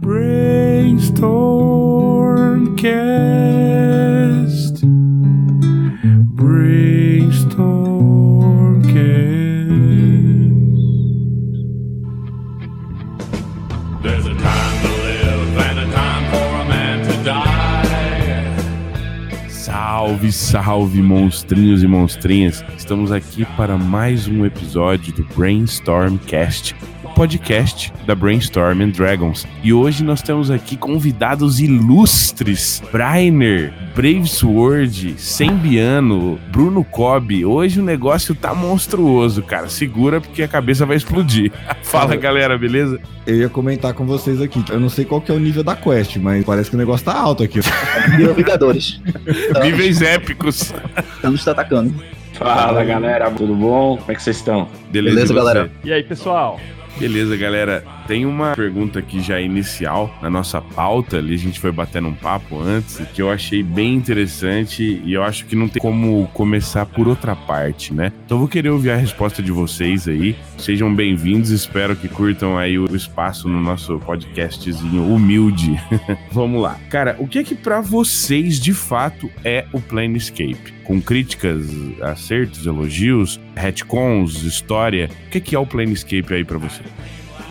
Brainstormcast. Brainstormcast. There's a time to live and a time for a man to die. Salve, salve, monstrinhos e monstrinhas! Estamos aqui para mais um episódio do Brainstormcast podcast da Brainstorm and Dragons. E hoje nós temos aqui convidados ilustres: Brainer, Brave Sword, Sembiano, Bruno Cobb. Hoje o negócio tá monstruoso, cara. Segura porque a cabeça vai explodir. Fala, galera, beleza? Eu ia comentar com vocês aqui. Eu não sei qual que é o nível da quest, mas parece que o negócio tá alto aqui. Nível Vingadores. Níveis épicos. Estamos te atacando. Fala galera, tudo bom? Como é que vocês estão? Beleza, Beleza, galera? E aí, pessoal? Beleza, galera. Tem uma pergunta aqui já inicial na nossa pauta ali. A gente foi batendo um papo antes que eu achei bem interessante e eu acho que não tem como começar por outra parte, né? Então vou querer ouvir a resposta de vocês aí. Sejam bem-vindos. Espero que curtam aí o espaço no nosso podcastzinho humilde. Vamos lá. Cara, o que é que pra vocês de fato é o Planescape? Com críticas, acertos, elogios, retcons, história. O que é que é o Planescape aí pra você?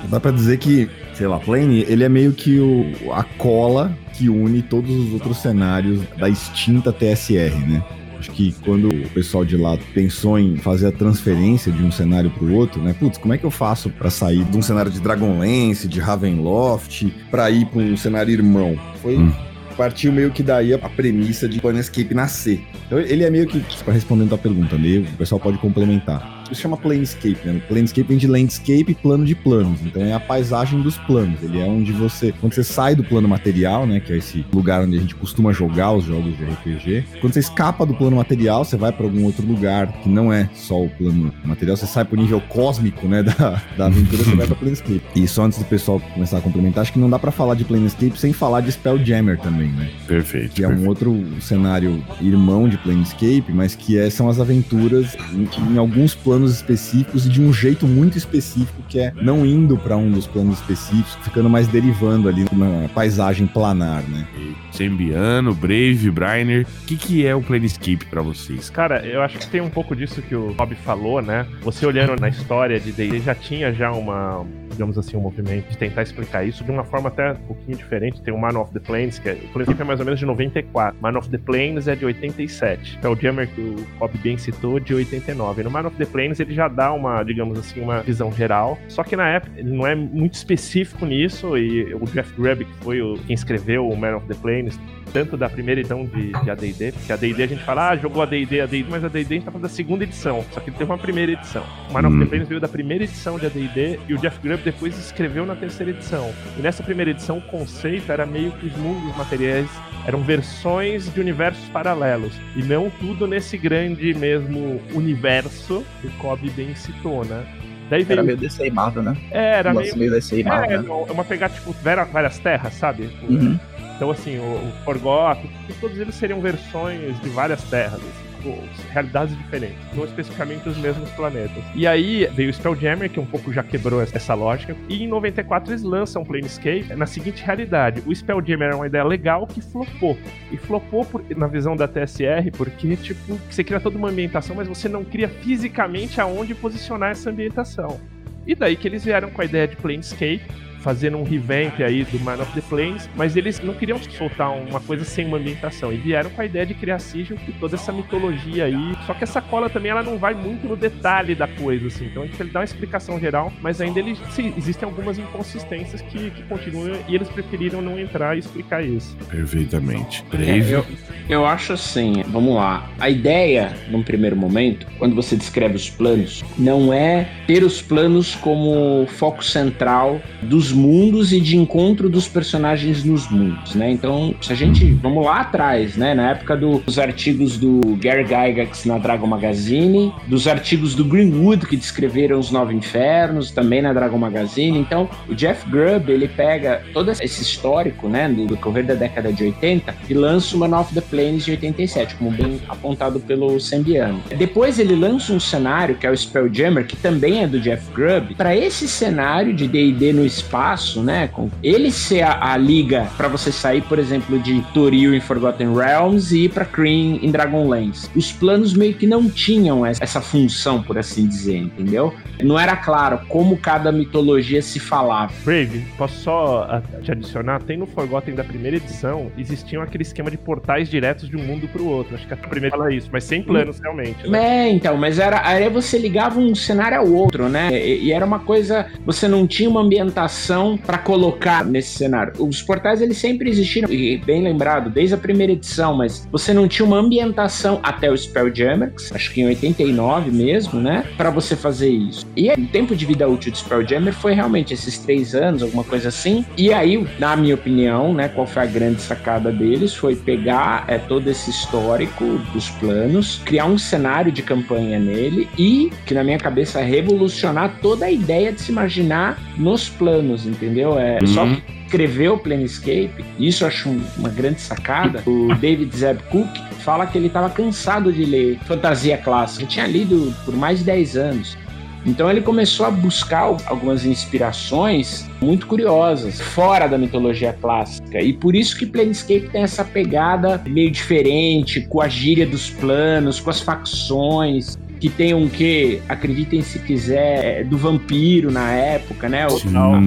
Dá pra dizer que, sei lá, Plane, ele é meio que o, a cola que une todos os outros cenários da extinta TSR, né? Acho que quando o pessoal de lá pensou em fazer a transferência de um cenário pro outro, né? Putz, como é que eu faço pra sair de um cenário de Dragonlance, de Ravenloft, pra ir pra um cenário irmão? Foi Hum. partiu meio que daí a premissa de Planescape nascer. Então ele é meio que, para respondendo a tua pergunta, meio, o pessoal pode complementar. Isso chama Planescape, né? Planescape vem de landscape, plano de planos. Então é a paisagem dos planos. Ele é onde você, quando você sai do plano material, né, que é esse lugar onde a gente costuma jogar os jogos de RPG, quando você escapa do plano material, você vai para algum outro lugar que não é só o plano material, você sai pro nível cósmico, né, da, da aventura, você vai pra Planescape. E só antes do pessoal começar a complementar, acho que não dá pra falar de Planescape sem falar de Spelljammer também, né? Perfeito. que é perfeito. um outro cenário irmão de Planescape, mas que é- são as aventuras em, em alguns planos específicos e de um jeito muito específico, que é não indo pra um dos planos específicos, ficando mais derivando ali na paisagem planar, né? Sembiano, Brave, Brainer. O que, que é o Planescape pra vocês? Cara, eu acho que tem um pouco disso que o Bob falou, né? Você olhando na história de D&D já tinha já uma, digamos assim, um movimento de tentar explicar isso de uma forma até um pouquinho diferente. Tem o Man of the Planes, que é, o Planescape é mais ou menos de 94. Man of the Planes é de 87. É o Jammer que o Bob bem citou de 89. No Man of the Planes ele já dá uma, digamos assim, uma visão geral. Só que na época ele não é muito específico nisso e o Jeff Grubb, que foi o, quem escreveu o Man of the Planes, tanto da primeira edição de, de AD&D, porque a D&D a gente fala, ah, jogou AD&D, AD&D, mas a D&D a gente tá falando da segunda edição, só que ele teve uma primeira edição. O Man of the Hum. Planes veio da primeira edição de AD&D e o Jeff Grubb depois escreveu na terceira edição. E nessa primeira edição o conceito era meio que os mundos materiais eram versões de universos paralelos e não tudo nesse grande mesmo universo que o Cobb bem citou, né? Daí Era veio... meio DC e Marvel, né? É, era meio... meio DC e É, Marvel, né? é uma pegada tipo várias terras, sabe? Uhum. Então, assim, o, o Forgotten, que todos eles seriam versões de várias terras, assim, tipo, realidades diferentes, não especificamente os mesmos planetas. E aí veio o Spelljammer, que um pouco já quebrou essa lógica, e em 94 eles lançam Planescape na seguinte realidade: o Spelljammer era uma ideia legal que flopou. E flopou por- na visão da TSR, porque, tipo, você cria toda uma ambientação, mas você não cria fisicamente aonde posicionar essa ambientação. E daí que eles vieram com a ideia de Planescape, fazendo um revamp aí do Man of the Plains, mas eles não queriam soltar uma coisa sem uma ambientação, e vieram com a ideia de criar Sigil e toda essa mitologia aí. Só que essa cola também ela não vai muito no detalhe da coisa, assim. Então ele dá uma explicação geral, mas ainda ele, sim, existem algumas inconsistências que, que continuam e eles preferiram não entrar e explicar isso. Perfeitamente. É, Brave. eu, eu acho assim, vamos lá. A ideia, num primeiro momento, quando você descreve os planos, não é ter os planos como foco central dos mundos e de encontro dos personagens nos mundos, né? Então, se a gente, vamos lá atrás, né? Na época do- dos artigos do Gary Gygax na Dragon Magazine, dos artigos do Greenwood que descreveram os Nove Infernos, também na Dragon Magazine. Então, o Jeff Grubb, ele pega todo esse histórico, né, do decorrer da década de 80 e lança o Man of the Planes de 87, como bem apontado pelo Sembiano. Depois ele lança um cenário que é o Spelljammer, que também é do Jeff Grubb. Para esse cenário de D&D no espaço, espaço, né? Com ele ser a, a liga para você sair, por exemplo, de Toril em Forgotten Realms e ir para Kryn em Dragonlance. Os planos meio que não tinham essa função, por assim dizer, entendeu? Não era claro como cada mitologia se falava. Brave, posso só te adicionar? Tem no Forgotten da primeira edição, existiam aquele esquema de portais diretos de um mundo pro outro. Acho que a primeira fala isso, mas sem planos realmente. Né? É, então, mas era aí você ligava um cenário ao outro, né? E, e era uma coisa, você não tinha uma ambientação para colocar nesse cenário. Os portais eles sempre existiram, e bem lembrado, desde a primeira edição, mas você não tinha uma ambientação até o Spelljammer, acho que em 89 mesmo, né? Para você fazer isso. E o tempo de vida útil do Spelljammer foi realmente esses três anos, alguma coisa assim. E aí, na minha opinião, né, qual foi a grande sacada deles? Foi pegar é, todo esse histórico dos planos, criar um cenário de campanha nele e, que na minha cabeça, revolucionar toda a ideia de se imaginar nos planos, entendeu? É uhum. só escreveu Planescape, isso eu acho uma grande sacada. O David Zeb Cook fala que ele estava cansado de ler fantasia clássica. Ele tinha lido por mais de 10 anos. Então ele começou a buscar algumas inspirações muito curiosas, fora da mitologia clássica. E por isso que Planescape tem essa pegada meio diferente, com a gíria dos planos, com as facções, que tem um que, acreditem se quiser, do vampiro na época, né?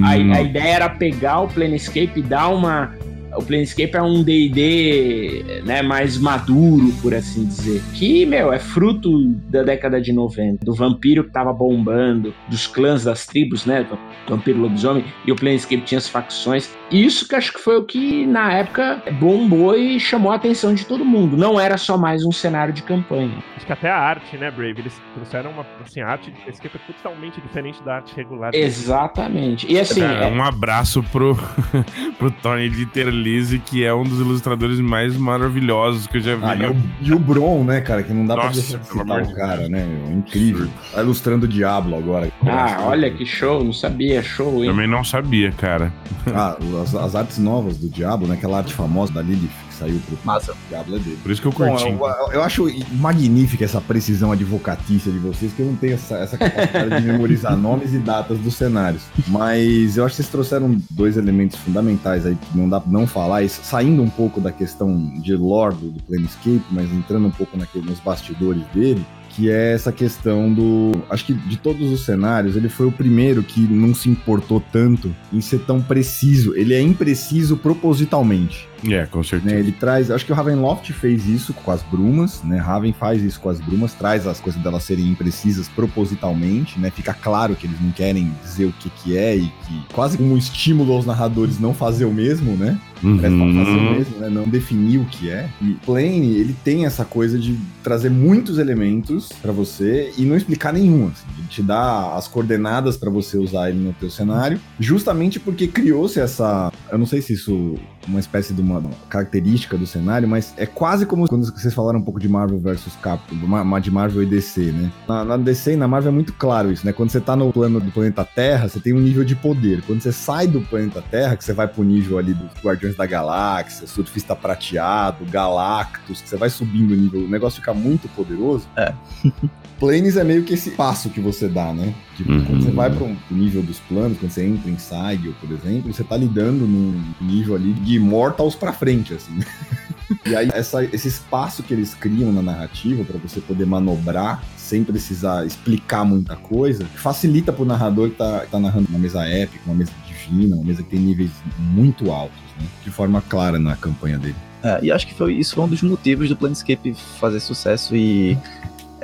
A, a, ideia era pegar o Planescape e dar uma o Planescape é um D&D né, mais maduro, por assim dizer. Que, meu, é fruto da década de 90, do vampiro que tava bombando, dos clãs, das tribos, né, vampiro lobisomem, e o Planescape tinha as facções. Isso que acho que foi o que, na época, bombou e chamou a atenção de todo mundo. Não era só mais um cenário de campanha. Acho que até a arte, né, Brave? Eles trouxeram uma, assim, arte é totalmente diferente da arte regular. Exatamente. E assim... É, um abraço pro, pro Tony de ter Lise, que é um dos ilustradores mais maravilhosos que eu já vi. Ah, e, o, e, o, Bron, né, cara? Que não dá Nossa, pra deixar de citar o cara, né? É incrível. Tá ilustrando o Diablo agora. Ah, olha que show, não sabia, show, hein? Também não sabia, cara. Ah, as, as, artes novas do Diablo, né? Aquela arte famosa da Lilith que saiu pro Massa. Diablo é dele. Por isso que eu curti. Bom, eu, eu, acho magnífica essa precisão advocatícia de vocês, que eu não tenho essa, essa capacidade de memorizar nomes e datas dos cenários. Mas eu acho que vocês trouxeram dois elementos fundamentais aí que não dá pra não falar, saindo um pouco da questão de lore do, do Planescape, mas entrando um pouco naquele, nos bastidores dele que é essa questão do. Acho que de todos os cenários, ele foi o primeiro que não se importou tanto em ser tão preciso. Ele é impreciso propositalmente. É, com certeza. Né, ele traz, acho que o Ravenloft fez isso com as brumas, né? Raven faz isso com as brumas, traz as coisas delas serem imprecisas propositalmente, né? Fica claro que eles não querem dizer o que que é e que quase como um estímulo aos narradores não fazer o mesmo, né? Uhum. fazer o mesmo, né? Não definir o que é. E Plane, ele tem essa coisa de trazer muitos elementos para você e não explicar nenhum, assim. Ele te dá as coordenadas para você usar ele no teu cenário, justamente porque criou-se essa, eu não sei se isso uma espécie de uma característica do cenário, mas é quase como quando vocês falaram um pouco de Marvel versus Capcom, de Marvel e DC, né? Na, na, DC e na Marvel é muito claro isso, né? Quando você tá no plano do planeta Terra, você tem um nível de poder. Quando você sai do planeta Terra, que você vai pro nível ali dos Guardiões da Galáxia, Surfista Prateado, Galactus, que você vai subindo o nível, o negócio fica muito poderoso. É. Planes é meio que esse passo que você dá, né? Tipo, uhum. quando você vai para um nível dos planos, quando você entra em Side, por exemplo, você tá lidando num nível ali de Immortals para frente, assim. e aí, essa, esse espaço que eles criam na narrativa para você poder manobrar sem precisar explicar muita coisa, facilita pro narrador que tá, que tá narrando uma mesa épica, uma mesa divina, uma mesa que tem níveis muito altos, né? De forma clara na campanha dele. É, e acho que foi, isso foi um dos motivos do Planescape fazer sucesso e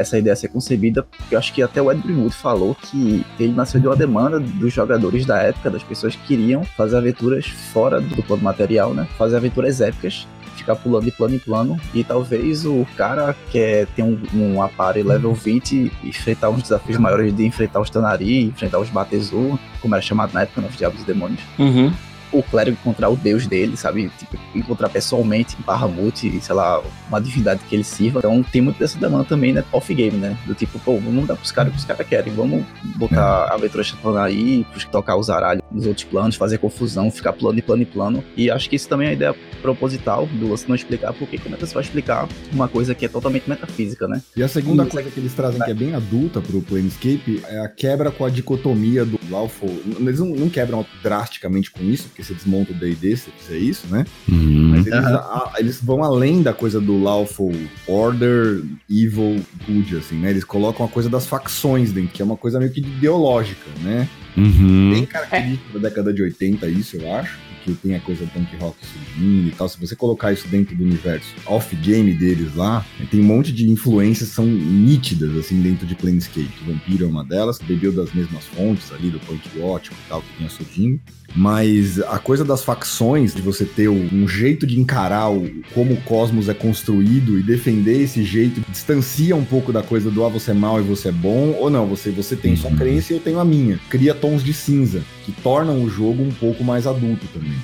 essa ideia ser concebida, porque eu acho que até o Ed Greenwood falou que ele nasceu de uma demanda dos jogadores da época, das pessoas que queriam fazer aventuras fora do plano material, né? Fazer aventuras épicas ficar pulando de plano em plano. E talvez o cara quer ter um, um aparelho level 20 e enfrentar uns desafios maiores de enfrentar os Tanari, enfrentar os Batezu, como era chamado na época, né, Diabos e Demônios. Uhum o clérigo encontrar o deus dele, sabe? Tipo, encontrar pessoalmente Bahamut, sei lá, uma divindade que ele sirva. Então tem muito dessa demanda também, né? Off-game, né? Do tipo, pô, vamos dar pros caras o que os caras querem. Vamos botar é. a aventura chatona aí, tocar os aralhos nos outros planos, fazer confusão, ficar plano e plano e plano. E acho que isso também é a ideia proposital do lance não explicar, porque como é que você vai explicar uma coisa que é totalmente metafísica, né? E a segunda coisa que eles trazem que é bem adulta pro Planescape é a quebra com a dicotomia do Lawful. Eles não, não quebram drasticamente com isso, porque você desmonta o D&D se fizer isso, né? Uhum. Mas eles, a- eles vão além da coisa do Lawful Order, Evil, Good, assim, né? Eles colocam a coisa das facções dentro, que é uma coisa meio que ideológica, né? Uhum. Bem característico da década de 80 isso, eu acho. Que tem a coisa do punk rock surgindo e tal. Se você colocar isso dentro do universo off-game deles lá, tem um monte de influências que são nítidas, assim, dentro de Planescape. Vampiro é uma delas, que bebeu das mesmas fontes ali, do punk gótico e tal, que vinha surgindo. Mas a coisa das facções, de você ter um jeito de encarar o, como o cosmos é construído e defender esse jeito, distancia um pouco da coisa do ah, você é mal e você é bom, ou não, você, você tem sua Uhum. crença e eu tenho a minha. Cria tons de cinza, que tornam o jogo um pouco mais adulto também.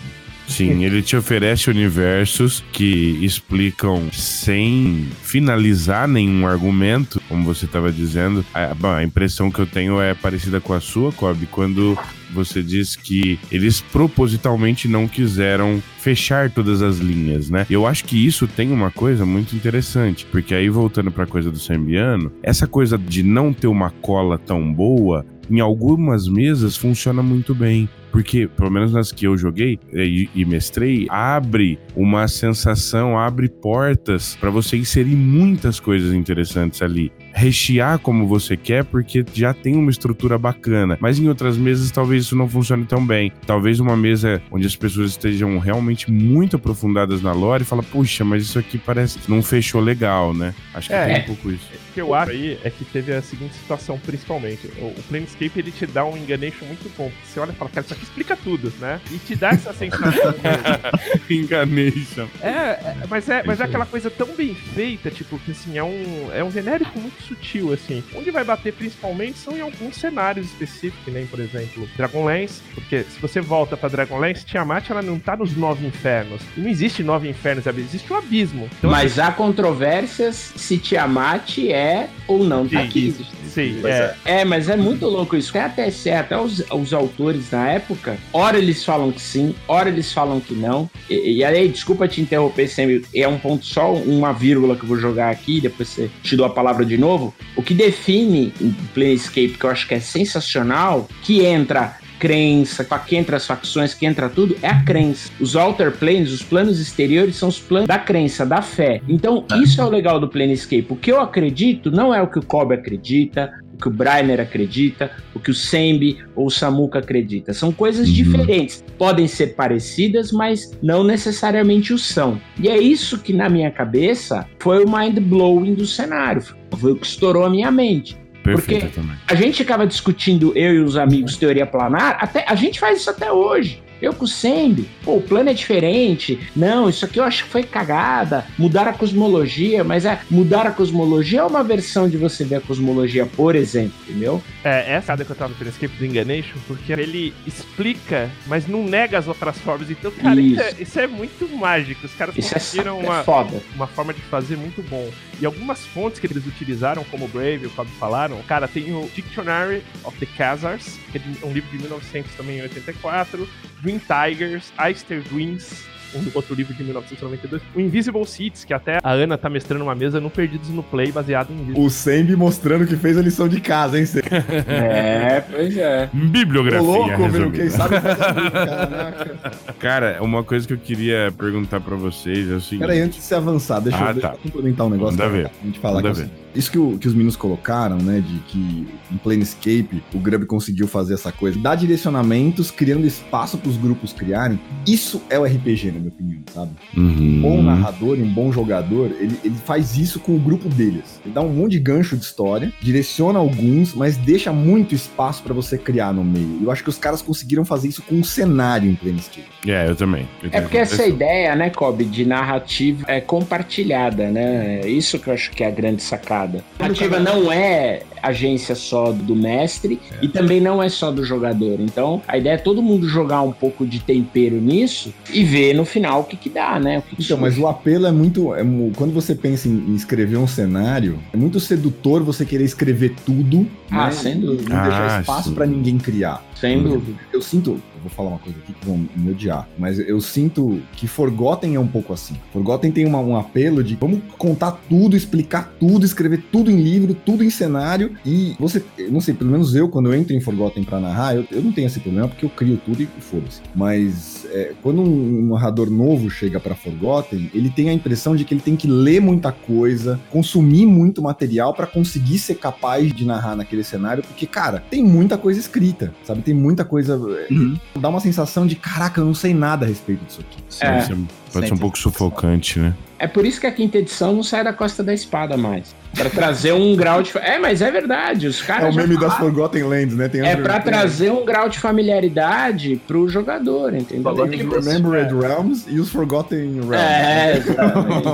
Sim, ele te oferece universos que explicam sem finalizar nenhum argumento, como você estava dizendo. A, bom, a impressão que eu tenho é parecida com a sua, Kobe, quando você diz que eles propositalmente não quiseram fechar todas as linhas, né? Eu acho que isso tem uma coisa muito interessante, porque aí voltando para a coisa do Sembiano, essa coisa de não ter uma cola tão boa, em algumas mesas funciona muito bem. Porque, pelo menos nas que eu joguei e, e mestrei, abre uma sensação, abre portas para você inserir muitas coisas interessantes ali. Rechear como você quer, porque já tem uma estrutura bacana. Mas em outras mesas, talvez isso não funcione tão bem. Talvez uma mesa onde as pessoas estejam realmente muito aprofundadas na lore e fala, puxa, mas isso aqui parece que não fechou legal, né? Acho que É. tem um pouco isso. O que eu acho aí é que teve a seguinte situação, principalmente. O, o Planescape ele te dá um enganation muito bom. Você olha e fala, cara, isso aqui explica tudo, né? E te dá essa sensação. Enganation. É, é, mas é, mas é aquela coisa tão bem feita, tipo, que assim, é um, é um genérico muito sutil, assim. Onde vai bater principalmente são em alguns cenários específicos, que nem, por exemplo, Dragonlance, porque se você volta pra Dragonlance, Tiamat, ela não tá nos nove infernos. E não existe nove infernos, existe o abismo. Então, Mas há controvérsias se Tiamat é ou não tá Sim, aqui. Sim, Pois é. É, mas é muito louco isso. É até certo. Até os, os autores na época, ora eles falam que sim, ora eles falam que não. E, e aí, desculpa te interromper, Sam, é um ponto só, uma vírgula que eu vou jogar aqui, depois você te dou a palavra de novo. O que define o Planescape, que eu acho que é sensacional, que entra crença, que entra as facções, que entra tudo, é a crença. Os alter planes, os planos exteriores, são os planos da crença, da fé. Então, isso é o legal do Planescape. O que eu acredito não é o que o Kobe acredita, o que o Brainer acredita, o que o Sembi ou o Samuka acredita. São coisas Uhum. diferentes. Podem ser parecidas, mas não necessariamente o são. E é isso que, na minha cabeça, foi o mind blowing do cenário. Foi o que estourou a minha mente. Porque- também. A gente acaba discutindo, eu e os amigos, teoria planar, até, a gente faz isso até hoje. Eu com o Sembi, pô, o plano é diferente. Não, isso aqui eu acho que foi cagada. Mudar a cosmologia, mas é mudar a cosmologia é uma versão de você ver a cosmologia, por exemplo, entendeu? É, essa é a que eu tava no Planescape do Enganation, porque ele explica, mas não nega as outras formas. Então, cara, isso, é, Isso. isso é muito mágico. Os caras Isso é, conseguiram é uma, foda. uma forma de fazer muito bom. E algumas fontes que eles utilizaram, como o Brave e o Fábio falaram, cara, tem o Dictionary of the Khazars, que é um livro de 1984, Green Tigers, Eister Dreams, um outro livro de 1992, o Invisible Seeds, que até a Ana tá mestrando uma mesa no Perdidos no Play, baseado em Invisible O Sembi mostrando que fez a lição de casa, hein, Sembi? É, pois é. Bibliografia. Ô, louco, meu, resumida. quem sabe. Cara, uma coisa que eu queria perguntar pra vocês é o seguinte. Peraí, antes de você avançar, deixa, Ah, eu, tá. complementar um negócio. Pra ver. A gente falar ver. assim, Isso que, o- que os meninos colocaram, né, de que em Planescape o Grub conseguiu fazer essa coisa, dar direcionamentos, criando espaço pros grupos criarem, isso é o RPG, na minha opinião, sabe? Um bom Uhum. narrador e um bom jogador, ele, ele faz isso com o grupo deles. Ele dá um monte de gancho de história, direciona alguns, mas deixa muito espaço pra você criar no meio. Eu acho que os caras conseguiram fazer isso com um cenário em Planescape. É, eu também. Eu É porque essa ideia, né, Kobe, de narrativa é compartilhada, né? É Isso que eu acho que é a grande sacada. A narrativa não é agência só do mestre e também não é só do jogador. Então, a ideia é todo mundo jogar um pouco de tempero nisso e ver no final o que que dá, né? Que que então, mas o apelo é muito. É, quando você pensa em, escrever um cenário, é muito sedutor você querer escrever tudo. Ah, né? sem dúvida. Não deixar ah, espaço para ninguém criar. Sem dúvida. Eu sinto, vou falar uma coisa aqui que vão me odiar, mas eu sinto que Forgotten é um pouco assim. Forgotten tem uma, um apelo de vamos contar tudo, explicar tudo, escrever tudo em livro, tudo em cenário e você, não sei, pelo menos eu, quando eu entro em Forgotten pra narrar, eu, eu não tenho esse problema porque eu crio tudo e foda-se. Mas é, quando um narrador novo chega para Forgotten, ele tem a impressão de que ele tem que ler muita coisa, consumir muito material para conseguir ser capaz de narrar naquele cenário, porque, cara, tem muita coisa escrita, sabe? Tem muita coisa. Uhum dá uma sensação de, caraca, eu não sei nada a respeito disso aqui. É, pode ser um pouco sufocante, né? É por isso que a quinta edição não sai da Costa da Espada mais. Pra trazer um grau de. É, mas é verdade. Os caras. É o meme das Forgotten Lands, né? Tem é pra trazer um grau de familiaridade pro jogador, entendeu? Tem os Remembered é. Realms e os Forgotten Realms. É, exatamente.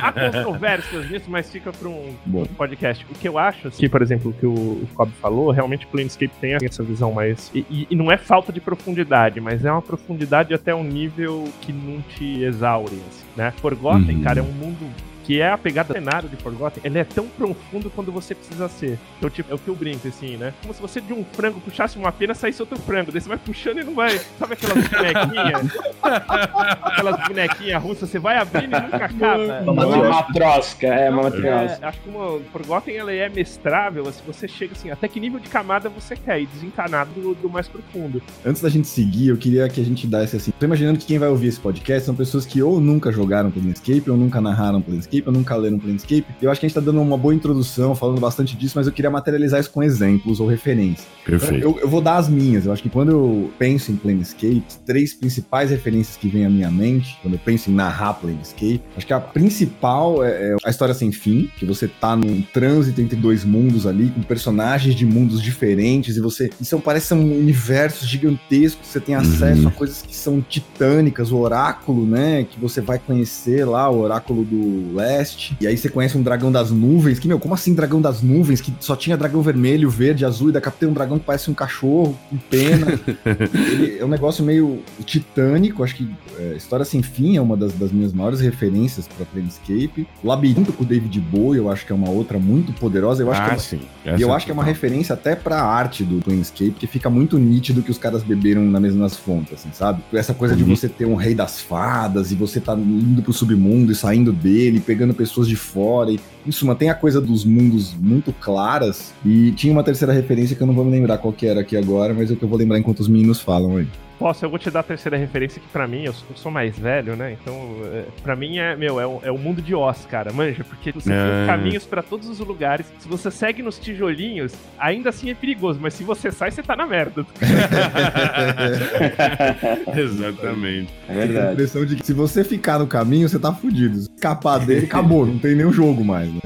há, controvérsias nisso, mas fica pra um, um, podcast. O que eu acho, assim, por exemplo, o que o, o Cobb falou, realmente o Planescape tem essa visão mais. E, e, e, não é falta de profundidade, mas é uma profundidade até um nível que não te exaure, assim, né? Forgotten, uhum. cara, é um mundo que é a pegada do cenário de Forgotten, ele é tão profundo quando você precisa ser. Então, tipo, é o que eu brinco, assim, né? Como se você de um frango puxasse uma pena, saísse outro frango. Daí você vai puxando e não vai. Sabe aquelas bonequinhas? aquelas bonequinhas russas, você vai abrindo e nunca acaba. Uma matrosca, é uma matrosca. É, acho que uma Forgotten ela é mestrável, assim, você chega assim, até que nível de camada você quer, e desencanado do, do mais profundo. Antes da gente seguir, eu queria que a gente desse assim. Tô imaginando que quem vai ouvir esse podcast são pessoas que ou nunca jogaram Planescape ou nunca narraram Planescape Planescape, eu nunca leram Planescape. Eu acho que a gente tá dando uma boa introdução, falando bastante disso, mas eu queria materializar isso com exemplos ou referências. Perfeito. Eu, eu, vou dar as minhas. Eu acho que quando eu penso em Planescape, três principais referências que vêm à minha mente, quando eu penso em narrar Planescape, acho que a principal é, é a história sem fim, que você tá num trânsito entre dois mundos ali, com personagens de mundos diferentes, e você. Isso parece ser um universo gigantesco, você tem acesso uhum. a coisas que são titânicas, o oráculo, né? Que você vai conhecer lá, o oráculo do Leste. E aí você conhece um dragão das nuvens, que, meu, como assim dragão das nuvens? Que só tinha dragão vermelho, verde, azul, e daqui a pouco tem um dragão que parece um cachorro, com pena. Ele é um negócio meio titânico, acho que é, História Sem Fim é uma das, das minhas maiores referências para Planescape. Labirinto com o David Bowie, eu acho que é uma outra muito poderosa. Eu acho ah, que é, sim. E eu acho que é uma referência até pra arte do Planescape, que fica muito nítido que os caras beberam na mesmas fontes, assim, sabe? Essa coisa uhum. de você ter um rei das fadas e você tá indo pro submundo e saindo dele, pegando pessoas de fora. E, isso, mas tem a coisa dos mundos muito claras. E tinha uma terceira referência que eu não vou me lembrar qual que era aqui agora, mas é o que eu vou lembrar enquanto os meninos falam aí. Posso, eu vou te dar a terceira referência que para mim, eu sou, eu sou, mais velho, né? Então, é, para mim é, meu, é o, é o mundo de Oz, cara, manja, porque você é. tem caminhos para todos os lugares. Se você segue nos tijolinhos, ainda assim é perigoso, mas se você sai, você tá na merda. Exatamente. É verdade. A impressão de que se você ficar no caminho, você tá fudido. Escapar dele, acabou, não tem nenhum jogo mais, né?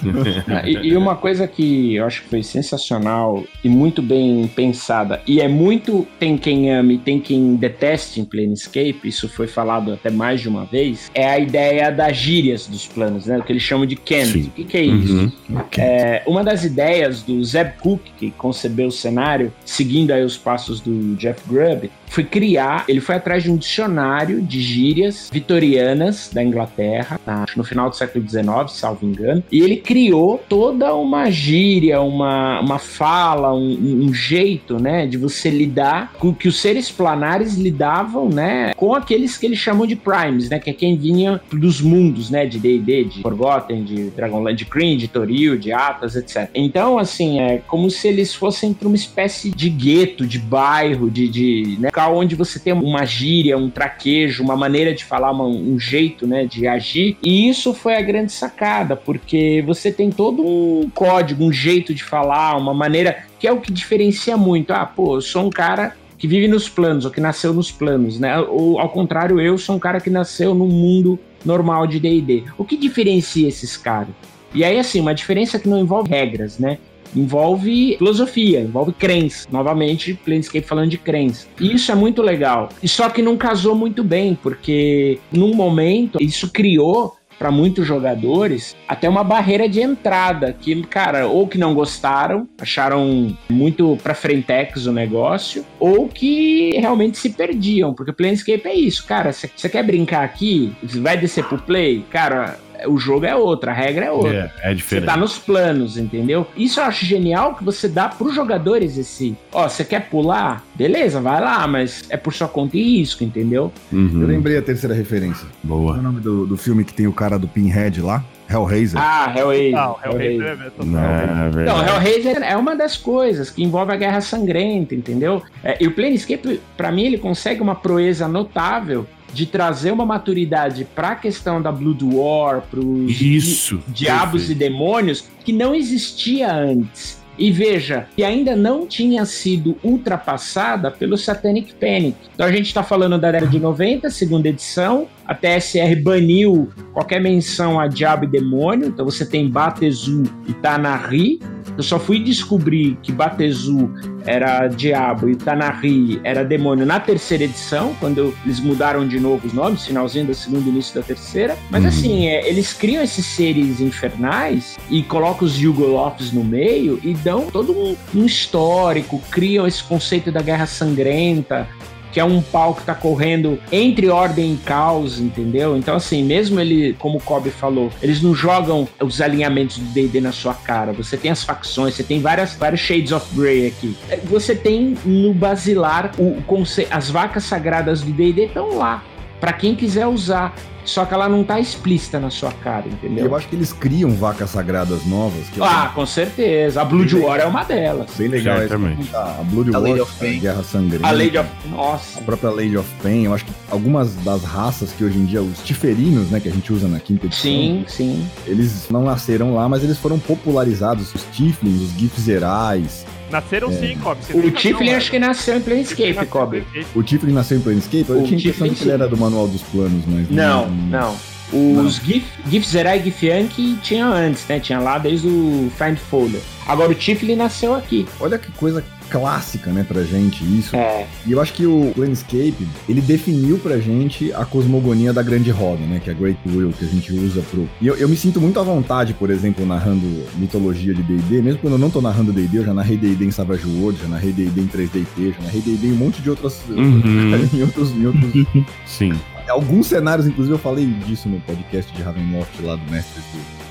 e, e uma coisa que eu acho que foi sensacional e muito bem pensada, e é muito tem quem ame tem quem deteste em Planescape, isso foi falado até mais de uma vez, é a ideia das gírias dos planos, né? O que eles chamam de Kent. O que, que, é isso? Uhum. É, uma das ideias do Zeb Cook, que concebeu o cenário, seguindo aí os passos do Jeff Grubb, foi criar, ele foi atrás de um dicionário de gírias vitorianas da Inglaterra, tá? no final do século XIX, salvo engano, e ele criou toda uma gíria, uma, uma fala, um, um jeito, né, de você lidar com que os seres planares lidavam, né, com aqueles que eles chamam de primes, né, que é quem vinha dos mundos, né, de D&D, de Forgotten, de Dragonland, de Kryn, de Toril, de Atas, etc. Então, assim, é como se eles fossem para uma espécie de gueto, de bairro, de, de né, local onde você tem uma gíria, um traquejo, uma maneira de falar, uma, um jeito, né, de agir. E isso foi a grande sacada, porque você tem todo um código, um jeito de falar, uma maneira que é o que diferencia muito. Ah, pô, eu sou um cara que vive nos planos, ou que nasceu nos planos, né? Ou ao contrário, eu sou um cara que nasceu no mundo normal de D&D. O que diferencia esses caras? E aí, assim, uma diferença que não envolve regras, né? envolve filosofia, envolve crença. Novamente, Planescape falando de crença. E isso é muito legal. E só que não casou muito bem, porque num momento isso criou para muitos jogadores, até uma barreira de entrada, que, cara, ou que não gostaram, acharam muito pra frentex o negócio, ou que realmente se perdiam, porque Planescape é isso, cara, você quer brincar aqui, vai descer pro play, cara, o jogo é outro, a regra é outra. É, é diferente. Você tá nos planos, entendeu? Isso eu acho genial que você dá pros jogadores esse. Ó, você quer pular? Beleza, vai lá, mas é por sua conta e risco, entendeu? Uhum. Eu lembrei a terceira referência. Qual é Boa. o nome do, do filme que tem o cara do Pinhead lá? Hellraiser. Ah, Hellraiser. Não, Hellraiser é total. Não, é Então, verdade. Hellraiser é uma das coisas que envolve a guerra sangrenta, entendeu? É, e o Planescape, pra mim, ele consegue uma proeza notável de trazer uma maturidade pra questão da Blood War, Isso. di- diabos Perfeito. e demônios, que não existia antes. E veja, que ainda não tinha sido ultrapassada pelo Satanic Panic. Então a gente está falando da década de 90, segunda edição. A TSR baniu qualquer menção a diabo e demônio. Então você tem Batezu e Tanahri. Eu só fui descobrir que Batezu era diabo e Tanahri era demônio na terceira edição, quando eles mudaram de novo os nomes, finalzinho da segunda e início da terceira. Mas Uhum. assim, é, eles criam esses seres infernais e colocam os Yugoloths no meio e dão todo um, um histórico, criam esse conceito da guerra sangrenta, que é um pau que tá correndo entre ordem e caos, entendeu? Então, assim, mesmo ele, como o Kobe falou, eles não jogam os alinhamentos do D&D na sua cara. Você tem as facções, você tem várias, vários shades of grey aqui. É, Você tem no basilar o, o as vacas sagradas do D&D estão lá. Pra quem quiser usar. Só que ela não tá explícita na sua cara, entendeu? Eu acho que eles criam vacas sagradas novas. Eu Ah, com certeza. A Blood War é uma delas. bem legal. essa- Certamente. A Blood A War, Lady of a Pain. Guerra Sangrenta. A Lady of... A Nossa. própria Lady of Pain, eu acho que algumas das raças que hoje em dia, os tiferinos, né, que a gente usa na quinta edição, Sim, sim. eles não nasceram lá, mas eles foram popularizados. Os Tiflins, os Gifzerais. Nasceram sim, Kobe. você O Tiflin razão, acho que nasceu em Planescape, Planescape. O Tiflin nasceu em Planescape? Eu O tinha a impressão Tiflin, que ele era do Manual dos Planos, mas... Não, não. Os GIF, GIF Zerai e GIF Yankee tinha antes, né? Tinha lá desde o Find Folder. Agora o Tiflin nasceu aqui. Olha que coisa clássica, né, pra gente isso. É. E eu acho que o Planescape, ele definiu pra gente a cosmogonia da grande roda, né? Que é a Great Will, que a gente usa pro... E eu, eu me sinto muito à vontade, por exemplo, narrando mitologia de D&D, mesmo quando eu não tô narrando D&D, eu já narrei D&D em Savage World, já narrei D&D em 3DT, já narrei D&D em um monte de outras... Uhum. em outros, em outros Sim. alguns cenários, inclusive eu falei disso no podcast de Ravenloft lá do Mestres do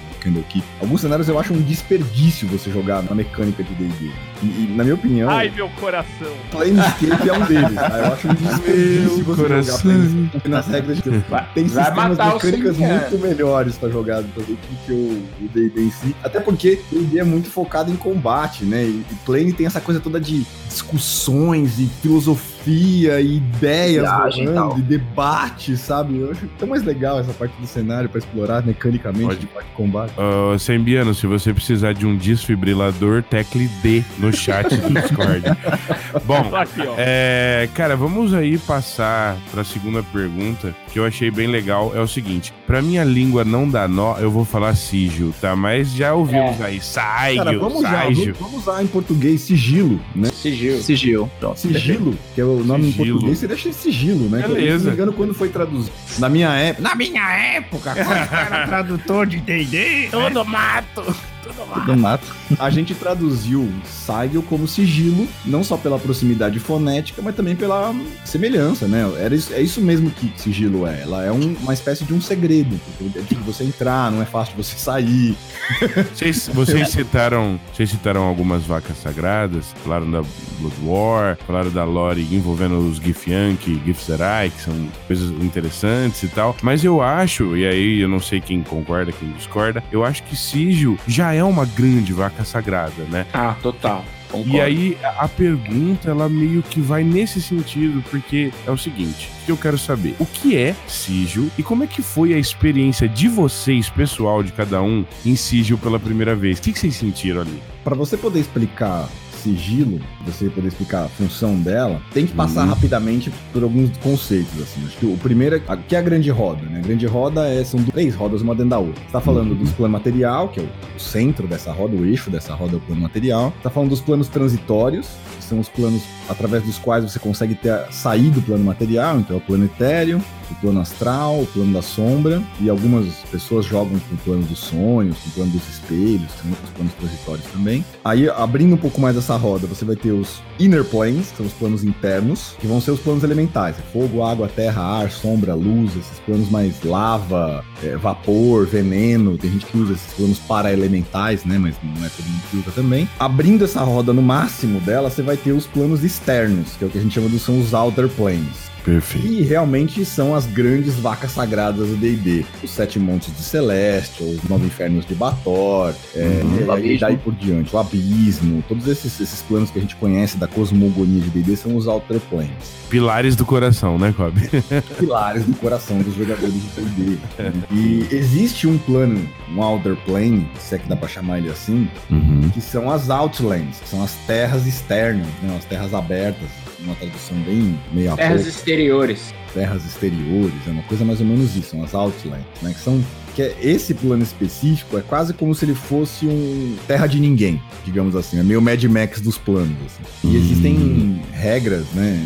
Alguns cenários eu acho um desperdício você jogar na mecânica de D&D. E, e, na minha opinião, Ai, meu coração. Planescape é um deles. tá? Eu acho um desperdício Meu você coração. jogar Planescape. Nas regras de... Vai, tem vai sistemas mecânicas muito melhores pra jogar do que o D&D em si. Até porque o D&D é muito focado em combate, né? E, e Plane tem essa coisa toda de discussões e filosofia e ideias Viagem e rolando, tal. e debate, sabe? Eu acho tão mais legal essa parte do cenário pra explorar mecanicamente Pode. de parte de combate. Ô, Sembiano, se você precisar de um desfibrilador, tecle D no chat do Discord. Bom, Tô aqui. É, cara, vamos aí passar para a segunda pergunta, que eu achei bem legal. É o seguinte: para minha língua não dar nó, eu vou falar sigil, tá? Mas já ouvimos aí Cara, saigil, vamos usar, saigil. vamos, vamos usar em português sigilo, né? Sigil. Sigil. Pronto. Sigilo, que é o nome em Sigilo. português, seria sigilo, né? Beleza. Se não me engano, quando foi traduzido. Na minha época. Na minha época, quando eu era tradutor de D&D, Todo mato! Do mato. a gente traduziu sigil como sigilo, não só pela proximidade fonética, mas também pela semelhança, né? Era isso, é isso mesmo que sigilo é. Ela é um- uma espécie de um segredo. É difícil você entrar, não é fácil de você sair. Vocês, vocês citaram, vocês citaram algumas vacas sagradas, falaram da Blood War, falaram da lore envolvendo os Githyanki, Githzerai, que são coisas interessantes e tal. Mas eu acho, e aí eu não sei quem concorda, quem discorda, eu acho que Sigil já é uma grande vaca sagrada, né? Ah, total. Concordo. E aí a pergunta ela meio que vai nesse sentido, porque é o seguinte, que eu quero saber, o que é Sigil e como é que foi a experiência de vocês, pessoal de cada um, em Sigil pela primeira vez? O que, que vocês sentiram ali? Para você poder explicar sigilo, você poder explicar a função dela, tem que passar Uhum. rapidamente por alguns conceitos, assim. Acho que o primeiro é, que é a grande roda, né? A grande roda é, são três rodas, uma dentro da outra. Você tá falando dos plano material, que é o, centro dessa roda, o eixo dessa roda é o plano material. Tá falando dos planos transitórios, são os planos através dos quais você consegue ter, sair do plano material, então é o plano etéreo. o plano astral, o plano da sombra, e algumas pessoas jogam com o plano dos sonhos, com o plano dos espelhos, tem outros planos transitórios também. Aí, abrindo um pouco mais essa roda, você vai ter os inner planes, que são os planos internos, que vão ser os planos elementais: é fogo, água, terra, ar, sombra, luz, esses planos mais lava, é, vapor, veneno. Tem gente que usa esses planos para-elementais, né? Mas não é todo mundo que usa também. Abrindo essa roda no máximo dela, você vai ter os planos externos, que é o que a gente chama de são os outer planes. Perfeito. E realmente são as grandes vacas sagradas do D&D. Os Sete Montes de Celeste, os Nove Infernos de Bator, é, Uhum. e, e daí por diante, o Abismo, todos esses, esses planos que a gente conhece da cosmogonia de D&D são os Outer Planes. Pilares do coração, né, Cobb? Pilares do coração dos jogadores de D&D. E existe um plano, um Outer Plane, se é que dá pra chamar ele assim, Uhum. que são as Outlands, que são as terras externas, né, as terras abertas, uma tradução bem meia Terras exteriores. terras exteriores, é uma coisa mais ou menos isso, são as Outlands, né? Que são que é- esse plano específico é quase como se ele fosse um terra de ninguém, digamos assim, é meio Mad Max dos planos. assim. E Hum. existem regras, né?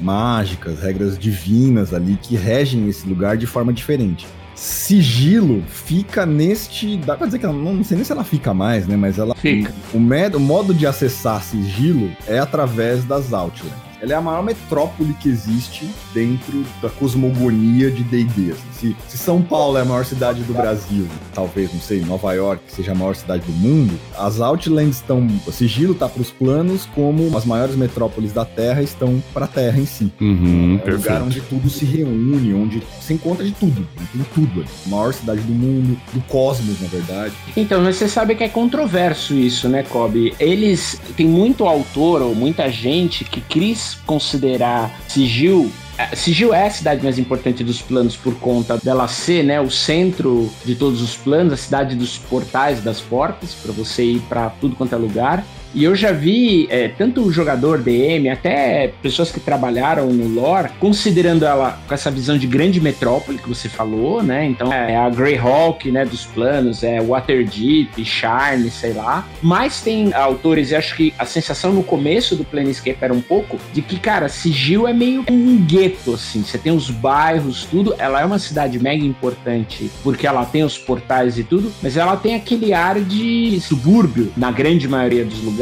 Mágicas, regras divinas ali que regem esse lugar de forma diferente. Sigilo fica neste. Dá pra dizer que ela não, sei nem se ela fica mais, né? Mas ela. Fica. O, o modo de acessar sigilo é através das Outlands. Ela é a maior metrópole que existe dentro da cosmogonia de D&D. assim. Se, se São Paulo é a maior cidade do Brasil, talvez, não sei, Nova York seja a maior cidade do mundo, as Outlands estão... O sigilo tá pros planos como as maiores metrópoles da Terra estão pra Terra em si. Uhum, É um lugar perfeito. onde tudo se reúne, onde se encontra de tudo. né? Tem tudo ali. Maior cidade do mundo, do cosmos, na verdade. Então, mas você sabe que é controverso isso, né, Kobe? Eles. Tem muito autor ou muita gente que quis considerar Sigil. eh, Sigil é a cidade mais importante dos planos por conta dela ser, né, o centro de todos os planos, a cidade dos portais, das portas, para você ir para tudo quanto é lugar. E eu já vi é, tanto o jogador DM, até pessoas que trabalharam no lore, considerando ela com essa visão de grande metrópole que você falou, né? Então é a Greyhawk, né, dos planos, é Waterdeep, Charne, sei lá. Mas tem autores, e acho que a sensação no começo do Planescape era um pouco de que, cara, Sigil é meio um gueto, assim. Você tem os bairros, tudo. Ela é uma cidade mega importante porque ela tem os portais e tudo, mas ela tem aquele ar de subúrbio na grande maioria dos lugares.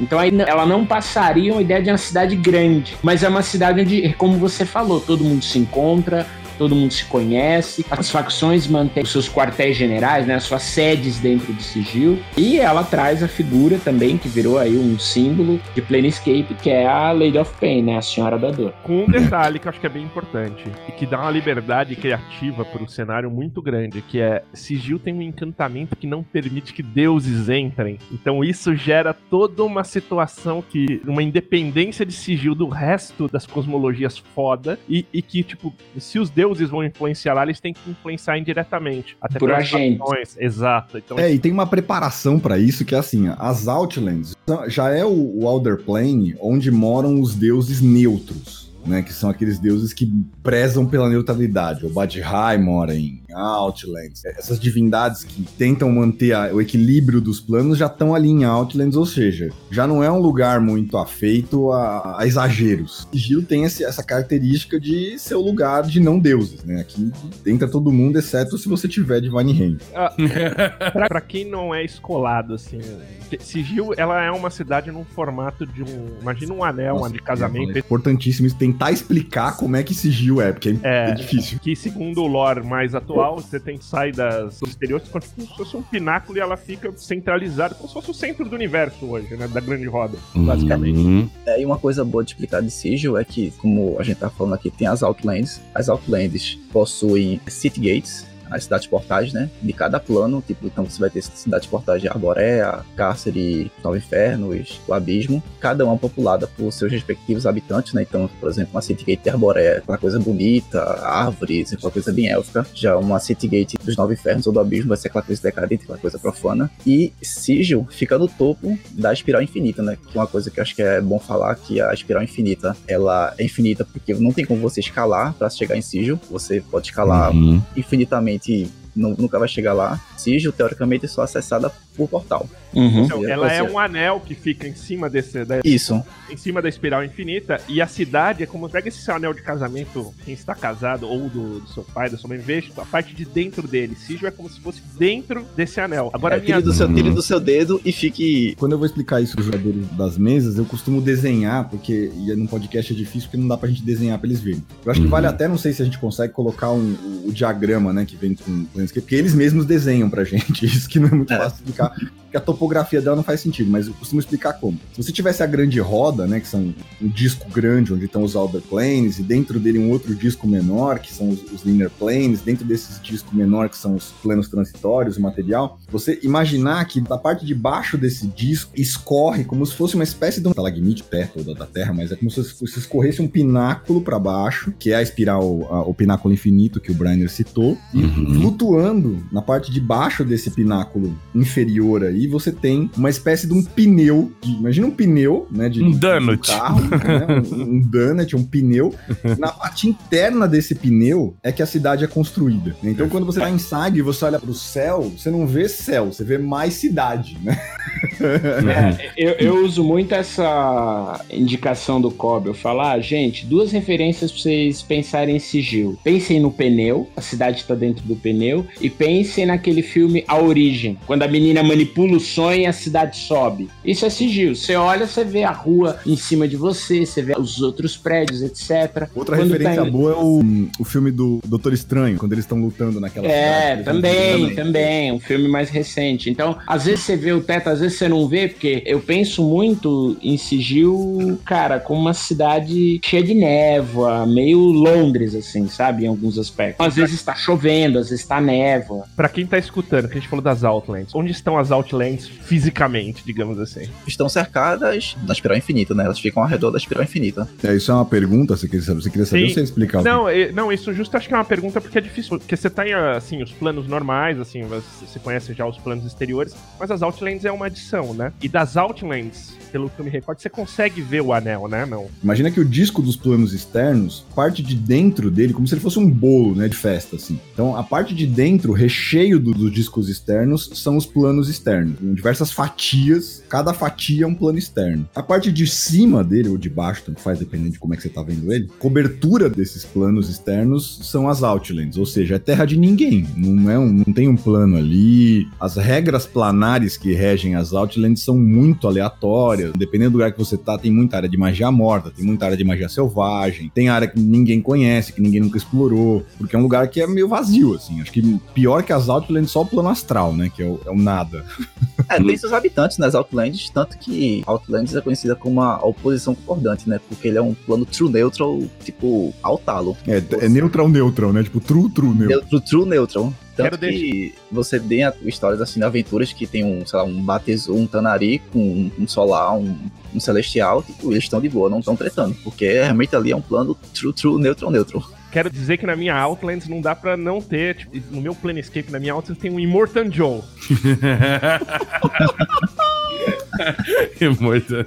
Então aí ela não passaria uma ideia de uma cidade grande, mas é uma cidade onde, como você falou, todo mundo se encontra. Todo mundo se conhece, as facções mantêm os seus quartéis generais, né, as suas sedes dentro de Sigil, e ela traz a figura também que virou aí um símbolo de Planescape, que é a Lady of Pain, né, a Senhora da Dor. Com um detalhe que eu acho que é bem importante e que dá uma liberdade criativa pro cenário muito grande, que é Sigil tem um encantamento que não permite que deuses entrem. Então isso gera toda uma situação que uma independência de Sigil do resto das cosmologias foda e, e que tipo, se os deuses vão influenciar lá, eles têm que influenciar indiretamente, até Por agentes. fações. Exato. Então É, e tem uma preparação pra isso que é assim, as Outlands já é o, o Plane onde moram os deuses neutros. Né, que são aqueles deuses que prezam pela neutralidade. O Badhai mora em Outlands. Essas divindades que tentam manter a- o equilíbrio dos planos já estão ali em Outlands, ou seja, já não é um lugar muito afeito a, a exageros. Sigilo tem esse- essa característica de ser o lugar de não deuses, né? Aqui entra todo mundo, exceto se você tiver Divine Hand. pra, pra quem não é escolado, assim, Sigil, ela é uma cidade num formato de um. Imagina um anel Nossa, de casamento. É importantíssimo isso, tentar explicar como é que sigil é, porque é, É. é difícil. Que segundo o lore mais atual, você tem sai das dos exteriores como se fosse um pináculo e ela fica centralizada, como se fosse o centro do universo hoje, né? Da grande roda. basicamente. Uhum. É, e uma coisa boa de explicar de Sigil é que, como a gente tá falando aqui, tem as Outlands. As Outlands possuem City Gates, as cidades portais, né? De cada plano, tipo, então você vai ter cidades portais de Arborea, Cárcere, Nove Infernos, o Abismo, cada uma populada por seus respectivos habitantes, né? Então, por exemplo, uma City Gate de Arborea, aquela coisa bonita, árvores, aquela coisa bem élfica. Já uma City Gate dos Nove Infernos ou do Abismo vai ser aquela coisa decadente, aquela coisa profana. E Sigil fica no topo da espiral infinita, né? Que é uma coisa que eu acho que é bom falar, que a espiral infinita, ela é infinita porque não tem como você escalar para chegar em Sigil. Você pode escalar Uhum. infinitamente nu- nunca vai chegar lá. Sigil, teoricamente, é só acessada por portal. Uhum. Então, ela é Você- um anel que fica em cima desse, da, Isso. em cima da espiral infinita e a cidade é como pega esse seu anel de casamento, quem está casado ou do, do seu pai, da sua mãe, veja a parte de dentro dele. Sigil é como se fosse dentro desse anel. Agora É, minha tire, do seu, tire do seu dedo e fique. Quando eu vou explicar isso pros jogadores das mesas, eu costumo desenhar, porque e num podcast é difícil, porque não dá pra gente desenhar pra eles verem. Eu acho que Uhum. vale até, não sei se a gente consegue colocar um- o, o diagrama, né, que vem com o porque eles mesmos desenham pra gente, isso que não é muito É. fácil explicar, porque a topografia dela não faz sentido, mas eu costumo explicar como. Se você tivesse a grande roda, né, que são um disco grande, onde estão os Outer Planes, e dentro dele um outro disco menor, que são os, os Linear Planes, dentro desses discos menor, que são os planos transitórios, o material, você imaginar que da parte de baixo desse disco escorre como se fosse uma espécie de um talagmite perto da, da Terra, mas é como se, se escorresse um pináculo para baixo, que é a espiral, a- o pináculo infinito que o Briner citou, e Uhum. flutuando na parte de baixo desse pináculo inferior aí, você tem uma espécie de um pneu, de- imagina um pneu, né, de Um de donut. carro, né, um, um donut, um pneu. Na parte interna desse pneu é que a cidade é construída. né? Então, quando você tá em Sag e você olha pro céu, você não vê céu, você vê mais cidade, né? É, eu, eu uso muito essa indicação do Kobe. Eu falo, ah, gente, duas referências pra vocês pensarem em sigil. Pensem no pneu, a cidade tá dentro do pneu, e pensem naquele filme A Origem, quando a menina manipula o sonho e a cidade sobe. Isso é sigil. Você olha, você vê a rua em cima de você, você vê os outros prédios, etc. Outra Quando referência tá em- boa é o, o filme do Doutor Estranho, quando eles estão lutando naquela É, cidade. também, também, um filme mais recente. Então, às vezes você vê o teto, às vezes você não vê, porque eu penso muito em Sigil, cara, como uma cidade cheia de névoa, meio Londres, assim, sabe? Em alguns aspectos. Às vezes tá chovendo, às vezes tá névoa. Pra quem tá escutando, que a gente falou das Outlands, onde estão as Outlands fisicamente, digamos assim? Estão cercadas na espiral infinita, né? Elas ficam ao redor da espiral infinita. É, isso é uma pergunta, você queria saber, você queria saber Sim. ou você ia explicar? o que- Não, e- não, isso justo acho que é uma pergunta porque é difícil. Porque você tem, assim, os planos normais, assim, você conhece já os planos exteriores, mas as Outlands é uma adição, né? E das Outlands, pelo que eu me recordo, você consegue ver o anel, né? Não. Imagina que o disco dos planos externos, parte de dentro dele, como se ele fosse um bolo, né, de festa, assim. Então, a parte de dentro, o recheio do- dos discos externos, são os planos externos. Com diversas fatias, cada fatia é um plano externo. A parte de cima dele, ou de baixo, tanto faz, dependendo de como é que você tá vendo ele, cobertura desses planos externos são as Outlands, ou seja, é terra de ninguém. Não, é um, não tem um plano ali. As regras planares que regem as Outlands são muito aleatórias. Dependendo do lugar que você tá, tem muita área de magia morta, tem muita área de magia selvagem, tem área que ninguém conhece, que ninguém nunca explorou, porque é um lugar que é meio vazio, assim. Acho que pior que as Outlands, só o plano astral, né? Que é o, é o nada. É, tem seus habitantes nas Outlands, tanto que Outlands é conhecida como uma oposição concordante, né? Porque ele é um plano true neutral, tipo, altalo. É, é neutral, neutral, né? Tipo, true, true, neutral. Neutro, true neutral. Quero Tanto que você tem a- histórias assim, aventuras que tem um, sei lá, um Batezu, um Tanari com um, um Solar, um, um Celestial, tipo, eles estão de boa, não estão tretando. Porque realmente ali é um plano true, true, neutral, neutral. Quero dizer que na minha Outlands não dá pra não ter, tipo, no meu Planescape, na minha Outlands tem um Immortan Joe. Imortal.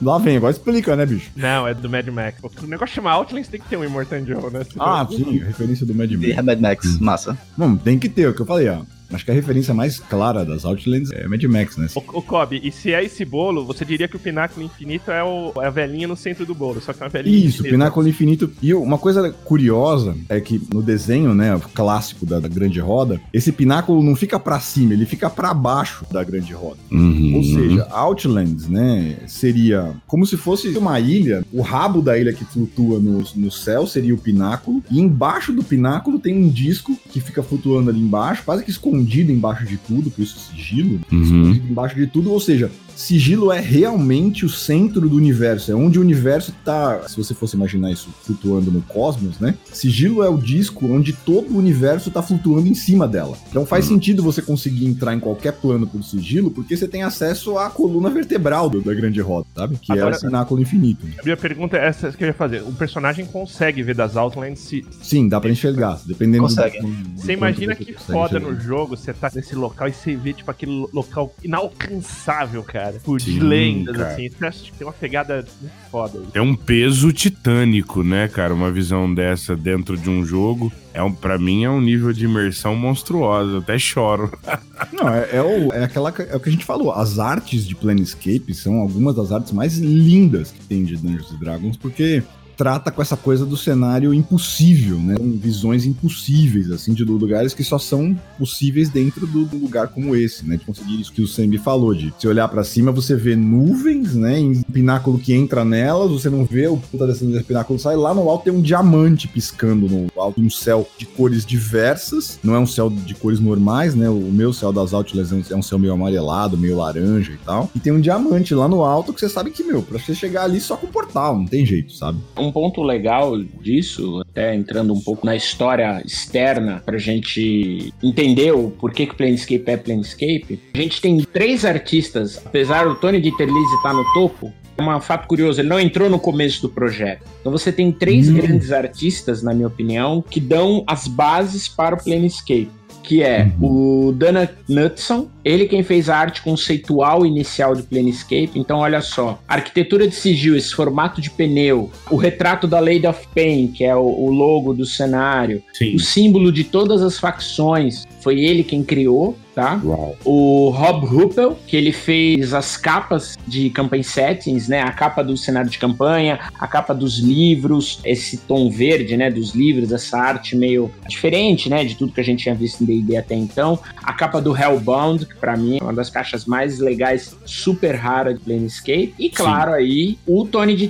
Lá vem, agora explica, né, bicho? Não, é do Mad Max. O negócio chama Outlands tem que ter um Immortan Joe, né? Ah, sim, referência do Mad De Max. Mad Max, massa. Não, tem que ter, é o que eu falei, ó. Acho que a referência mais clara das Outlands é Mad Max, né? Ô, ô Kobe, e se é esse bolo, você diria que o pináculo infinito é, o, é a velhinha no centro do bolo, só que é uma velhinha Isso, infinita. Pináculo Infinito. E uma coisa curiosa é que no desenho, né, clássico da, da Grande Roda, esse pináculo não fica pra cima, ele fica pra baixo da Grande Roda. Uhum. Ou seja, Outlands, né, seria como se fosse uma ilha, o rabo da ilha que flutua no, no céu seria o pináculo, e embaixo do pináculo tem um disco que fica flutuando ali embaixo, quase que escondido embaixo de tudo, por isso sigilo, Uhum. embaixo de tudo, ou seja, sigilo é realmente o centro do universo, é onde o universo tá, se você fosse imaginar isso flutuando no cosmos, né? Sigilo é o disco onde todo o universo tá flutuando em cima dela. Então faz sentido você conseguir entrar em qualquer plano por sigilo, porque você tem acesso à coluna vertebral do- da grande roda, sabe? Que é Agora- o cenáculo infinito. A minha pergunta é essa que eu ia fazer. O personagem consegue ver das Outlands se. Sim, dá pra enxergar, dependendo Consegue. do, do Você imagina que foda enxergar. no jogo, você tá nesse local e você vê, tipo, aquele lo- local inalcançável, cara. Cara. Por de lendas, cara. assim. Isso eu acho que tem uma pegada foda. aí. É um peso titânico, né, cara? Uma visão dessa dentro de um jogo. É um, para mim é um nível de imersão monstruosa. Eu até choro. Não, é, é o, é, aquela, é o que a gente falou. As artes de Planescape são algumas das artes mais lindas que tem de Dungeons and Dragons, porque trata com essa coisa do cenário impossível, né? Com visões impossíveis, assim, de lugares que só são possíveis dentro do, do lugar como esse, né? De conseguir isso que o Sambi falou, de se olhar pra cima, você vê nuvens, né? Em pináculo que entra nelas, você não vê o puta descendo desse pináculo sai. Lá no alto tem um diamante piscando no alto, um céu de cores diversas. Não é um céu de cores normais, né? O meu céu das Outlands é um- é um céu meio amarelado, meio laranja e tal. E tem um diamante lá no alto que você sabe que, meu, pra você chegar ali só com portal, não tem jeito, sabe? Um ponto legal disso, até entrando um pouco na história externa, pra gente entender o porquê que Planescape é Planescape, a gente tem três artistas, apesar do Tony de Terlizzi estar no topo, é um fato curioso, ele não entrou no começo do projeto. Então você tem três Hum. grandes artistas, na minha opinião, que dão as bases para o Planescape. Que é o Dana Knudson, ele quem fez a arte conceitual inicial de Planescape. Então, olha só: arquitetura de sigil, esse formato de pneu, o retrato da Lady of Pain, que é o, o logo do cenário, Sim. o símbolo de todas as facções, foi ele quem criou, tá? Uau. o Rob Ruppel, que ele fez as capas de campaign settings, né? A capa do cenário de campanha, a capa dos livros, esse tom verde, né? Dos livros, essa arte meio diferente, né? De tudo que a gente tinha visto em D&D até então. A capa do Hellbound, que pra mim é uma das caixas mais legais, super rara de Planescape. E claro aí, o Tony de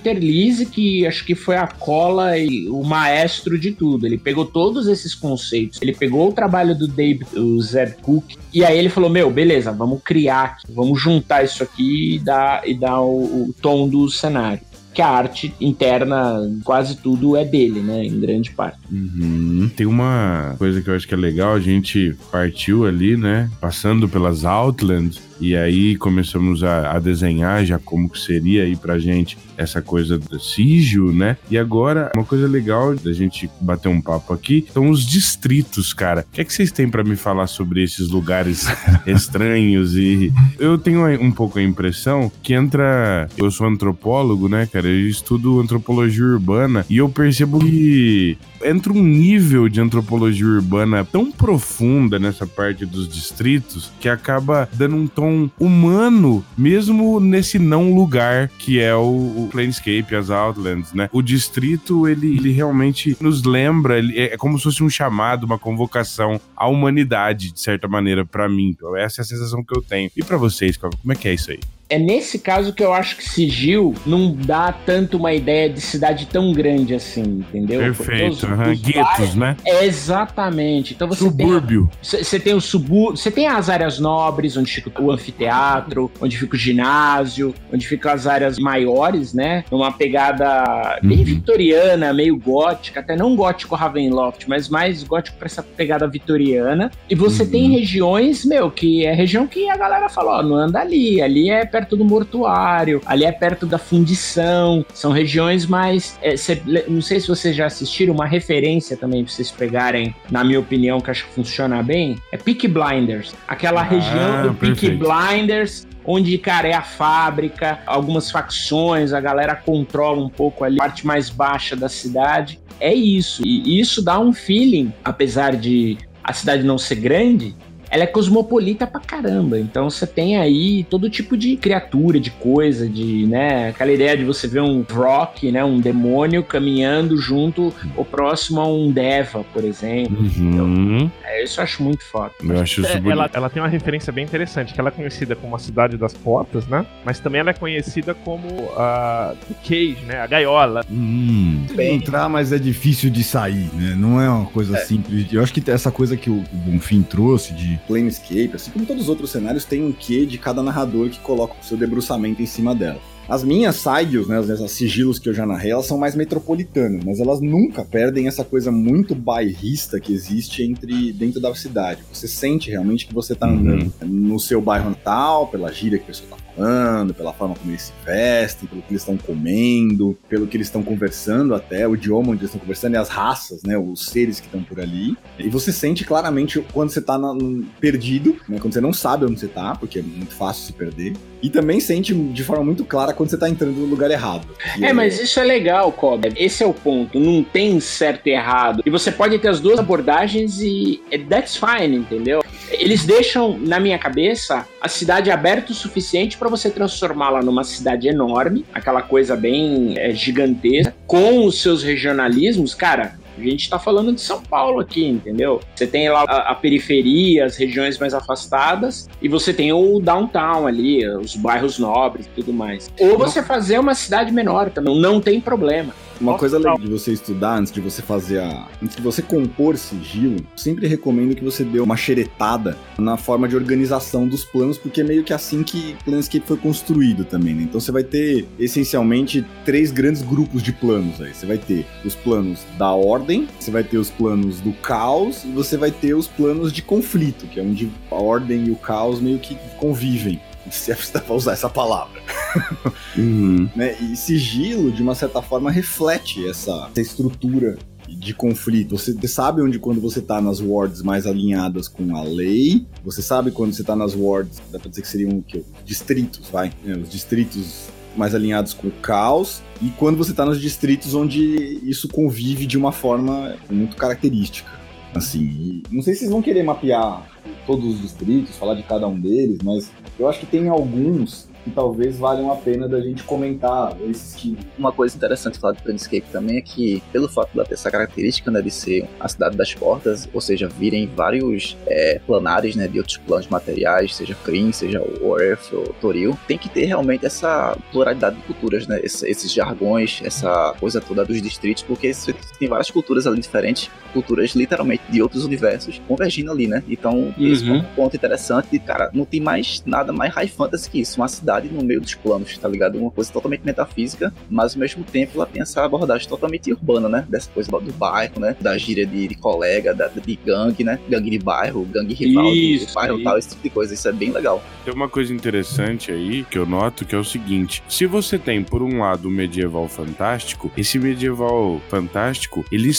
que acho que foi a cola e o maestro de tudo. Ele pegou todos esses conceitos, ele pegou o trabalho do Dave, o Zeb Cook, e aí ele falou: Meu, beleza, vamos criar, vamos juntar isso aqui e dar, e dar o, o tom do cenário. Que a arte interna, quase tudo é dele, né? Em grande parte. Uhum. Tem uma coisa que eu acho que é legal, a gente partiu ali, né? Passando pelas Outlands, e aí começamos a, a desenhar já como que seria aí pra gente essa coisa do sigil, né? E agora, uma coisa legal da gente bater um papo aqui são os distritos, cara. O que é que vocês têm pra me falar sobre esses lugares estranhos? E eu tenho um pouco a impressão que entra. Eu sou antropólogo, né, cara? Eu estudo antropologia urbana e eu percebo que entra um nível de antropologia urbana tão profunda nessa parte dos distritos que acaba dando um tom humano, mesmo nesse não lugar que é o, o Planescape, as Outlands, né? O distrito, ele, ele realmente nos lembra, ele- é como se fosse um chamado, uma convocação à humanidade, de certa maneira, pra mim. Então, essa é a sensação que eu tenho. E pra vocês, como é que é isso aí? É nesse caso que eu acho que sigil não dá tanto uma ideia de cidade tão grande assim, entendeu? Perfeito. os- aham. os Guetos, né? É, exatamente. Então você Subúrbio. Você tem o subúrbio, você tem as áreas nobres, onde fica o anfiteatro, onde fica o ginásio, onde ficam as áreas maiores, né? Numa pegada bem Uhum. vitoriana, meio gótica, até não gótico Ravenloft, mas mais gótico pra essa pegada vitoriana. E você Uhum. tem regiões, meu, que é região que a galera falou, ó, não anda ali, ali é perto do mortuário, ali é perto da fundição, são regiões mais. é, cê- não sei se vocês já assistiram, uma referência também pra vocês pegarem, na minha opinião, que acho que funciona bem, é Peak Blinders. Aquela Ah, região do Peak. Blinders. Onde, cara, é a fábrica, algumas facções, a galera controla um pouco ali a parte mais baixa da cidade. É isso. E isso dá um feeling, apesar de a cidade não ser grande, ela é cosmopolita pra caramba. Então você tem aí todo tipo de criatura, de coisa, de, né, aquela ideia de você ver um rock, né, um demônio caminhando junto ou próximo a um Deva, por exemplo. Uhum. É, isso eu acho muito foda. Eu acho isso É, bonito. ela, ela tem uma referência bem interessante, que ela é conhecida como a cidade das portas, né? Mas também ela é conhecida como a the cage, né? A gaiola. Hum. Tem entrar, mas é difícil de sair, né? Não é uma coisa simples. Eu acho que essa coisa que o o Bonfim trouxe de Planescape, assim como todos os outros cenários, tem um quê de cada narrador que coloca o seu debruçamento em cima dela. As minhas sides, né, as as sigilos que eu já narrei, elas são mais metropolitanas, mas elas nunca perdem essa coisa muito bairrista que existe entre dentro da cidade. Você sente realmente que você tá Uhum. andando no seu bairro natal, pela gíria que a pessoa tá falando, pela forma como eles se vestem, pelo que eles estão comendo, pelo que eles estão conversando até, o idioma onde eles estão conversando e as raças, né, os seres que estão por ali. E você sente claramente quando você tá no, perdido, né, quando você não sabe onde você tá, porque é muito fácil se perder. E também sente de forma muito clara quando você tá entrando no lugar errado. É, é, mas isso é legal, Cobb. Esse é o ponto. Não tem certo e errado. E você pode ter as duas abordagens e that's fine, entendeu? Eles deixam, na minha cabeça, a cidade aberta o suficiente para você transformá-la numa cidade enorme, aquela coisa bem é, gigantesca, com os seus regionalismos. Cara, a gente está falando de São Paulo aqui, entendeu? Você tem lá a, a, periferia, as regiões mais afastadas, e você tem o downtown ali, os bairros nobres e tudo mais. Ou você fazer uma cidade menor também, não tem problema. Uma Nossa, coisa legal de você estudar antes de você fazer a. Antes de você compor sigilo, sempre recomendo que você dê uma xeretada na forma de organização dos planos, porque é meio que assim que Planescape foi construído também, né? Então você vai ter essencialmente três grandes grupos de planos aí. Você vai ter os planos da ordem, você vai ter os planos do caos e você vai ter os planos de conflito, que é onde a ordem e o caos meio que convivem se é pra usar essa palavra. Uhum. né? E sigilo, de uma certa forma, reflete essa, essa estrutura de conflito. Você sabe onde quando você tá nas wards mais alinhadas com a lei, você sabe quando você tá nas wards, dá pra dizer que seriam o quê? Distritos, vai. Né? Os distritos mais alinhados com o caos, e quando você tá nos distritos onde isso convive de uma forma muito característica. Assim, não sei se vocês vão querer mapear todos os distritos, falar de cada um deles, mas eu acho que tem alguns que talvez valham a pena da gente comentar esses times. Uma coisa interessante falar do Planescape também é que, pelo fato de ter essa característica né, de ser a cidade das portas, ou seja, virem vários é, planares né, de outros planos materiais, seja Kryn, seja o Earth ou Toril, tem que ter realmente essa pluralidade de culturas, né, Esse, esses jargões, essa coisa toda dos distritos, porque tem várias culturas ali diferentes, culturas literalmente de outros universos convergindo ali, né? Então, uhum. isso é um ponto interessante de, cara, não tem mais nada mais high fantasy que isso, uma cidade realidade no meio dos planos, tá ligado? Uma coisa totalmente metafísica, mas ao mesmo tempo ela tem essa abordagem totalmente urbana, né? Dessa coisa do bairro, né? Da gíria de, de colega, da, de gangue, né? Gangue de bairro, gangue rival isso, de bairro e tal, esse tipo de coisa. Isso é bem legal. Tem uma coisa interessante aí que eu noto que é o seguinte: se você tem, por um lado, o medieval fantástico, esse medieval fantástico ele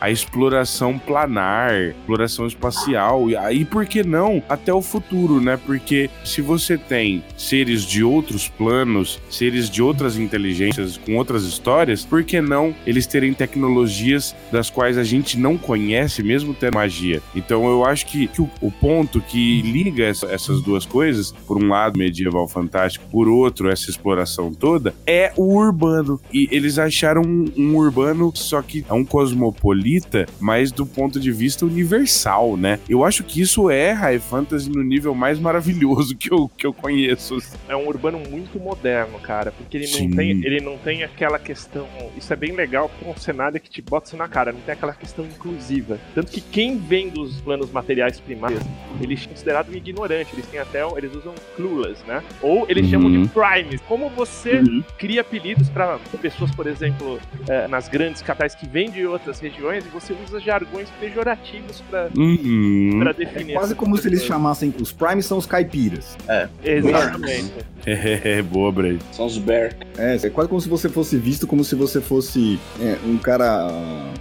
a exploração planar, exploração espacial, e aí por que não até o futuro, né? Porque se você tem seres de outros planos, seres de outras inteligências com outras histórias, por que não eles terem tecnologias das quais a gente não conhece, mesmo tendo magia? Então eu acho que, que o, o, ponto que liga essa, essas duas coisas, por um lado medieval fantástico, por outro essa exploração toda, é o urbano. E eles acharam um, um urbano, só que é um cosmopolita, mas do ponto de vista universal, né? Eu acho que isso é High Fantasy no nível mais maravilhoso que eu, que eu conheço é um urbano muito moderno, cara, porque ele não, tem, ele não tem aquela questão. Isso é bem legal, porque é um cenário que te bota isso na cara, não tem aquela questão inclusiva. Tanto que quem vem dos planos materiais primários, eles são considerados ignorantes, eles têm até. Eles usam clueless, né? Ou eles uhum. chamam de primes. Como você uhum. cria apelidos para pessoas, por exemplo, é, nas grandes capitais que vêm de outras regiões, e você usa jargões pejorativos para uhum. definir. É quase como se eles chamassem. Os primes são os caipiras. É. Exatamente. É, boa, Brave. São os Bear. É, é quase como se você fosse visto como se você fosse é, um cara.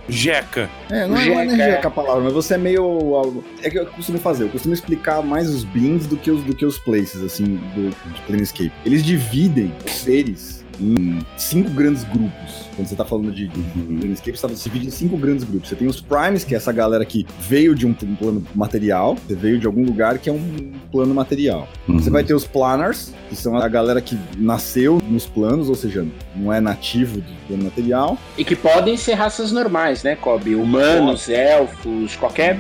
Jeca. É, não, jeca. é, não é jeca a palavra, mas você é meio. É que eu costumo fazer, eu costumo explicar mais os beans do que os, do que os places, assim, do, do Planescape. Eles dividem os seres em cinco grandes grupos. Quando você tá falando de, de Planescape, você divide em cinco grandes grupos. Você tem os Primes, que é essa galera que veio de um, um plano material, você veio de algum lugar que é um plano material. Uhum. Você vai ter os Planners, que são a galera que nasceu nos planos, ou seja, não é nativo do plano material. E que podem ser raças normais, né, Kobe? Humanos, elfos, qualquer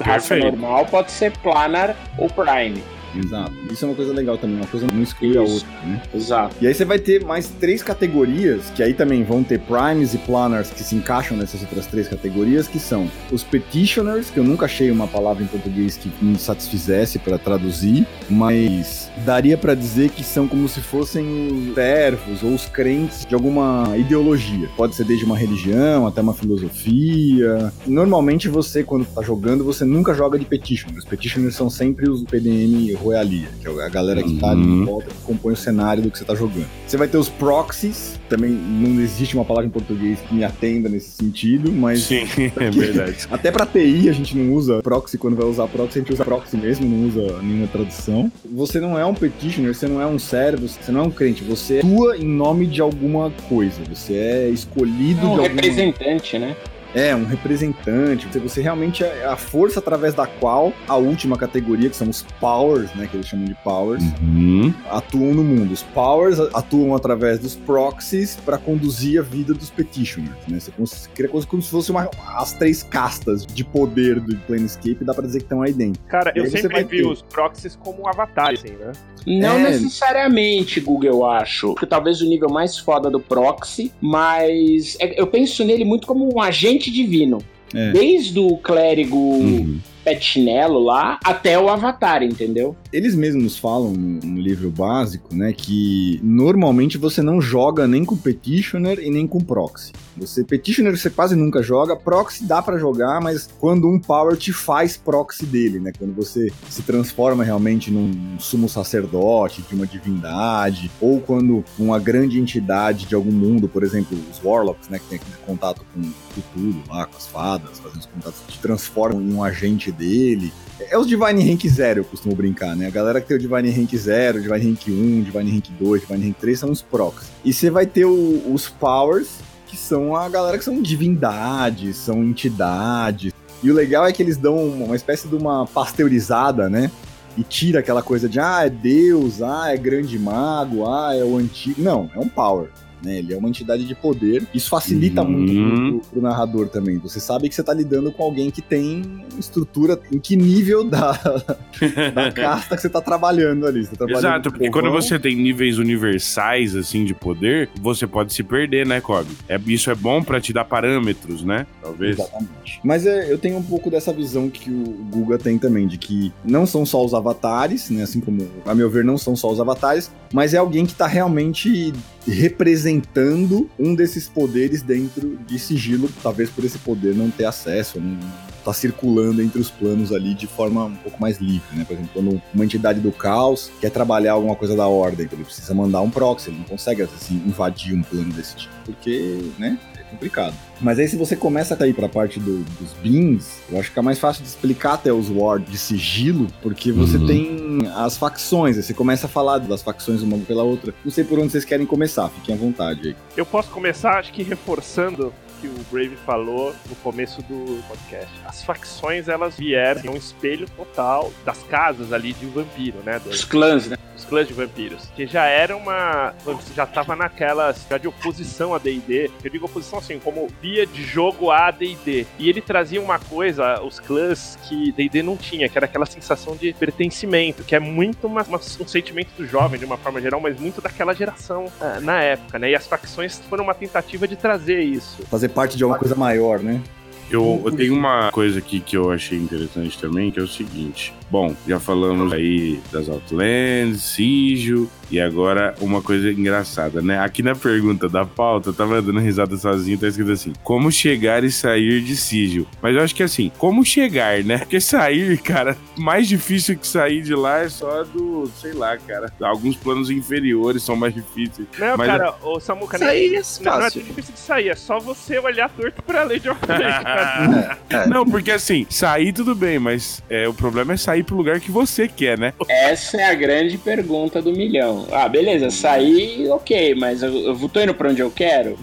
raça normal pode ser Planar ou Prime. Exato. Isso é uma coisa legal também, uma coisa não exclui a outra, né? Exato. E aí você vai ter mais três categorias, que aí também vão ter primes e planners que se encaixam nessas outras três categorias, que são os petitioners, que eu nunca achei uma palavra em português que me satisfizesse para traduzir, mas daria para dizer que são como se fossem os servos ou os crentes de alguma ideologia. Pode ser desde uma religião até uma filosofia. Normalmente você, quando tá jogando, você nunca joga de petitioners. Petitioners são sempre os PDM Royalia, que é a galera que tá ali Uhum. em volta que compõe o cenário do que você tá jogando. Você vai ter os proxies, também não existe uma palavra em português que me atenda nesse sentido, mas Sim, é verdade. até pra TI a gente não usa proxy, quando vai usar proxy, a gente usa proxy mesmo, não usa nenhuma tradução. Você não é um petitioner, você não é um servo, você não é um crente, você atua em nome de alguma coisa, você é escolhido É de um alguma... representante, né? É, um representante. Você, você realmente é a força através da qual a última categoria, que são os powers, né, que eles chamam de powers, Uhum. atuam no mundo. Os powers atuam através dos proxies para conduzir a vida dos petitioners, né? Você cria coisa como se fosse uma, as três castas de poder do Planescape, dá pra dizer que estão aí dentro. Cara, E eu sempre vi ter- os proxies como avatares, assim, né? Não É. necessariamente, Google, eu acho. Porque talvez o nível mais foda do proxy, mas é- eu penso nele muito como um agente divino. É. Desde o clérigo Uhum. Pet chinelo lá até o avatar, entendeu? Eles mesmos falam no, livro básico, né, que normalmente você não joga nem com petitioner e nem com proxy. Você petitioner você quase nunca joga, proxy dá pra jogar, mas quando um power te faz proxy dele, né, quando você se transforma realmente num sumo sacerdote de uma divindade, ou quando uma grande entidade de algum mundo, por exemplo, os warlocks, né, que tem aquele contato com tudo lá, com as fadas, fazendo os contatos, te transformam em um agente dele. É os Divine Rank 0, eu costumo brincar, né? A galera que tem o Divine Rank 0, Divine Rank 1, Divine Rank 2, Divine Rank 3 são os procs. E você vai ter o- os Powers, que são a galera que são divindades, são entidades. E o legal é que eles dão uma espécie de uma pasteurizada, né? E tira aquela coisa de, ah, é Deus, ah, é grande mago, ah, é o antigo. Não, é um Power. Né, ele é uma entidade de poder. Isso facilita Uhum. muito pro, pro- narrador também. Você sabe que você tá lidando com alguém que tem estrutura, em que nível da, da casta que você tá trabalhando ali. Tá trabalhando Exato, porque quando você tem níveis universais, assim, de poder, você pode se perder, né, Kobe? É, isso é bom pra te dar parâmetros, né? Talvez. Exatamente. Mas é, eu tenho um pouco dessa visão que o Guga tem também, de que não são só os avatares, né? Assim como, a meu ver, não são só os avatares, mas é alguém que tá realmente representando um desses poderes dentro de sigilo, talvez por esse poder não ter acesso, não tá circulando entre os planos ali de forma um pouco mais livre, né? Por exemplo, quando uma entidade do caos quer trabalhar alguma coisa da ordem, ele precisa mandar um proxy, ele não consegue assim invadir um plano desse tipo, porque, né? Complicado. Mas aí se você começa a ir pra parte do- dos beans, eu acho que é mais fácil de explicar até os ward de sigilo, porque você Uhum. tem as facções, aí você começa a falar das facções uma pela outra. Não sei por onde vocês querem começar, fiquem à vontade aí. Eu posso começar, acho que reforçando que o Brave falou no começo do podcast. As facções, elas vieram em um espelho total das casas ali de um vampiro, né? Os Dos, clãs, né? dos clãs de vampiros. Que já era uma... Já tava naquelas... Já de oposição a D&D. Eu digo oposição assim, como via de jogo a D&D. E ele trazia uma coisa, os clãs, que D&D não tinha, que era aquela sensação de pertencimento, que é muito uma- uma- um sentimento do jovem, de uma forma geral, mas muito daquela geração ah, na época, né? E as facções foram uma tentativa de trazer isso. Fazer parte de alguma coisa maior, né? Eu, eu tenho uma coisa aqui que eu achei interessante também, que é o seguinte. Bom, já falamos aí das Outlands, Sigil, e agora uma coisa engraçada, né? Aqui na pergunta da pauta, eu tava dando risada sozinho, tá escrito assim: como chegar e sair de Sigil? Mas eu acho que assim, como chegar, né? Porque sair, cara, mais difícil que sair de lá é só do, sei lá, cara. Alguns planos inferiores são mais difíceis. Não, Mas cara, o Samuca Isso aí é Não, não é fácil. tão difícil de sair, é só você olhar torto pra Lady of. É. Não, porque assim, sair tudo bem, mas é, o problema é sair pro lugar que você quer, né? Essa é a grande pergunta do milhão. Ah, beleza, sair, ok, mas eu, eu tô indo pra onde eu quero?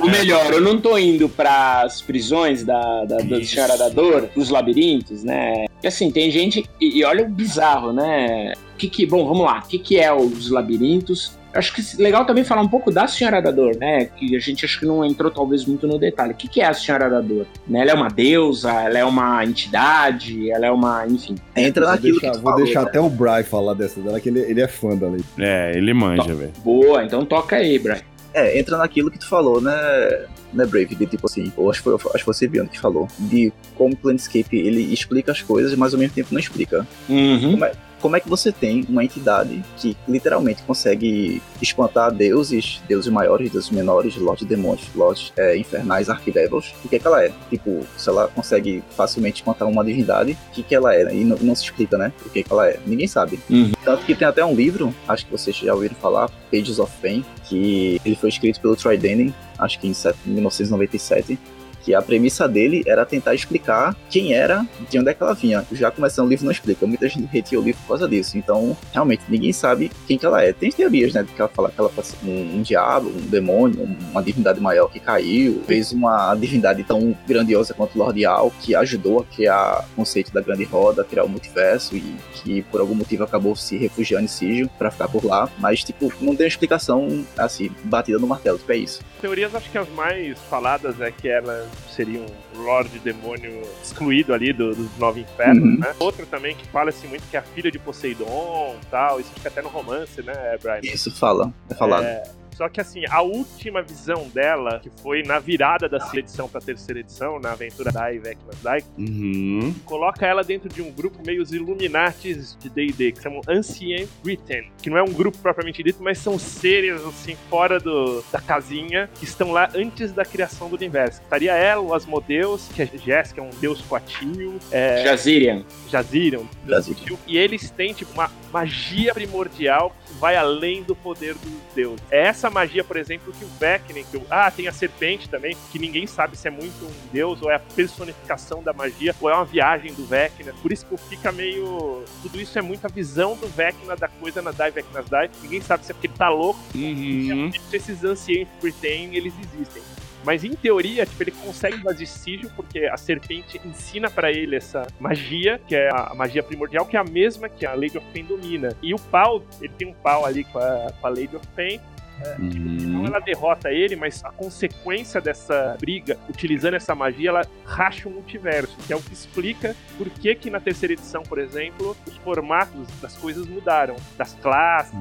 Ou melhor, eu não tô indo pras prisões da, da, da. Senhora da Dor, dos labirintos, né? E assim, tem gente. E, e olha o bizarro, né? Que que, bom, vamos lá. O que, que é os labirintos? Acho que legal também falar um pouco da Senhora da Dor, né? Que a gente acho que não entrou talvez muito no detalhe. O que, que é a Senhora da Dor? Né? Ela é uma deusa, ela é uma entidade, ela é uma. Enfim. Entra Vou naquilo deixar, que tu vou falou, deixar né? até o Bry falar dessa dela, que ele, ele é fã da lei. É, ele manja, velho. Boa, então toca aí, Brian. É, entra naquilo que tu falou, né, né Brave? De tipo assim, ou acho que foi, acho que foi Biano, que falou. De como o Planescape ele explica as coisas, mas ao mesmo tempo não explica. Uhum. como é que você tem uma entidade que literalmente consegue espantar deuses, deuses maiores, deuses menores, lords demônios, lords é, infernais, arquidevils, o que é que ela é? Tipo, se ela consegue facilmente espantar uma divindade, o que que ela é? E não, não se explica, né? O que que ela é. Ninguém sabe. Uhum. Tanto que tem até um livro, acho que vocês já ouviram falar, Pages of Pain, que ele foi escrito pelo Troy Denning, acho que em 1997, que a premissa dele era tentar explicar quem era, de onde é que ela vinha. Já começando o livro não explica, muita gente retia o livro por causa disso. Então, realmente, ninguém sabe quem que ela é. Tem teorias, né, de que ela fala que ela ser um, um diabo, um demônio, uma divindade maior que caiu, fez uma divindade tão grandiosa quanto Lord Al, que ajudou a criar o conceito da grande roda, criar o multiverso e que por algum motivo acabou se refugiando em Sigil para ficar por lá, mas tipo, não tem explicação assim, batida no martelo, tipo, é isso. Teorias acho que as mais faladas é que ela seria um Lorde Demônio excluído ali do- dos Nove Infernos, Uhum. né? Outra também que fala assim muito que é a filha de Poseidon tal, isso fica até no romance, né, Brian? Isso fala, é falado. É, só que assim, a última visão dela, que foi na virada da segunda edição pra terceira edição, na aventura da Vecna Dai, Uhum. coloca ela dentro de um grupo meio os Illuminatis de D&D, que chamam Ancient Britain, que não é um grupo propriamente dito, mas são seres, assim, fora do, da casinha, que estão lá antes da criação do universo. Estaria ela, o Asmodeus, que é Jéssica, é um deus coatio, é, Jazirian. Jazirian, Jazirian. e eles têm, tipo, uma magia primordial que vai além do poder dos deuses. É essa magia, por exemplo, que o Vecna, que o- ah, tem a serpente também, que ninguém sabe se é muito um deus ou é a personificação da magia, ou é uma viagem do Vecna. Por isso que fica meio... Tudo isso é muito a visão do Vecna da coisa na Die Vecna's Die. Ninguém sabe se é porque ele tá louco, Uhum. se esses Ancient Britain, eles existem. Mas em teoria, tipo, ele consegue invadir Sigil porque a serpente ensina pra ele essa magia, que é a a magia primordial, que é a mesma que a Lady of Pain domina. E o pau, ele tem um pau ali com a, com a Lady of Pain. Não Uhum. ela derrota ele, mas a consequência dessa briga, utilizando essa magia, ela racha o multiverso, que é o que explica por que que na terceira edição, por exemplo, os formatos das coisas mudaram, das classes,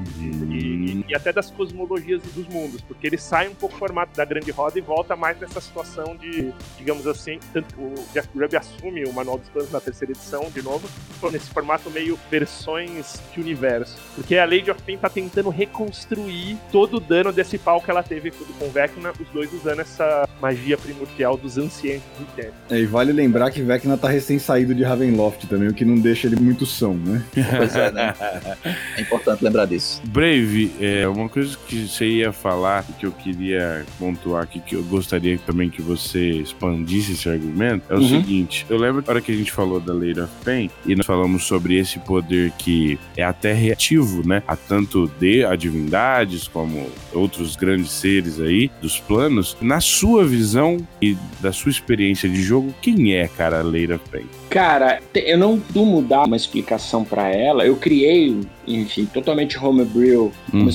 e, e até das cosmologias dos mundos, porque ele sai um pouco do formato da grande roda e volta mais nessa situação de, digamos assim, tanto o Jeff Grubb assume o Manual dos Planos na terceira edição, de novo, nesse formato meio versões de universo. Porque a Lady of Pain tá tentando reconstruir todo o dano desse pau que ela teve com o Vecna, os dois usando essa magia primordial dos ancientes do tempo. É, e vale lembrar que Vecna tá recém-saído de Ravenloft também, o que não deixa ele muito são, né? Pois é, né? É importante lembrar disso. Brave, é uma coisa que você ia falar que eu queria pontuar aqui, que eu gostaria também que você expandisse esse argumento, é o Uhum. seguinte: eu lembro na hora que a gente falou da Lady of Pain e nós falamos sobre esse poder que é até reativo, né? A tanto de a divindades como outros grandes seres aí dos planos. Na sua visão e da sua experiência de jogo, quem é, cara, a Lady of Pain? Cara, eu não dumo dar uma explicação pra ela. Eu criei, enfim, totalmente homebrew, uma Uhum.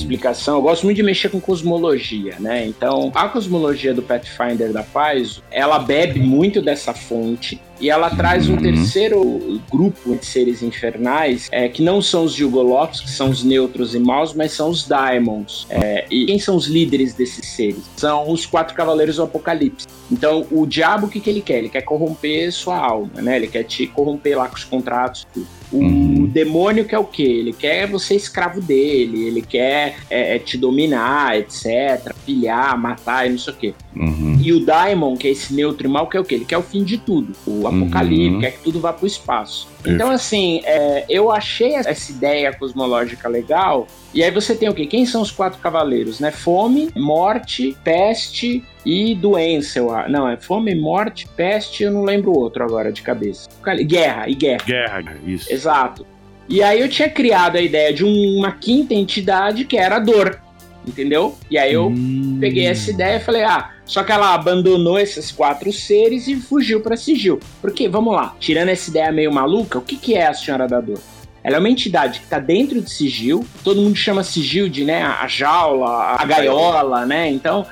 Eu gosto muito de mexer com cosmologia, né? Então, a cosmologia do Pathfinder da Paz, ela bebe muito dessa fonte e ela traz um Uhum. terceiro grupo de seres infernais, é, que não são os Jugolops, que são os neutros e maus, mas são os Daimons. É, e quem são os líderes desses seres? São os quatro cavaleiros do Apocalipse. Então, o diabo, o que, que ele quer? Ele quer corromper sua alma, né? Ele quer te corromper lá com os contratos. tudo. O Uhum. demônio quer o quê? Ele quer você escravo dele, ele quer é, é, te dominar, etc. Pilhar, matar e não sei o quê. Uhum. E o Daimon, que é esse neutro e mal, quer o quê? Ele quer o fim de tudo. O apocalipse, Uhum. quer que tudo vá pro espaço. Então, assim, é, eu achei essa ideia cosmológica legal. E aí você tem o quê? Quem são os quatro cavaleiros, né? Fome, morte, peste e doença. Eu, a- não, é fome, morte, peste, eu não lembro o outro agora de cabeça. Guerra, e guerra. Guerra, isso. Exato. E aí eu tinha criado a ideia de um- uma quinta entidade que era a dor. Entendeu? E aí eu Hum. peguei essa ideia e falei, ah, só que ela abandonou esses quatro seres e fugiu pra Sigil. Porque, vamos lá, tirando essa ideia meio maluca, o que, que é a Senhora da Dor? Ela é uma entidade que tá dentro de Sigil, todo mundo chama Sigil de, né, a jaula, a gaiola, né? Então,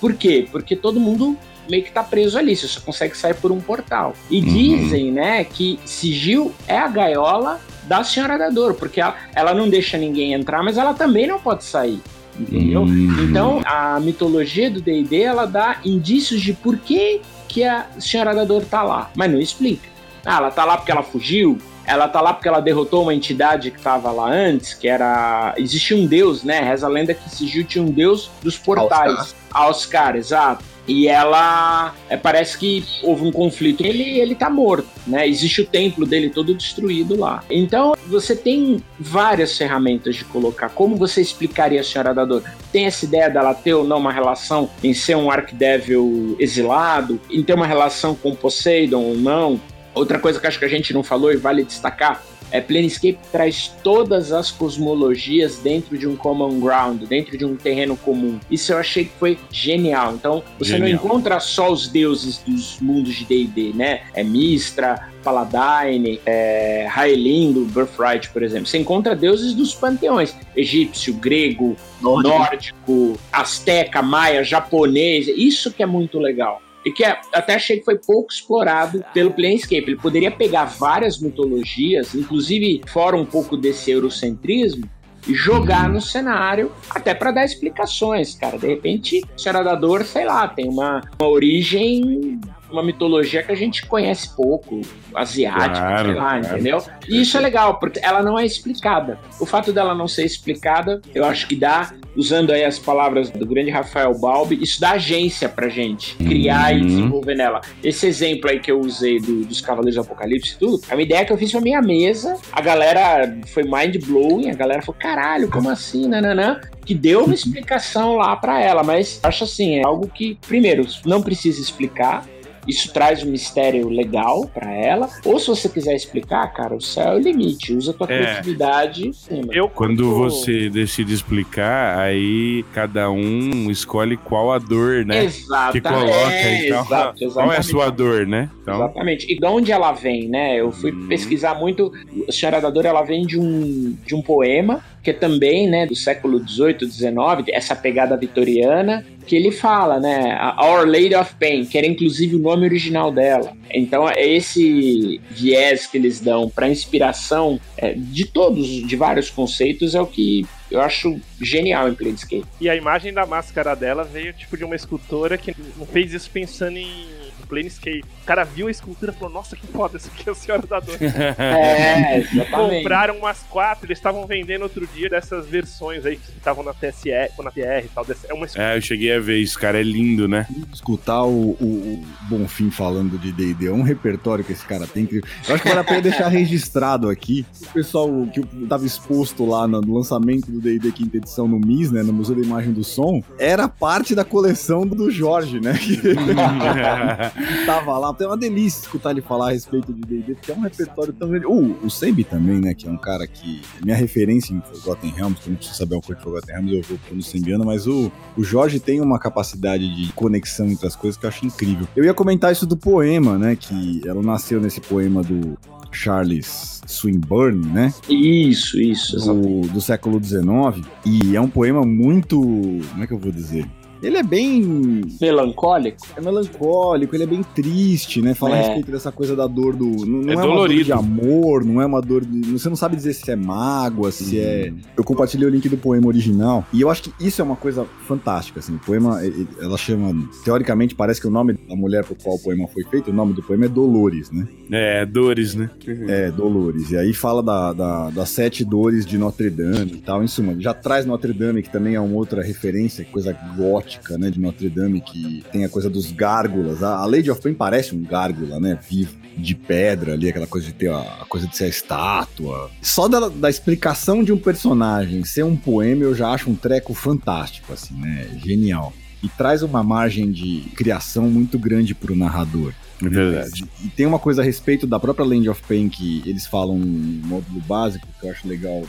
por quê? Porque todo mundo meio que tá preso ali, você só consegue sair por um portal. E Uhum. dizem, né, que Sigil é a gaiola da Senhora da Dor, porque ela, ela não deixa ninguém entrar, mas ela também não pode sair. Entendeu? Uhum. Então, a mitologia do D&D, ela dá indícios de por que, que a Senhora da Dor tá lá, mas não explica. Ah, ela tá lá porque ela fugiu? ela tá lá porque ela derrotou uma entidade que tava lá antes, que era. Existia um deus, né? Reza a lenda que Sigil tinha um deus dos portais. Oscar, exato. E ela é, parece que houve um conflito. Ele, ele tá morto, né? Existe o templo dele todo destruído lá. Então você tem várias ferramentas de colocar. Como você explicaria a Senhora da Dor? Tem essa ideia dela ter ou não uma relação em ser um Archdevil exilado, em ter uma relação com Poseidon ou não? Outra coisa que acho que a gente não falou e vale destacar é, Planescape traz todas as cosmologias dentro de um common ground, dentro de um terreno comum. Isso eu achei que foi genial. Então, você genial. não encontra só os deuses dos mundos de D&D, né? É Mistra, Paladine, é, Haelindo, Birthright, por exemplo. Você encontra deuses dos panteões: egípcio, grego, nórdico, nórdico asteca, maia, japonês. Isso que é muito legal e que é, até achei que foi pouco explorado pelo Planescape. Ele poderia pegar várias mitologias, inclusive fora um pouco desse eurocentrismo, e jogar no cenário, até para dar explicações, cara. De repente, Senhora da Dor, sei lá, tem uma, uma origem uma mitologia que a gente conhece pouco, asiática, claro, sei lá, claro. entendeu? E isso é legal, porque ela não é explicada. O fato dela não ser explicada, eu acho que dá, usando aí as palavras do grande Rafael Balbi, isso dá agência pra gente criar uhum. e desenvolver nela. Esse exemplo aí que eu usei do, dos Cavaleiros do Apocalipse e tudo, é uma ideia que eu fiz pra minha mesa, a galera foi mind blowing, a galera falou, caralho, como assim, nananã que deu uma explicação lá para ela, mas acho assim, é algo que, primeiro, não precisa explicar, isso traz um mistério legal para ela. Ou se você quiser explicar, cara, o céu é o limite. Usa a tua é. criatividade. Eu, Quando você decide explicar, aí cada um escolhe qual a dor, né? Exatamente. Que coloca. É, então, exato, qual é a sua dor, né? Então... Exatamente. E de onde ela vem, né? Eu fui hum. pesquisar muito. A Senhora da Dor, ela vem de um, de um poema que é também, né, do século 18, 19, essa pegada vitoriana, que ele fala, né, Our Lady of Pain, que era inclusive o nome original dela. Então, é esse viés que eles dão para inspiração é, de todos, de vários conceitos, é o que eu acho genial em Planescape. E a imagem da máscara dela veio tipo de uma escultora que não fez isso pensando em Planescape. O cara viu a escultura e falou: Nossa, que foda, isso aqui é a Senhora da Dor. é, exatamente. Compraram umas quatro, eles estavam vendendo outro dia dessas versões aí que estavam na TSE, ou na TR e tal. É, uma é, eu cheguei a ver isso, cara, é lindo, né? Escutar o, o, o Bonfim falando de D&D, é um repertório que esse cara tem. Que... Eu acho que vale a pena deixar registrado aqui. O pessoal que estava exposto lá no lançamento do D&D quinta edição no MIS, né, no Museu da Imagem do Som, era parte da coleção do Jorge, né? tava lá. Tem uma delícia escutar ele falar a respeito de D&D, porque é um repertório tão grande. Uh, o Sembi também, né, que é um cara que... É minha referência em Forgotten Realms, que eu não preciso saber uma coisa de Forgotten Realms, eu vou no Sembiano, mas o, o Jorge tem uma capacidade de conexão entre as coisas que eu acho incrível. Eu ia comentar isso do poema, né, que ela nasceu nesse poema do Charles Swinburne, né? Isso, isso. Do, do século XIX. E é um poema muito. Como é que eu vou dizer? Ele é bem. Melancólico? É melancólico, ele é bem triste, né? Falar é. a respeito dessa coisa da dor do. Não, não é, é uma dor de amor, não é uma dor de. Você não sabe dizer se é mágoa, se é. Uhum. Eu compartilhei o link do poema original. E eu acho que isso é uma coisa fantástica, assim. O poema, ela chama. Teoricamente, parece que o nome da mulher por qual o poema foi feito, o nome do poema é Dolores, né? É, Dores, né? É, Dolores. E aí fala da, da, das sete dores de Notre Dame e tal. Em suma, já traz Notre Dame, que também é uma outra referência, coisa gótica gótica, né, de Notre Dame, que tem a coisa dos gárgulas. A, Lady of Pain parece um gárgula, né, vivo, de pedra ali, aquela coisa de ter a, a coisa de ser a estátua. Só da, da, explicação de um personagem ser um poema eu já acho um treco fantástico, assim, né, genial. E traz uma margem de criação muito grande pro narrador. É verdade. E tem uma coisa a respeito da própria Land of Pain que eles falam no módulo básico, que eu acho legal,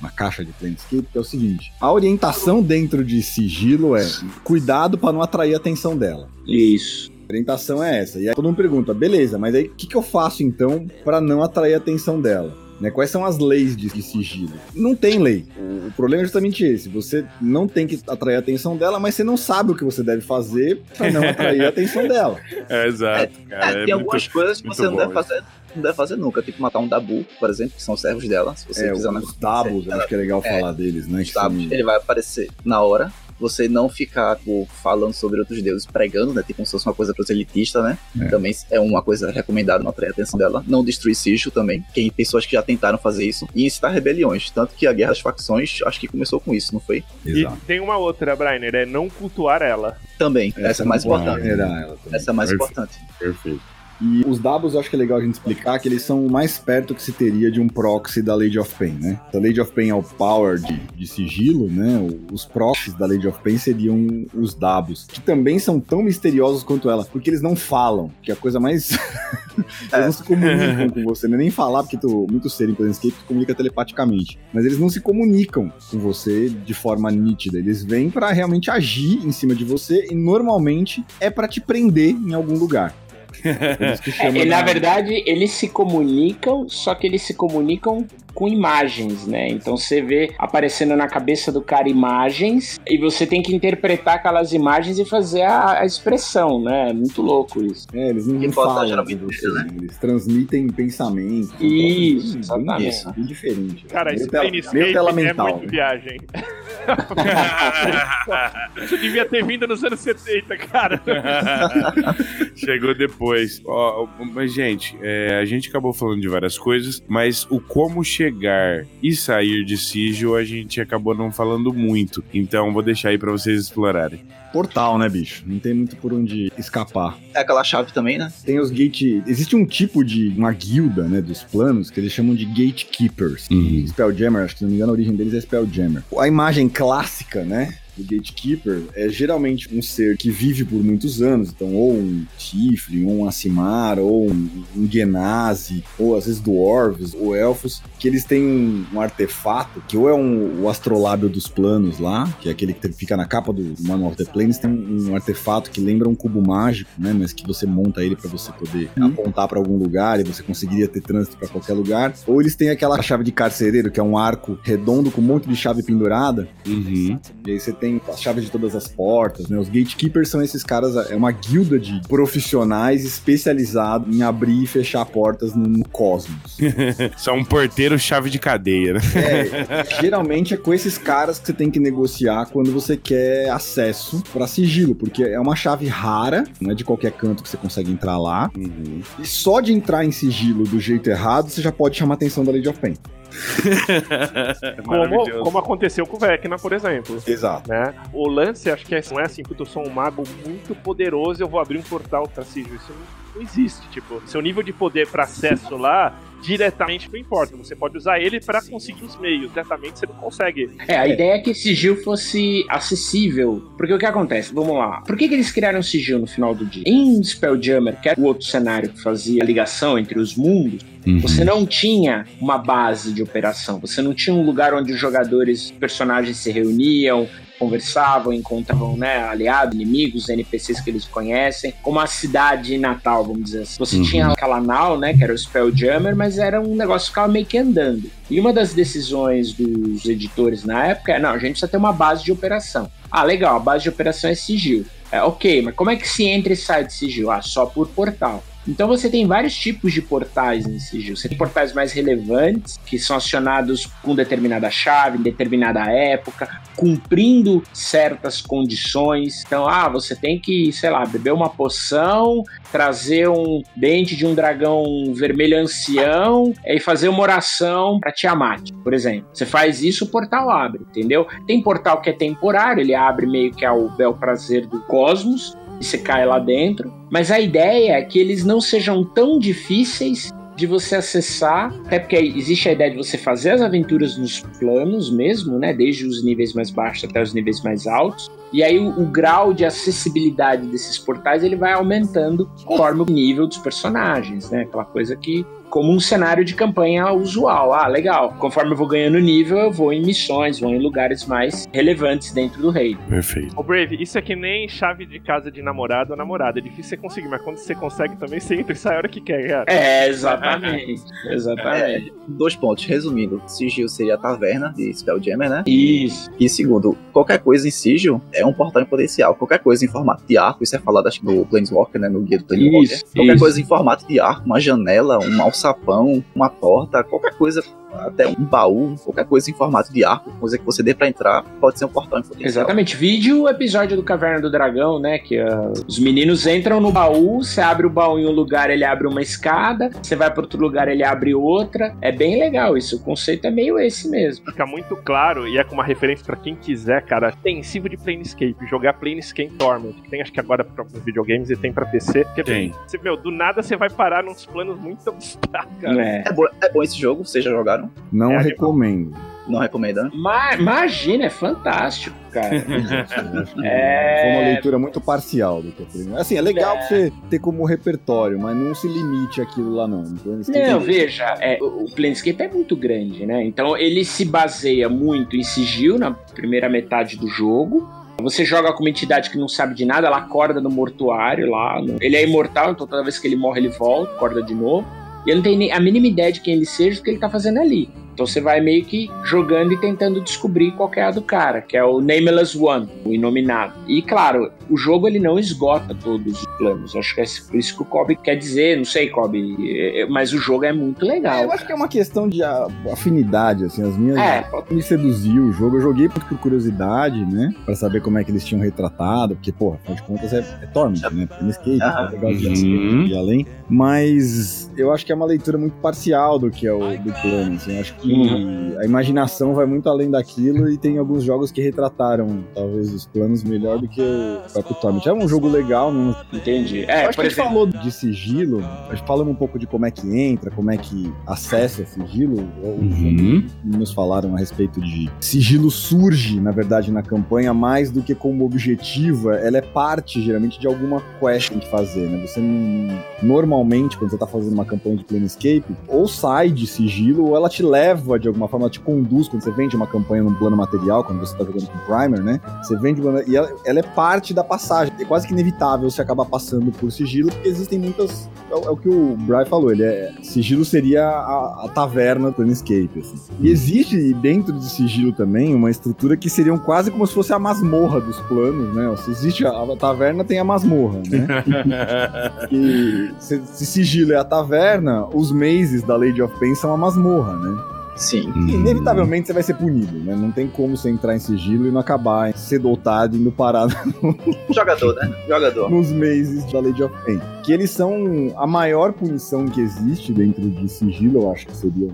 na caixa de Planescape, que é o seguinte: a orientação dentro de sigilo é cuidado para não atrair a atenção dela. Isso. A orientação é essa. E aí todo mundo pergunta, beleza, mas aí o que, que eu faço então para não atrair a atenção dela? Né? Quais são as leis de, de sigilo? Não tem lei. O, o, problema é justamente esse. Você não tem que atrair a atenção dela, mas você não sabe o que você deve fazer para não atrair a atenção dela. É, exato. Cara, é, é, tem algumas coisas que você não deve fazer não deve fazer nunca. Tipo, matar um Dabu, por exemplo, que são servos dela. Se você é, quiser os Dabus, acho que é legal é, falar deles, né? Dabus, ele vai aparecer na hora, você não ficar tipo, falando sobre outros deuses, pregando, né? Tipo, como se fosse uma coisa proselitista, né? É. Também é uma coisa recomendada, não atrair a atenção dela. Não destruir sigilo também. Tem pessoas que já tentaram fazer isso e incitar rebeliões. Tanto que a Guerra das Facções, acho que começou com isso, não foi? E tem uma outra, Brainer, é não cultuar ela. Também. Essa, é mais importante. ela também. Essa é mais Perfeito. importante. Perfeito. E os Dabos eu acho que é legal a gente explicar que eles são o mais perto que se teria de um proxy da Lady of Pain, né? A Lady of Pain é o power de, de sigilo, né? Os proxies da Lady of Pain seriam os Dabos, que também são tão misteriosos quanto ela, porque eles não falam, que é a coisa mais. eles não se comunicam com você, não é nem falar, porque tu, muito ser em Planescape tu comunica telepaticamente. Mas eles não se comunicam com você de forma nítida. Eles vêm pra realmente agir em cima de você e normalmente é pra te prender em algum lugar. É, e, na da- verdade, eles se comunicam, só que eles se comunicam com imagens, né? Então você vê aparecendo na cabeça do cara imagens e você tem que interpretar aquelas imagens e fazer a, a expressão, né? É muito louco isso. É, eles não, não falam você, né? Eles transmitem pensamento. Isso, Bem- exatamente. Isso, bem diferente. Cara, meio esse tela, meio tela é mental. muito né? viagem. Você devia ter vindo nos anos 70, cara. Chegou depois. Ó, mas, gente, é, a gente acabou falando de várias coisas, mas o como chegar e sair de Sigil a gente acabou não falando muito. Então vou deixar aí pra vocês explorarem. Portal, né, bicho? Não tem muito por onde escapar. É aquela chave também, né? Tem os gate. Existe um tipo de. uma guilda, né, dos planos, que eles chamam de gatekeepers. Uhum. Spelljammer, acho que se não me engano, a origem deles é Spelljammer. A imagem clássica, né? Do Gatekeeper é geralmente um ser que vive por muitos anos, então, ou um Tiflin, ou um Asimar, ou um, um Genasi, ou às vezes Dwarves, ou Elfos, que eles têm um, um artefato, que ou é um, o Astrolábio dos Planos lá, que é aquele que fica na capa do Manual of the Planes, tem um, artefato que lembra um cubo mágico, né? Mas que você monta ele pra você poder apontar pra algum lugar e você conseguiria ter trânsito pra qualquer lugar. Ou eles têm aquela chave de carcereiro, que é um arco redondo com um monte de chave pendurada, Uhum. e aí você tem as chaves de todas as portas, né? Os gatekeepers são esses caras, é uma guilda de profissionais especializados em abrir e fechar portas no, no cosmos. Só um porteiro chave de cadeia, né? É, geralmente é com esses caras que você tem que negociar quando você quer acesso pra sigilo, porque é uma chave rara, não é de qualquer canto que você consegue entrar lá. Uhum. E só de entrar em sigilo do jeito errado, você já pode chamar a atenção da Lady of Pain. Como, Maravilhoso. como aconteceu com o Vecna, por exemplo. Exato. Né? O lance, acho que é, não é assim, porque eu sou um mago muito poderoso eu vou abrir um portal pra Sigil. Isso não, não existe. Tipo, seu nível de poder pra acesso lá, diretamente não importa. Você pode usar ele pra conseguir os meios. Diretamente você não consegue. É, a ideia é que sigil fosse acessível. Porque o que acontece? Vamos lá. Por que, que eles criaram sigil no final do dia? Em Spelljammer, que era o outro cenário que fazia a ligação entre os mundos, Uhum. você não tinha uma base de operação. Você não tinha um lugar onde os jogadores, personagens se reuniam, conversavam, encontravam né, aliados, inimigos, NPCs que eles conhecem, como a cidade natal, vamos dizer assim. Você Uhum. tinha aquela nau, né, que era o Spelljammer, mas era um negócio que ficava meio que andando. E uma das decisões dos editores na época é, não, a gente precisa ter uma base de operação. Ah, legal, a base de operação é sigil. É, ok, mas como é que se entra e sai de sigil? Ah, só por portal. Então você tem vários tipos de portais em sigil. Você tem portais mais relevantes, que são acionados com determinada chave, em determinada época, cumprindo certas condições. Então, ah, você tem que, sei lá, beber uma poção, trazer um dente de um dragão vermelho ancião e fazer uma oração pra Tiamat, por exemplo. Você faz isso, o portal abre, entendeu? Tem portal que é temporário, ele abre meio que ao bel prazer do cosmos, e você cai lá dentro. Mas a ideia é que eles não sejam tão difíceis de você acessar, até porque existe a ideia de você fazer as aventuras nos planos mesmo, né? Desde os níveis mais baixos até os níveis mais altos. E aí o, o grau de acessibilidade desses portais ele vai aumentando conforme o nível dos personagens, né? Aquela coisa que como um cenário de campanha usual. Ah, legal. Conforme eu vou ganhando nível, eu vou em missões, vou em lugares mais relevantes dentro do reino. Perfeito. Ô Brave, isso é que nem chave de casa de namorado ou namorada. É difícil você conseguir, mas quando você consegue também, você entra e sai a hora que quer, cara. É, exatamente. exatamente. Dois pontos, resumindo. Sigil seria a taverna de Spelljammer, né? Isso. E segundo, qualquer coisa em Sigil é um portal em potencial. Qualquer coisa em formato de arco, isso é falado acho no Planeswalker, né? No guia do Planeswalker. Isso, qualquer isso. coisa em formato de arco, uma janela, um alçapão, uma porta, qualquer coisa até um baú, qualquer coisa em formato de arco, coisa que você dê pra entrar, pode ser um portal em potencial. Exatamente. Vídeo o episódio do Caverna do Dragão, né? Que uh, os meninos entram no baú, você abre o baú em um lugar, ele abre uma escada, você vai para outro lugar, ele abre outra. É bem legal isso. O conceito é meio esse mesmo. Fica muito claro e é com uma referência pra quem quiser, cara. Extensivo de Planescape, jogar Planescape Torment, que tem acho que agora pra alguns videogames e tem pra PC. Que, Tem. Você, meu, do nada você vai parar nos planos muito abstratos, cara. É. É bom, é bom esse jogo, vocês já jogaram? Não É, recomendo. Não recomendo. né? Ma- imagina, é fantástico, cara. Foi É. uma leitura muito parcial do que eu falei. Assim, é legal É. você ter como repertório, mas não se limite àquilo lá, não. Então, Não, que- veja, é, o o Planescape é muito grande, né? Então ele se baseia muito em sigil na primeira metade do jogo. Você joga com uma entidade que não sabe de nada, ela acorda no mortuário lá. no- Ele é imortal, então toda vez que ele morre, ele volta, acorda de novo. E ele não tem nem a mínima ideia de quem ele seja, o que ele tá fazendo ali. Então você vai meio que jogando e tentando descobrir qual que é a do cara, que é o Nameless One, o Inominado. E claro, o jogo ele não esgota todos os planos. Acho que é por isso que o Kobe quer dizer, não sei, Kobe, é- mas o jogo é muito É, legal. eu acho que é uma questão de afinidade, assim, as minhas É, me seduziu o jogo. Eu joguei por, curiosidade, né? Pra saber como é que eles tinham retratado, porque, pô, afinal de contas é, é Torment, né? Planescape, Aham. é legal de Uhum. ir além. Mas eu acho que é uma leitura muito parcial do que é o do plano, assim. Eu acho que Uhum. a imaginação vai muito além daquilo e tem alguns jogos que retrataram, talvez, os planos melhor do que o próprio Torment. É um jogo legal, não entendi. eu É, acho por que a gente exemplo, falou de sigilo, a gente falando um pouco de como é que entra, como é que acessa sigilo. Uhum. Os meninos falaram a respeito de sigilo surge, na verdade, na campanha, mais do que como objetivo. Ela é parte, geralmente, de alguma quest que tem que fazer, né? Você não, normalmente, quando você tá fazendo uma campanha de Planescape, ou sai de sigilo, ou ela te leva de alguma forma, ela te conduz quando você vende uma campanha num plano material, quando você tá jogando com Primer, né? Você vende uma, e ela, ela é parte da passagem. É quase que inevitável você acabar passando por sigilo, porque existem muitas. É, o- é o que o Brian falou, ele é. Sigilo seria a, a taverna do Planescape. Assim. E existe dentro de sigilo também uma estrutura que seriam quase como se fosse a masmorra dos planos, né? Se existe a, a taverna, tem a masmorra, né? E se, se sigilo é a taverna, os mazes da Lady of Pain são a masmorra, né? Sim. Inevitavelmente você vai ser punido, né? Não tem como você entrar em sigilo e não acabar cedo ou tarde indo parar Jogador, né? Jogador. nos meses da Lady of Pain. Que eles são a maior punição que existe dentro de sigilo, eu acho que seria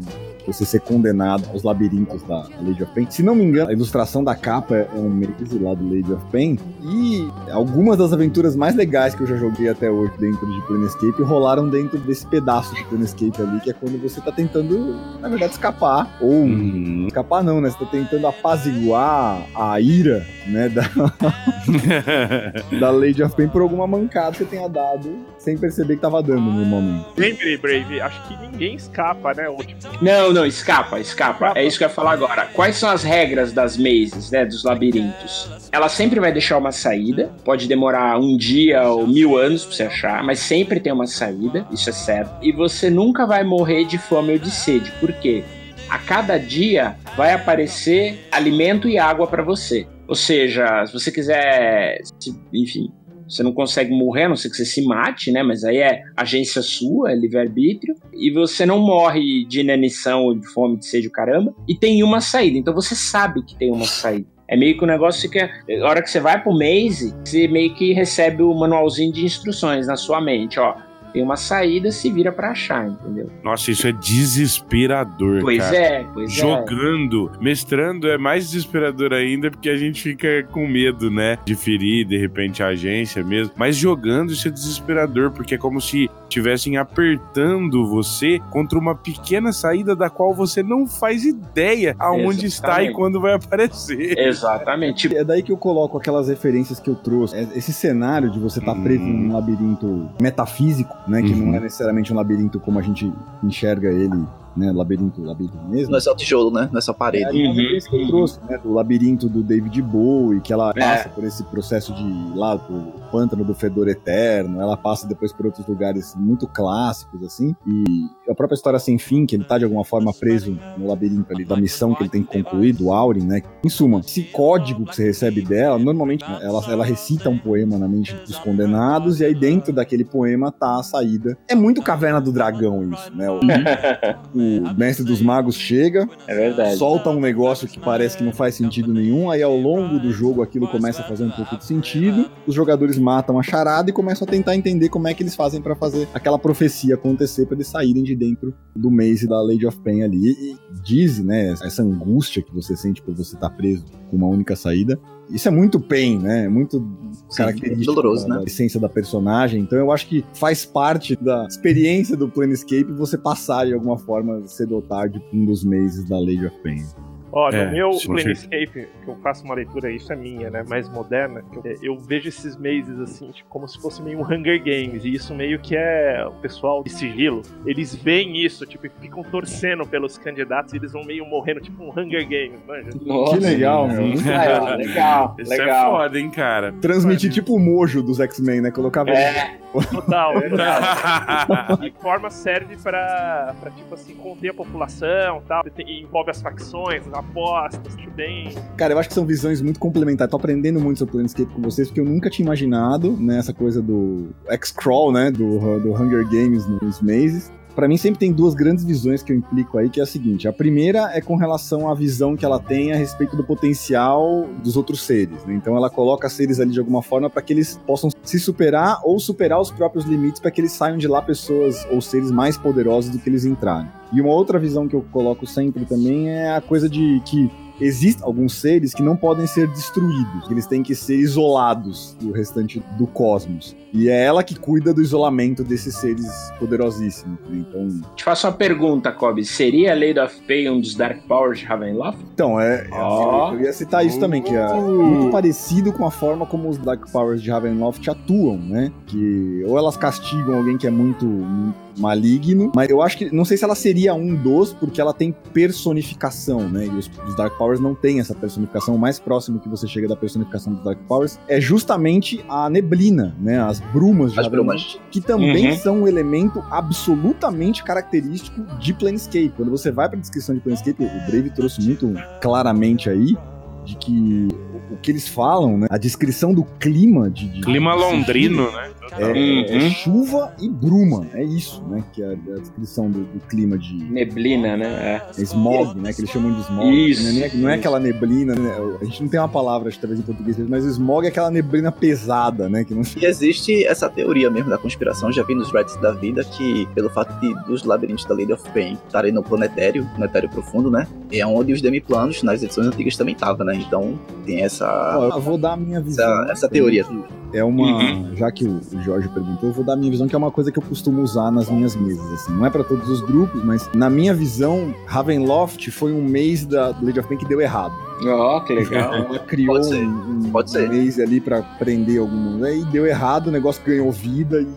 você ser condenado aos labirintos da Lady of Pain. Se não me engano, a ilustração da capa é um maze lá do Lady of Pain. E algumas das aventuras mais legais que eu já joguei até hoje dentro de Planescape rolaram dentro desse pedaço de Planescape ali, que é quando você tá tentando, na verdade, escapar. Ou Uhum. escapar não, né? Você tá tentando apaziguar a ira, né, da, da Lady of Pain por alguma mancada que você tenha dado sem perceber que tava dando normalmente. Lembre, Brave, acho que ninguém escapa, né? Ou, tipo, Não, não, escapa, escapa. É isso que eu ia falar agora. Quais são as regras das mazes, né? Dos labirintos? Ela sempre vai deixar uma saída. Pode demorar um dia ou mil anos pra você achar, mas sempre tem uma saída, isso é certo. E você nunca vai morrer de fome ou de sede. Por quê? A cada dia vai aparecer alimento e água pra você. Ou seja, se você quiser, se- enfim, você não consegue morrer, a não ser que você se mate, né? Mas aí é agência sua, é livre-arbítrio. E você não morre de inanição ou de fome, de sede, o caramba. E tem uma saída. Então você sabe que tem uma saída. É meio que o negócio que, a hora que você vai pro Maze, você meio que recebe o manualzinho de instruções na sua mente, ó. Tem uma saída, se vira pra achar, entendeu? Nossa, isso é desesperador, Pois cara. é, pois é. Jogando, mestrando é mais desesperador ainda porque a gente fica com medo, né? De ferir de repente a agência mesmo. Mas jogando isso é desesperador porque é como se estivessem apertando você contra uma pequena saída da qual você não faz ideia aonde está e Exatamente. quando vai aparecer. Exatamente. É daí que eu coloco aquelas referências que eu trouxe. É Esse cenário de você estar Uhum. preso num labirinto metafísico, né? Que Uhum. não é necessariamente um labirinto como a gente enxerga ele, né? Labirinto, labirinto mesmo. Não é só tijolo, né? Não é só É, parede. uma Uhum, que eu uhum. trouxe, né? Do labirinto do David Bowie, que ela É. passa por esse processo de lá pro pântano do fedor eterno, ela passa depois por outros lugares muito clássicos, assim, e a própria história sem fim, que ele tá de alguma forma preso no labirinto ali da missão que ele tem que concluir, do Aurin, né? Em suma, esse código que você recebe dela, normalmente ela, ela recita um poema na mente dos condenados, e aí dentro daquele poema tá a saída. É muito Caverna do Dragão isso, né? O- o mestre dos magos chega, É verdade. solta um negócio que parece que não faz sentido nenhum, aí ao longo do jogo aquilo começa a fazer um pouco de sentido, os jogadores matam a charada e começam a tentar entender como é que eles fazem pra fazer aquela profecia acontecer pra eles saírem de dentro do maze da Lady of Pain ali. E diz, né, essa angústia que você sente por você estar preso com uma única saída. Isso é muito pain, né? É muito característico doloroso, da, né? da essência da personagem. Então eu acho que faz parte da experiência do Planescape você passar de alguma forma cedo ou tarde um dos meses da Lady of Pain. Ó, no É, meu com Planescape, que eu faço uma leitura, isso é minha, né? Mais moderna, eu, eu vejo esses meses assim, tipo, como se fosse meio um Hunger Games. E isso meio que é o pessoal de sigilo. Eles veem isso, tipo, e ficam torcendo pelos candidatos e eles vão meio morrendo, tipo um Hunger Games, manja? Nossa. Que legal, mano. Ah, legal, Isso é legal. foda, hein, cara. Transmitir tipo o mojo dos X-Men, né? Colocava É, Total, total. A forma serve pra, pra, tipo assim, conter a população tal. E envolve as facções, as apostas, tudo bem. Cara, eu acho que são visões muito complementares. Tô aprendendo muito sobre Planescape com vocês, porque eu nunca tinha imaginado, né, essa coisa do X-Crawl, né, do, do Hunger Games nos meses. Pra mim sempre tem duas grandes visões que eu implico aí, que é a seguinte: a primeira é com relação à visão que ela tem a respeito do potencial dos outros seres. né? Então ela coloca seres ali de alguma forma para que eles possam se superar ou superar os próprios limites para que eles saiam de lá pessoas ou seres mais poderosos do que eles entraram. E uma outra visão que eu coloco sempre também é a coisa de que existem alguns seres que não podem ser destruídos, eles têm que ser isolados do restante do cosmos. E é ela que cuida do isolamento desses seres poderosíssimos. né? Então, te faço uma pergunta, Kobe. Seria a Lady of Pain um dos Dark Powers de Ravenloft? então é, Ó. eu ia citar isso também, que é muito parecido com a forma como os Dark Powers de Ravenloft atuam, né? Que ou elas castigam alguém que é muito, muito maligno, mas eu acho que não sei se ela seria um dos, porque ela tem personificação, né? E os, os Dark Powers não têm essa personificação. O mais próximo que você chega da personificação dos Dark Powers é justamente a neblina, né? As brumas de As brumas. que também Uhum. são um elemento absolutamente característico de Planescape. Quando você vai para a descrição de Planescape, o Brave trouxe muito claramente aí de que o que eles falam, né? A descrição do clima de, de Clima de londrino, né? é, é Uhum. chuva e bruma, é isso, né? Que é a descrição do, do clima de Neblina, né? é smog, né? Que eles chamam de smog. Isso, Não, é, não é aquela neblina, né? A gente não tem uma palavra, acho talvez em português, mas smog é aquela neblina pesada, né? Que não E existe essa teoria mesmo da conspiração, já vi nos Reddits da vida, que pelo fato de, dos labirintos da Lady of Pain estarem no planetário, planetário profundo, né? É onde os demiplanos nas edições antigas também estavam, né? Então tem essa, Ó, eu vou dar a minha visão. essa, essa teoria. É uma. Uhum. Já que o Jorge perguntou, eu vou dar a minha visão, que é uma coisa que eu costumo usar nas minhas mesas. Assim. Não é pra todos os grupos, mas na minha visão, Ravenloft foi um mês da Lady of Pain que deu errado. Ó, que legal. Ela criou Pode ser, um, um pode ser. mês ali pra prender algum mundo. Aí deu errado, o negócio ganhou vida e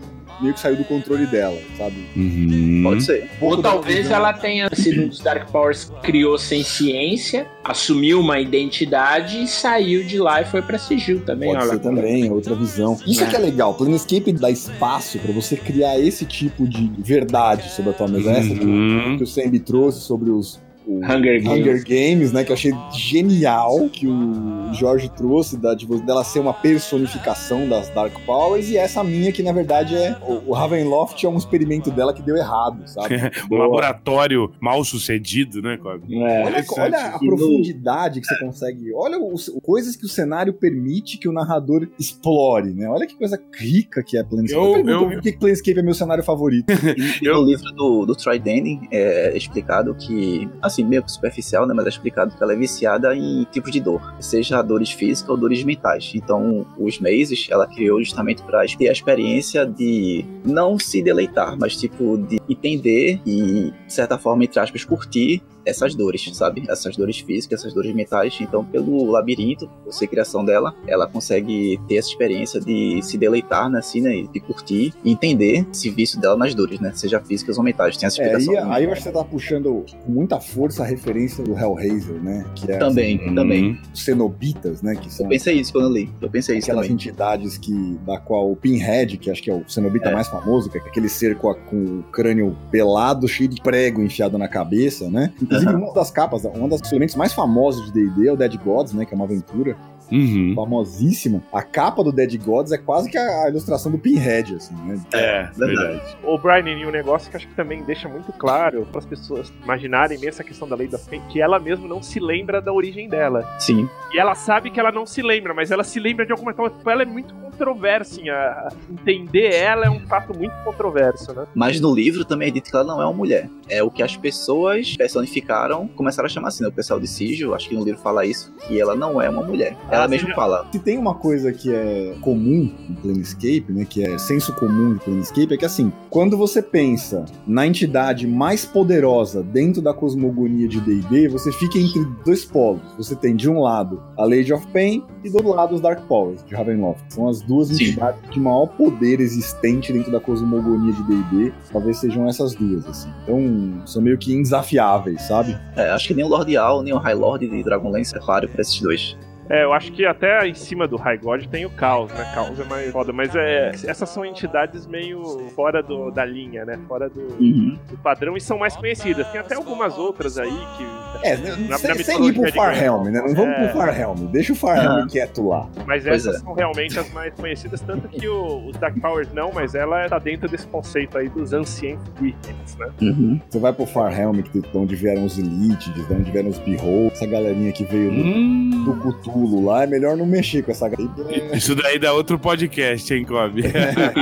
meio que saiu do controle dela, sabe? Uhum. Pode ser. Um Ou talvez ela tenha sido um dos Dark Powers que criou sem ciência, assumiu uma identidade e saiu de lá e foi pra Sigil também. Pode olha. ser também, é outra visão. Isso é que é legal. Planescape dá espaço pra você criar esse tipo de verdade sobre a tua mesa. Essa que, Uhum. que o Sembi trouxe sobre os o Hunger Games. Hunger Games, né? Que eu achei genial que o Jorge trouxe da, de, dela ser uma personificação das Dark Powers e essa minha que na verdade é o, o Ravenloft é um experimento dela que deu errado, sabe? Um laboratório mal sucedido, né, Kobe? É. Olha, olha a profundidade que você consegue. Olha os, coisas que o cenário permite que o narrador explore, né? Olha que coisa rica que é Planescape. Eu- Eu, pergunto eu- por que Planescape é meu cenário favorito. E, e Eu- no livro do, do Troy Denning é explicado que, assim, meio que superficial, né? Mas é explicado que ela é viciada em tipos de dor, seja dores físicas ou dores mentais. Então, os meses ela criou justamente para ter a experiência de não se deleitar, mas tipo de entender e, de certa forma, entre aspas, curtir essas dores, sabe? Essas dores físicas, essas dores mentais. Então, pelo labirinto, por ser criação dela, ela consegue ter essa experiência de se deleitar, né, assim, né? De curtir e entender esse vício dela nas dores, né? Seja físicas ou mentais. Tem essa É, explicação. aí, aí eu acho que você tá puxando com muita força a referência do Hellraiser, né? Que é Também, Uhum. também. os cenobitas, né? Que são Eu pensei isso quando eu li. Eu pensei isso aquelas também. entidades que, da qual o Pinhead, que acho que é o cenobita É. mais famoso, que é aquele ser com, a- com o crânio pelado, cheio de prego enfiado na cabeça, né? Inclusive, uma das capas, um dos elementos mais famosos de D&D é o Dead Gods, né? Que é uma aventura. Uhum. famosíssima, a capa do Dead Gods é quase que a, a ilustração do Pinhead, assim, né? É, verdade. verdade. O Brian, e um negócio que acho que também deixa muito claro para as pessoas imaginarem bem essa questão da lei da Fame, que ela mesmo não se lembra da origem dela. Sim. E ela sabe que ela não se lembra, mas ela se lembra de alguma coisa. Tipo, Ela é muito controversa. em a- Entender ela é um fato muito controverso, né? Mas no livro também é dito que ela não é uma mulher. É o que as pessoas personificaram, começaram a chamar assim, né? O pessoal de Sigil, acho que no livro fala isso, que ela não é uma mulher. Ela Ah, mesmo sim. fala. Se tem uma coisa que é comum no Planescape, né, que é senso comum de Planescape, é que assim, quando você pensa na entidade mais poderosa dentro da cosmogonia de D&D, você fica entre dois polos. Você tem de um lado a Lady of Pain e do outro lado os Dark Powers de Ravenloft. São as duas Sim. entidades de maior poder existente dentro da cosmogonia de D&D. Talvez sejam essas duas, assim. Então, são meio que indesafiáveis, sabe? É, acho que nem o Lord Owl, nem o High Lord de Dragonlance é páreo pra esses dois. É, eu acho que até em cima do High God tem o Caos, né? Caos é mais foda, mas é, essas são entidades meio fora do, da linha, né? Fora do, Uhum. do padrão e são mais conhecidas. Tem até algumas outras aí que. É, na- sem, na sem ir pro Farhelm, né? Não vamos É. pro Farhelm. Deixa o Farhelm Ah. quieto lá. Mas Pois essas é. são realmente as mais conhecidas, tanto que o, os Dark Powers não, mas ela tá dentro desse conceito aí dos Ancient Weekends, né? Uhum. Você vai pro Farhelm, que de onde vieram os Elite, de onde vieram os Behold, essa galerinha que veio do, Hum. do Cthulhu lá, é melhor não mexer com essa galera. Isso daí dá outro podcast, hein, Kobe?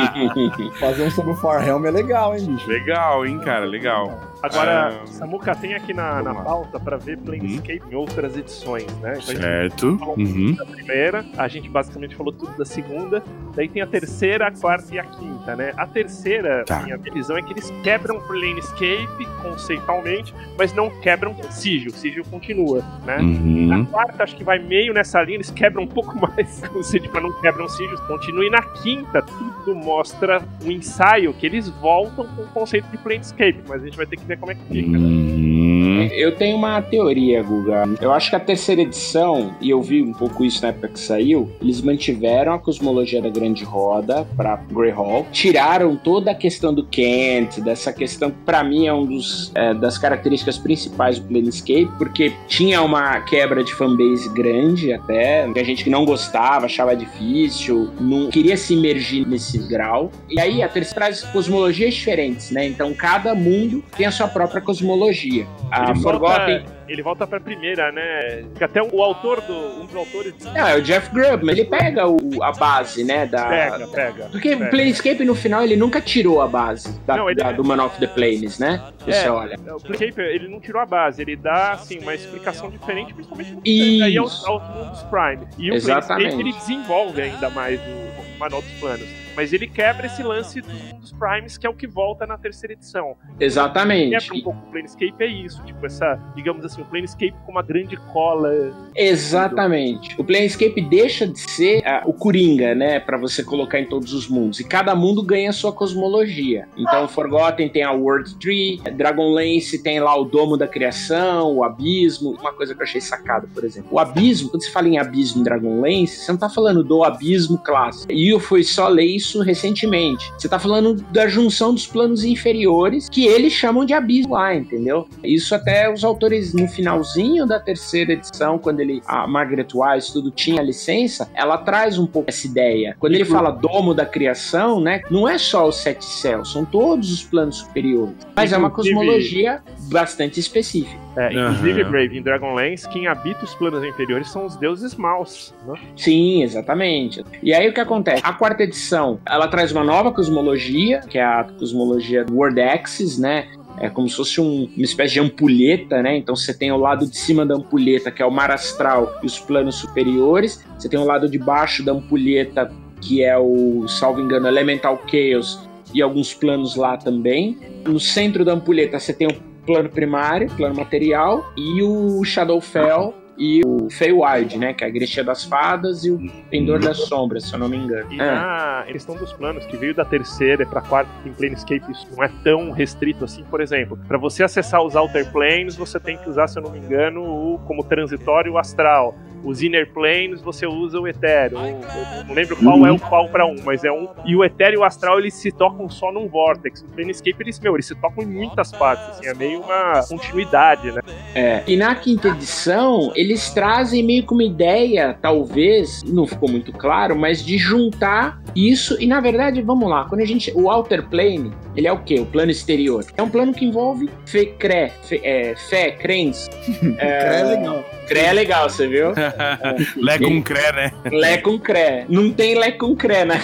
Fazer um sobre o Farhelm é legal, hein, bicho? legal, hein, cara, legal. Agora, Ah, Samuka tem aqui na, na pauta pra ver Planescape em outras edições, né? Então a gente Certo. falou Uhum. da primeira, a gente basicamente falou tudo da segunda, daí tem a terceira, a quarta e a quinta, né? A terceira, Tá. minha visão é que eles quebram o Planescape conceitualmente, mas não quebram o Sigil, o Sigil continua, né? Na Uhum. quarta, acho que vai meio nessa linha, eles quebram um pouco mais o Sigil, mas não quebram o Sigil, continua. E na quinta, tudo mostra um ensaio que eles voltam com o conceito de Planescape, mas a gente vai ter que ver como é que fica, né? Uhum. Eu tenho uma teoria, Guga. Eu acho que a terceira edição, e eu vi um pouco isso na época que saiu, eles mantiveram a cosmologia da Grande Roda pra Greyhawk, tiraram toda a questão do Kent, dessa questão que pra mim é um dos é, das características principais do Planescape, porque tinha uma quebra de fanbase grande até, a gente que não gostava, achava difícil, não queria se imergir nesse grau. E aí a terceira traz cosmologias diferentes, né? Então cada mundo tem a sua própria cosmologia. A Ele Forgotten volta, ele volta pra primeira, né? Que até o autor do. Um dos autores Não, é o Jeff Grubb, ele pega o- a base, né, da... pega, pega. Porque pega. o Planescape, no final, ele nunca tirou a base da, Não, ele- da- do Man of the Planes, né? Se você É. olha. O Planescape, ele não tirou a base, ele dá, assim, uma explicação diferente, principalmente no Isso. aí aos, aos mundos Prime. E o Exatamente. Planescape, ele desenvolve ainda mais o, o Manual dos Planos. Mas ele quebra esse lance dos mundos Primes, que é o que volta na terceira edição. Exatamente. Quebra um pouco o Planescape, é isso. Tipo, essa, digamos assim, o Planescape com uma grande cola. Exatamente. O Planescape deixa de ser ah, o Coringa, né? Pra você colocar em todos os mundos. E cada mundo ganha a sua cosmologia. Então, Forgotten tem a World Tree, Dragonlance tem lá o Domo da Criação, o Abismo. Uma coisa que eu achei sacada, por exemplo. O Abismo, quando você fala em Abismo em Dragonlance, você não tá falando do Abismo clássico. E eu fui só ler isso recentemente. Você tá falando da junção dos planos inferiores, que eles chamam de Abismo lá, entendeu? Isso até os autores no finalzinho da terceira edição, quando ele a Margaret Wise tudo tinha licença, ela traz um pouco essa ideia. Quando ele fala domo da criação, né, não é só os sete céus, são todos os planos superiores. Mas é uma cosmologia bastante específica. É, inclusive, Aham. Brave, em Dragonlance, quem habita os planos inferiores são os deuses maus. Né? Sim, exatamente. E aí o que acontece? A quarta edição, ela traz uma nova cosmologia, que é a cosmologia do World Axis, né? É como se fosse um- uma espécie de ampulheta, né? Então você tem o lado de cima da ampulheta, que é o mar astral e os planos superiores. Você tem o lado de baixo da ampulheta, que é o, salvo engano, Elemental Chaos e alguns planos lá também. No centro da ampulheta você tem o plano primário, plano material, e o Shadowfell e o Feywild, né? Que é a Igreja das Fadas e o Pendor das Sombras, se eu não me engano. E É. na questão dos planos, que veio da terceira pra quarta, em Planescape isso não é tão restrito assim. Por exemplo, pra você acessar os Outer Planes, você tem que usar, se eu não me engano, o, como transitório astral. Os Inner Planes você usa o Etéreo. Eu não lembro qual uhum. é o qual para um, mas é um. E o Etéreo e o Astral eles se tocam só num Vortex. No Planescape eles, meu, eles se tocam em muitas partes, assim, é meio uma continuidade, né? É. E na quinta edição, eles trazem meio que uma ideia, talvez, não ficou muito claro, mas de juntar isso. E na verdade, vamos lá, quando a gente. O Outer Plane, ele é o quê? O plano exterior. É um plano que envolve fé, cré, fé, é, fé crença. é, é legal. Cré é legal, você viu? Lé com cré, né? Lé com cré. Não tem Lé com cré, né?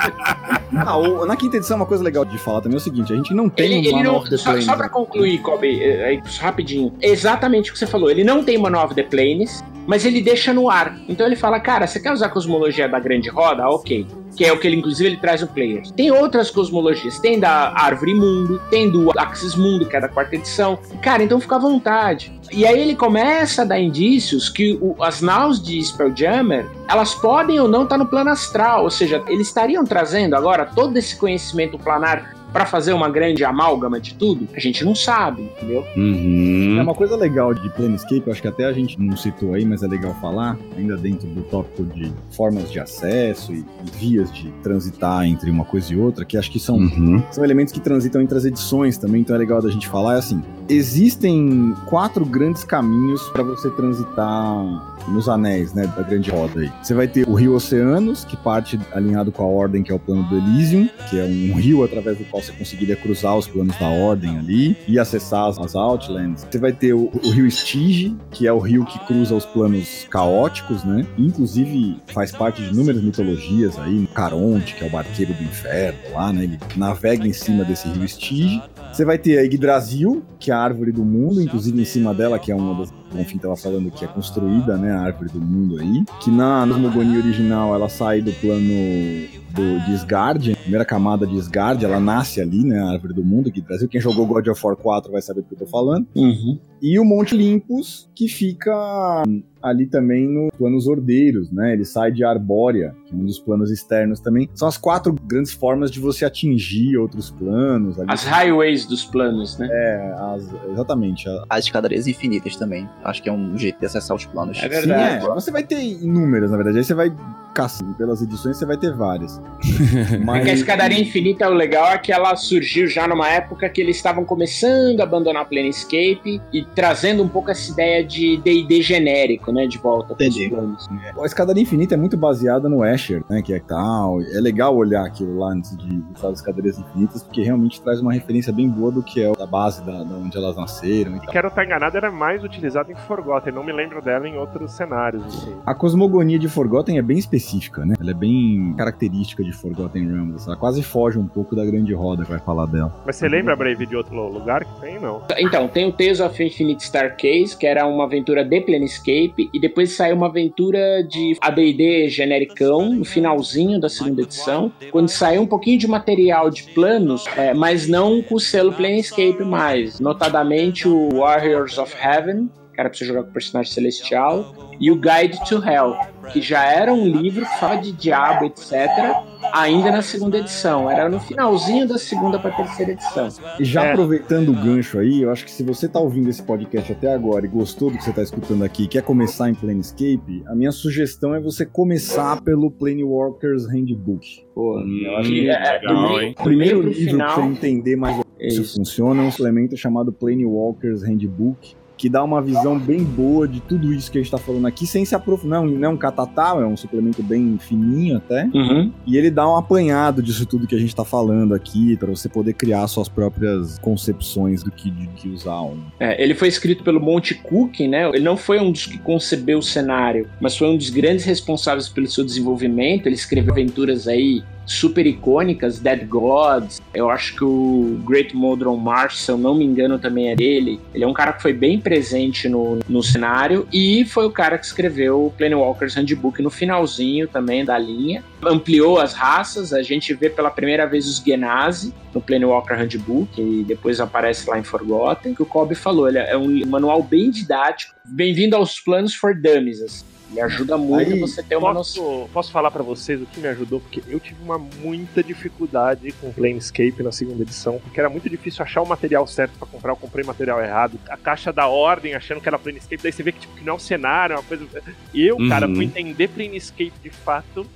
ah, o, na quinta edição, uma coisa legal de falar também é o seguinte: a gente não tem ele, um ele não, só, só pra concluir, Kobe, é, rapidinho. Exatamente o que você falou. Ele não tem Manual of the Planes, mas ele deixa no ar. Então ele fala, cara, você quer usar a cosmologia da grande roda? Ok que é o que ele, inclusive, ele traz no player. Tem outras cosmologias, tem da Árvore Mundo, tem do Axis Mundo, que é da quarta edição. Cara, então fica à vontade. E aí ele começa a dar indícios que o, as naus de Spelljammer, elas podem ou não estar no plano astral, ou seja, eles estariam trazendo agora todo esse conhecimento planar para fazer uma grande amálgama de tudo? A gente não sabe, entendeu? Uhum. É uma coisa legal de Planescape, acho que até a gente não citou aí, mas é legal falar, ainda dentro do tópico de formas de acesso e, e vias de transitar entre uma coisa e outra, que acho que são, uhum. são elementos que transitam entre as edições também, então é legal da gente falar, é assim, existem quatro grandes caminhos para você transitar nos anéis, né, da grande roda aí. Você vai ter o rio Oceanos, que parte alinhado com a Ordem, que é o plano do Elysium, que é um rio através do qual você conseguiria cruzar os planos da Ordem ali e acessar as Outlands. Você vai ter o, o rio Stige, que é o rio que cruza os planos caóticos, né? Inclusive faz parte de inúmeras mitologias aí, Caronte, que é o barqueiro do inferno lá, né? Ele navega em cima desse rio Stige. Você vai ter a Yggdrasil, que é a árvore do mundo, inclusive em cima dela, que é uma das. Bonfim estava falando que é construída, né? A árvore do mundo aí. Que na cosmogonia original ela sai do plano do, de Asgard, a primeira camada de Asgard, ela nasce ali, né? A árvore do mundo, que Brasil. Quem jogou God of War 4 vai saber do que eu tô falando. Uhum. E o Monte Olympus, que fica ali também nos planos ordeiros, né? Ele sai de Arbórea, que é um dos planos externos também. São as quatro grandes formas de você atingir outros planos. Ali. As highways dos planos, né? É, as, exatamente. As escadarias infinitas também. Acho que é um jeito de acessar os planos. É verdade. Sim, é. Você vai ter inúmeras, na verdade. Aí você vai caçando pelas edições, você vai ter várias. Mas... É que a escadaria infinita, o legal é que ela surgiu já numa época que eles estavam começando a abandonar Planescape e trazendo um pouco essa ideia de D&D genérico, né, de volta para os planos. A Escadaria Infinita é muito baseada no Asher, né, que é tal. É legal olhar aquilo lá antes de usar as Escadarias Infinitas, porque realmente traz uma referência bem boa do que é a base da, da onde elas nasceram. E quero estar enganado, era mais utilizada em Forgotten, não me lembro dela em outros cenários. Assim. A cosmogonia de Forgotten é bem específica, né? Ela é bem característica de Forgotten Realms. Ela quase foge um pouco da grande roda que vai falar dela. Mas você lembra, Brave, de outro lugar que tem, não? Então, tem o Tales of Infinite Star Case, que era uma aventura de Planescape, e depois saiu uma aventura de AD&D genericão, no finalzinho da segunda edição, quando saiu um pouquinho de material de planos, é, mas não com o selo Planescape mais, notadamente o Warriors of Heaven, era pra você jogar com o personagem celestial, e o Guide to Hell, que já era um livro, fala de diabo, etc., ainda na segunda edição. Era no finalzinho da segunda para terceira edição. E já é. aproveitando o gancho aí, eu acho que se você tá ouvindo esse podcast até agora e gostou do que você tá escutando aqui, quer começar em Planescape, a minha sugestão é você começar pelo Planewalkers Handbook. Pô, eu acho que é, legal, hein? O primeiro livro final... pra você entender mais como isso funciona é um suplemento chamado Planewalkers Handbook que dá uma visão bem boa de tudo isso que a gente tá falando aqui, sem se aprofundar. Não, não é um catatá, é um suplemento bem fininho até. Uhum. E ele dá um apanhado disso tudo que a gente tá falando aqui, para você poder criar suas próprias concepções do que, de, que usar. Um. É, ele foi escrito pelo Monte Cook, né? Ele não foi um dos que concebeu o cenário, mas foi um dos grandes responsáveis pelo seu desenvolvimento. Ele escreveu aventuras aí super icônicas, Dead Gods. Eu acho que o Great Modron March, se eu não me engano, também é dele. Ele é um cara que foi bem presente no, no cenário e foi o cara que escreveu o Planewalkers Handbook no finalzinho também da linha. Ampliou as raças, a gente vê pela primeira vez os Genasi no Planewalker Handbook e depois aparece lá em Forgotten, que o Kobe falou, ele é um manual bem didático. Bem-vindo aos planos for dummies, assim. E ajuda muito Aí, você ter uma noção. Posso, posso falar pra vocês o que me ajudou? Porque eu tive uma muita dificuldade com Planescape na segunda edição, porque era muito difícil achar o material certo pra comprar, eu comprei material errado. A caixa da ordem, achando que era Planescape, daí você vê que, tipo, que não é um cenário, é uma coisa... Eu, cara, Uhum. fui entender Planescape de fato,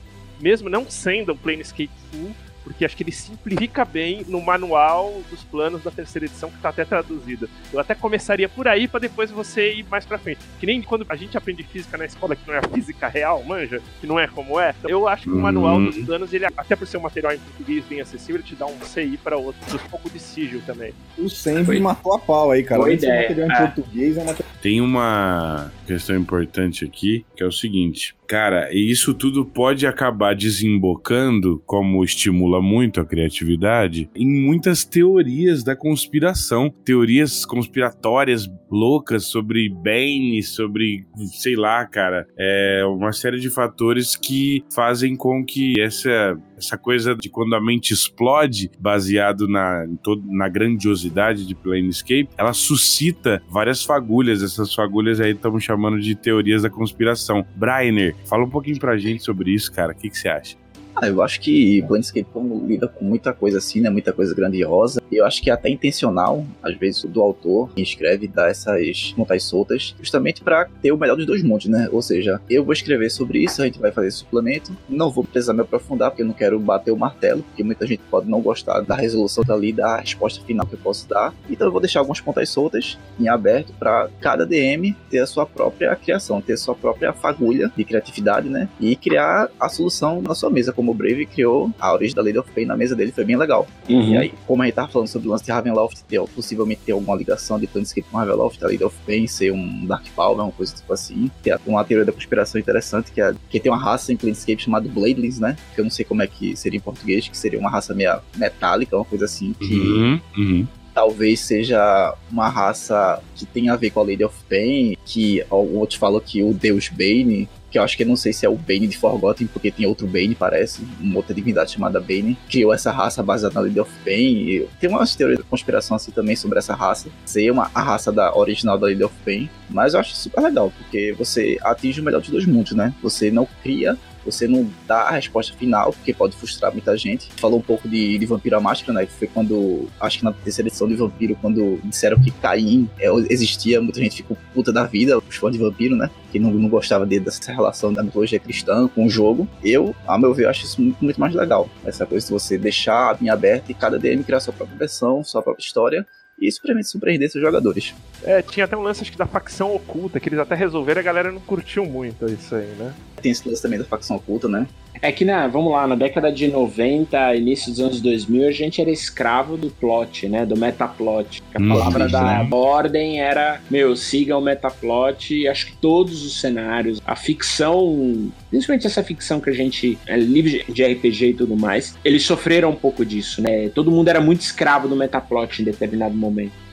mesmo não sendo um Planescape full, porque acho que ele simplifica bem no manual dos planos da terceira edição, que tá até traduzida. Eu até começaria por aí pra depois você ir mais pra frente. Que nem quando a gente aprende física na escola, que não é a física real, manja, que não é como é. Eu acho que o manual Uhum. dos planos, ele, até por ser um material em português bem acessível, ele te dá um CI pra outro, um pouco de sigil também. O sempre matou a pau aí, cara. Boa ideia, material em é. português, é material. Tem uma questão importante aqui, que é o seguinte. Cara, e isso tudo pode acabar desembocando, como estimula muito a criatividade, em muitas teorias da conspiração. Teorias conspiratórias loucas sobre Bane, sobre, sei lá, cara, é uma série de fatores que fazem com que essa, essa coisa de quando a mente explode, baseado na, na grandiosidade de Planescape, ela suscita várias fagulhas. Essas fagulhas aí estamos chamando de teorias da conspiração. Brainer, fala um pouquinho pra gente sobre isso, cara. O que, que você acha? Ah, eu acho que Planescape, como lida com muita coisa assim, né? Muita coisa grandiosa. Eu acho que é até intencional, às vezes, do autor que escreve dar essas montas soltas, justamente para ter o melhor dos dois mundos, né? Ou seja, eu vou escrever sobre isso, a gente vai fazer suplemento. Não vou precisar me aprofundar, porque eu não quero bater o martelo, porque muita gente pode não gostar da resolução dali, da resposta final que eu posso dar. Então eu vou deixar algumas pontas soltas em aberto para cada DM ter a sua própria criação, ter a sua própria fagulha de criatividade, né? E criar a solução na sua mesa, como o Brave criou a origem da Lady of Pain na mesa dele, foi bem legal. Uhum. E aí, como a gente tava falando sobre o lance de Ravenloft, ter, possivelmente ter alguma ligação de Planescape com Ravenloft, a Lady of Pain ser um Dark Power, uma coisa tipo assim. Tem uma teoria da conspiração interessante, que é que tem uma raça em Planescape chamada Bladelings, né? Que eu não sei como é que seria em português, que seria uma raça meio metálica, uma coisa assim, que Uhum, uhum. talvez seja uma raça que tem a ver com a Lady of Pain, que o outro falou que o Deus Bane, que eu acho que não sei se é o Bane de Forgotten, porque tem outro Bane, parece, uma outra divindade chamada Bane, criou essa raça baseada na Lady of Pain. Tem umas teorias de conspiração assim também sobre essa raça, ser uma, a raça da original da Lady of Pain, mas eu acho super legal, porque você atinge o melhor dos dois mundos, né? Você não cria você não dá a resposta final, porque pode frustrar muita gente. Falou um pouco de, de Vampiro à Máscara, né? Que foi quando, acho que na terceira edição de Vampiro, quando disseram que Caim é, existia, muita gente ficou puta da vida, os fãs de Vampiro, né? Que não, não gostava de, dessa relação da mitologia cristã com o jogo. Eu, a meu ver, acho isso muito, muito mais legal. Essa coisa de você deixar a linha aberta e cada DM criar sua própria versão, sua própria história. E isso permite surpreender seus jogadores. É, tinha até um lance, acho que da facção oculta, que eles até resolveram, a galera não curtiu muito isso aí, né? Tem esse lance também da facção oculta, né? É que, na, vamos lá, na década de 90, início dos anos 2000, a gente era escravo do plot, né? Do metaplot. A Hum, palavra da né? ordem era, meu, siga o metaplot. E acho que todos os cenários, a ficção, principalmente essa ficção que a gente é livre de RPG e tudo mais, eles sofreram um pouco disso, né? Todo mundo era muito escravo do metaplot em determinado momento.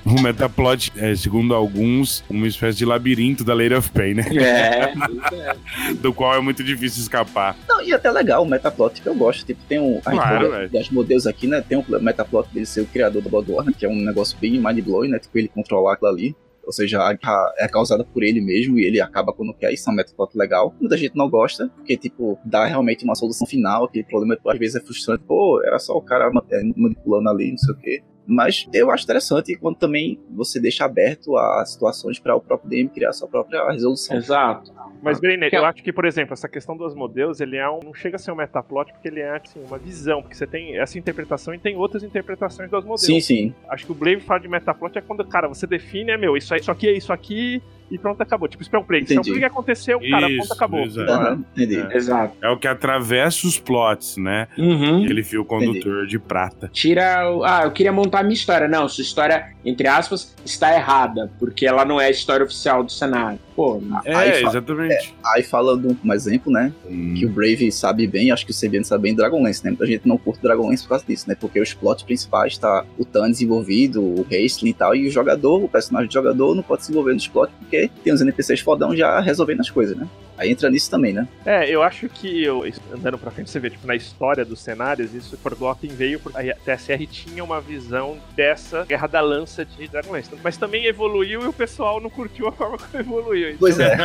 O Metaplot é, segundo alguns, uma espécie de labirinto da Lady of Pain, né? É, Do qual é muito difícil escapar. Não, e até legal o metaplot que eu gosto. Tipo, tem um. A gente Claro, das modelos aqui, né? Tem um metaplot dele ser o criador do Bloodborne, que é um negócio bem mind-blowing, né? Tipo, ele controlar aquilo ali. Ou seja, a guerra é causada por ele mesmo e ele acaba quando quer. Isso é um metaplot legal. Muita gente não gosta, porque, tipo, dá realmente uma solução final. Aquele problema, às vezes, é frustrante. Pô, era só o cara é, manipulando ali, não sei o quê. Mas eu acho interessante quando também você deixa aberto a situações para o próprio DM criar sua própria resolução. exato. Mas, Breiner, Que é- eu acho que, por exemplo, essa questão dos modelos, ele é um, não chega a ser um metaplot, porque ele é assim, uma visão, porque você tem essa interpretação e tem outras interpretações dos modelos. Sim, sim. Acho que o Blade fala de metaplot é quando, cara, você define, é meu, isso aqui é isso aqui, e pronto, acabou. Tipo, Spell Play. Spell Entendi. Play que aconteceu, cara, Isso, ponto, acabou. exato. Aham, entendi. É. Exato. É o que atravessa os plots, né? Uhum. Aquele fio condutor de prata. Tira o. Ah, eu queria montar a minha história. Não, sua história, entre aspas, está errada, porque ela não é a história oficial do cenário. Pô, É, Aí exatamente. Aí falando um exemplo, né? Hum. que o Brave sabe bem, acho que o CBN sabe bem Dragonlance, né? Muita gente não curte Dragonlance por causa disso, né? Porque os plots principais tá o Tannis envolvido, o Hastling e tal, e o jogador, o personagem do jogador não pode se envolver nos plots porque tem os NPCs fodão já resolvendo as coisas, né? Aí entra nisso também, né? É, eu acho que eu, andando pra frente, você vê, tipo, na história dos cenários, isso Forgotten veio porque a TSR tinha uma visão dessa Guerra da Lança de Dragonlance. Mas também evoluiu e o pessoal não curtiu a forma como evoluiu. Então, Pois é.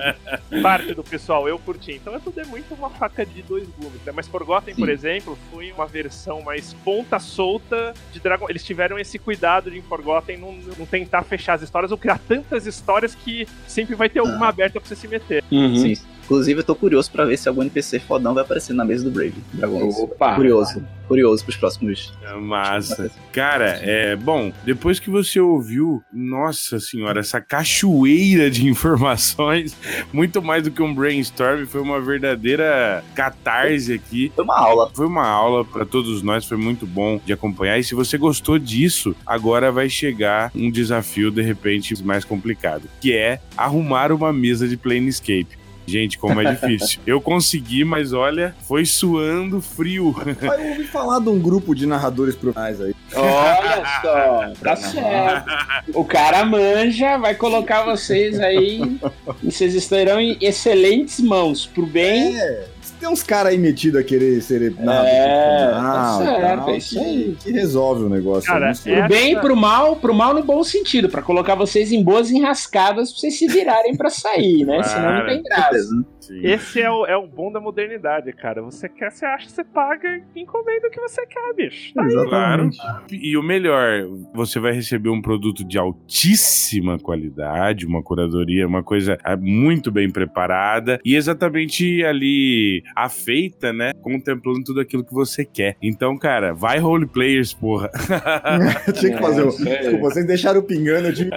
parte do pessoal eu curti. Então é tudo é muito uma faca de dois gumes, né? Mas Forgotten, por Sim. exemplo, foi uma versão mais ponta solta de Dragon. Eles tiveram esse cuidado de em Forgotten não, não tentar fechar as histórias ou criar tantas histórias que sempre vai ter alguma aberta pra você se meter. Uhum. Sim. Inclusive, eu tô curioso pra ver se algum NPC fodão vai aparecer na mesa do Brave. Dragonlance. Opa! Curioso. Curioso pros próximos. É Massa. Cara, é bom, depois que você ouviu, nossa senhora, essa cachoeira de informações, muito mais do que um brainstorm, foi uma verdadeira catarse aqui. Foi uma aula. Foi uma aula para todos nós, foi muito bom de acompanhar. E se você gostou disso, agora vai chegar um desafio de repente mais complicado, que é arrumar uma mesa de Planescape. Gente, como é difícil. Eu consegui, mas olha, foi suando frio. Eu ouvi falar de um grupo de narradores profissionais aí. Olha só, tá certo. O cara manja, vai colocar vocês aí e vocês estarão em excelentes mãos, pro bem. É, tem uns caras aí metidos a querer ser narrador É, tá e certo, é isso que- aí. Que resolve o negócio. Cara, sei. Pro bem e pro mal, pro mal no bom sentido, pra colocar vocês em boas enrascadas pra vocês se virarem pra sair, né? Senão não tem graça. Sim. Esse é o, é o bom da modernidade, cara. Você quer, você acha, você paga e encomenda o que você quer, bicho. Tá aí. Claro. E o melhor, você vai receber um produto de altíssima qualidade, uma curadoria, uma coisa ah, muito bem preparada e exatamente ali afeita, né? Contemplando tudo aquilo que você quer. Então, cara, vai role players, porra. Tinha que fazer É, o. Desculpa, vocês deixaram pingando, tive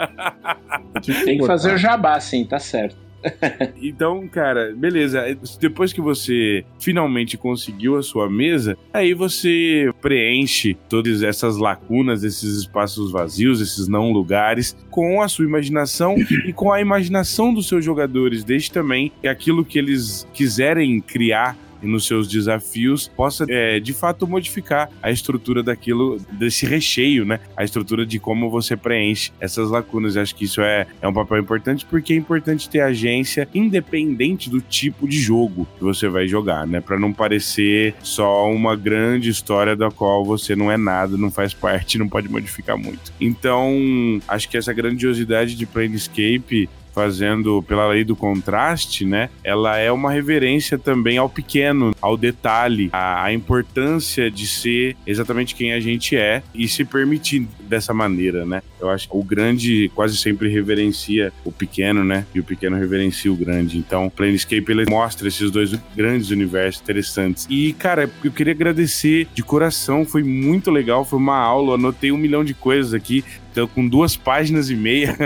Tem que fazer o cortar. jabá, sim, tá certo. Então, cara, beleza. Depois que você finalmente conseguiu a sua mesa, aí você preenche todas essas lacunas, esses espaços vazios, esses não lugares, com a sua imaginação e com a imaginação dos seus jogadores. Deixe também aquilo que eles quiserem criar nos seus desafios possa é, de fato modificar a estrutura daquilo desse recheio, né? A estrutura de como você preenche essas lacunas. Eu acho que isso é, é um papel importante porque é importante ter agência independente do tipo de jogo que você vai jogar, né? Para não parecer só uma grande história da qual você não é nada, não faz parte, não pode modificar muito. Então, acho que essa grandiosidade de Planescape fazendo pela lei do contraste, né? Ela é uma reverência também ao pequeno, ao detalhe, à, à importância de ser exatamente quem a gente é e se permitir dessa maneira, né? Eu acho que o grande quase sempre reverencia o pequeno, né? E o pequeno reverencia o grande. Então, Planescape ele mostra esses dois grandes universos interessantes. E, cara, eu queria agradecer de coração, foi muito legal, foi uma aula, anotei um milhão de coisas aqui. Com duas páginas e meia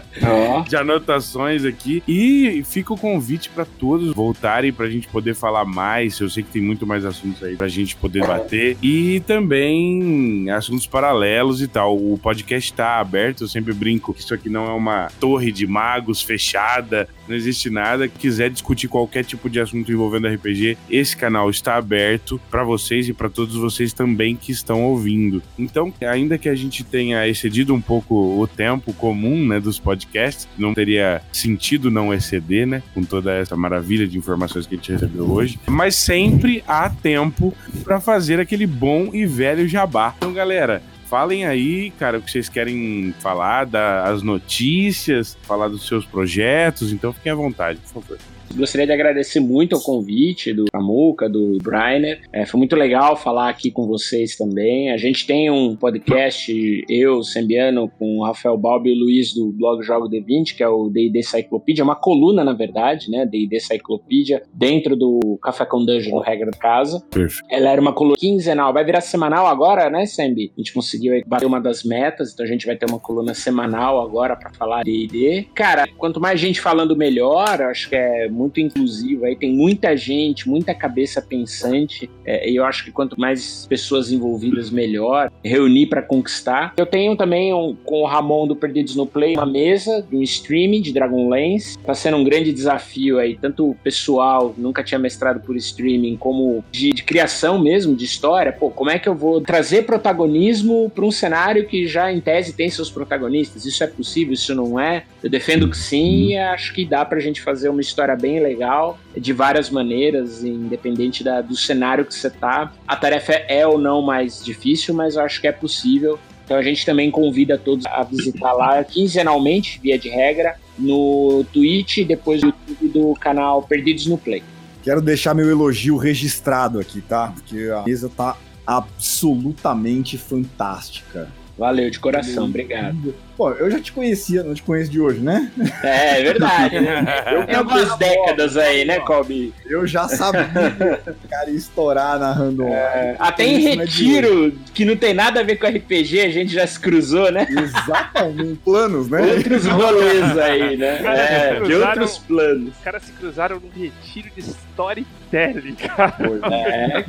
de anotações aqui. E fica o convite para todos voltarem pra gente poder falar mais. Eu sei que tem muito mais assuntos aí pra gente poder bater. E também assuntos paralelos e tal. O podcast tá aberto, eu sempre brinco que isso aqui não é uma torre de magos fechada, não existe nada. Quiser discutir qualquer tipo de assunto envolvendo RPG, esse canal está aberto para vocês e para todos vocês também que estão ouvindo. Então, ainda que a gente tenha excedido um pouco o tempo comum, né, dos podcasts, não teria sentido não exceder, né, com toda essa maravilha de informações que a gente recebeu hoje, mas sempre há tempo para fazer aquele bom e velho jabá. Então, galera, Falem aí, cara, o que vocês querem falar, das notícias, falar dos seus projetos, então fiquem à vontade, por favor. Gostaria de agradecer muito o convite do Samuca, do Brainer. É, foi muito legal falar aqui com vocês também. A gente tem um podcast, eu, Sembiano, com o Rafael Balbi e o Luiz do blog Jogo D20, que é o D&D Cyclopedia, uma coluna, na verdade, né, D&D Cyclopedia, dentro do Café com Dungeon, no Regra da Casa. Perfeito. Ela era uma coluna quinzenal, vai virar semanal agora, né, Sembi? A gente conseguiu bater uma das metas, então a gente vai ter uma coluna semanal agora pra falar de D&D. Cara, quanto mais gente falando, melhor. Acho que é muito inclusivo aí, tem muita gente, muita cabeça pensante, é, e eu acho que quanto mais pessoas envolvidas, melhor. Reunir pra conquistar. Eu tenho também um, com o Ramon do Perdidos no Play uma mesa de um streaming de Dragonlance. Tá sendo um grande desafio aí, tanto pessoal, nunca tinha mestrado por streaming, como de, de criação mesmo, de história. Pô, como é que eu vou trazer protagonismo para um cenário que já em tese tem seus protagonistas? Isso é possível? Isso não é? Eu defendo que sim e acho que dá pra gente fazer uma história bem legal, de várias maneiras, independente da, do cenário que você tá. A tarefa é ou não mais difícil, mas eu acho que é possível. Então a gente também convida todos a visitar lá quinzenalmente, via de regra, no Twitch e depois no YouTube do canal Perdidos no Play. Quero deixar meu elogio registrado aqui, tá? Porque a mesa tá absolutamente fantástica. Valeu, de coração, obrigado. Pô, eu já te conhecia, não te conheço de hoje, né? É, é verdade. Né? Eu tenho algumas décadas aí, né, Kobe? Eu já sabia que o cara ia estourar na random. É, até em é retiro, que não tem nada a ver com RPG, a gente já se cruzou, né? Exatamente. Planos, né? Outros rolês aí, né? É, de outros planos. Os caras se cruzaram num retiro de storytelling, cara. É.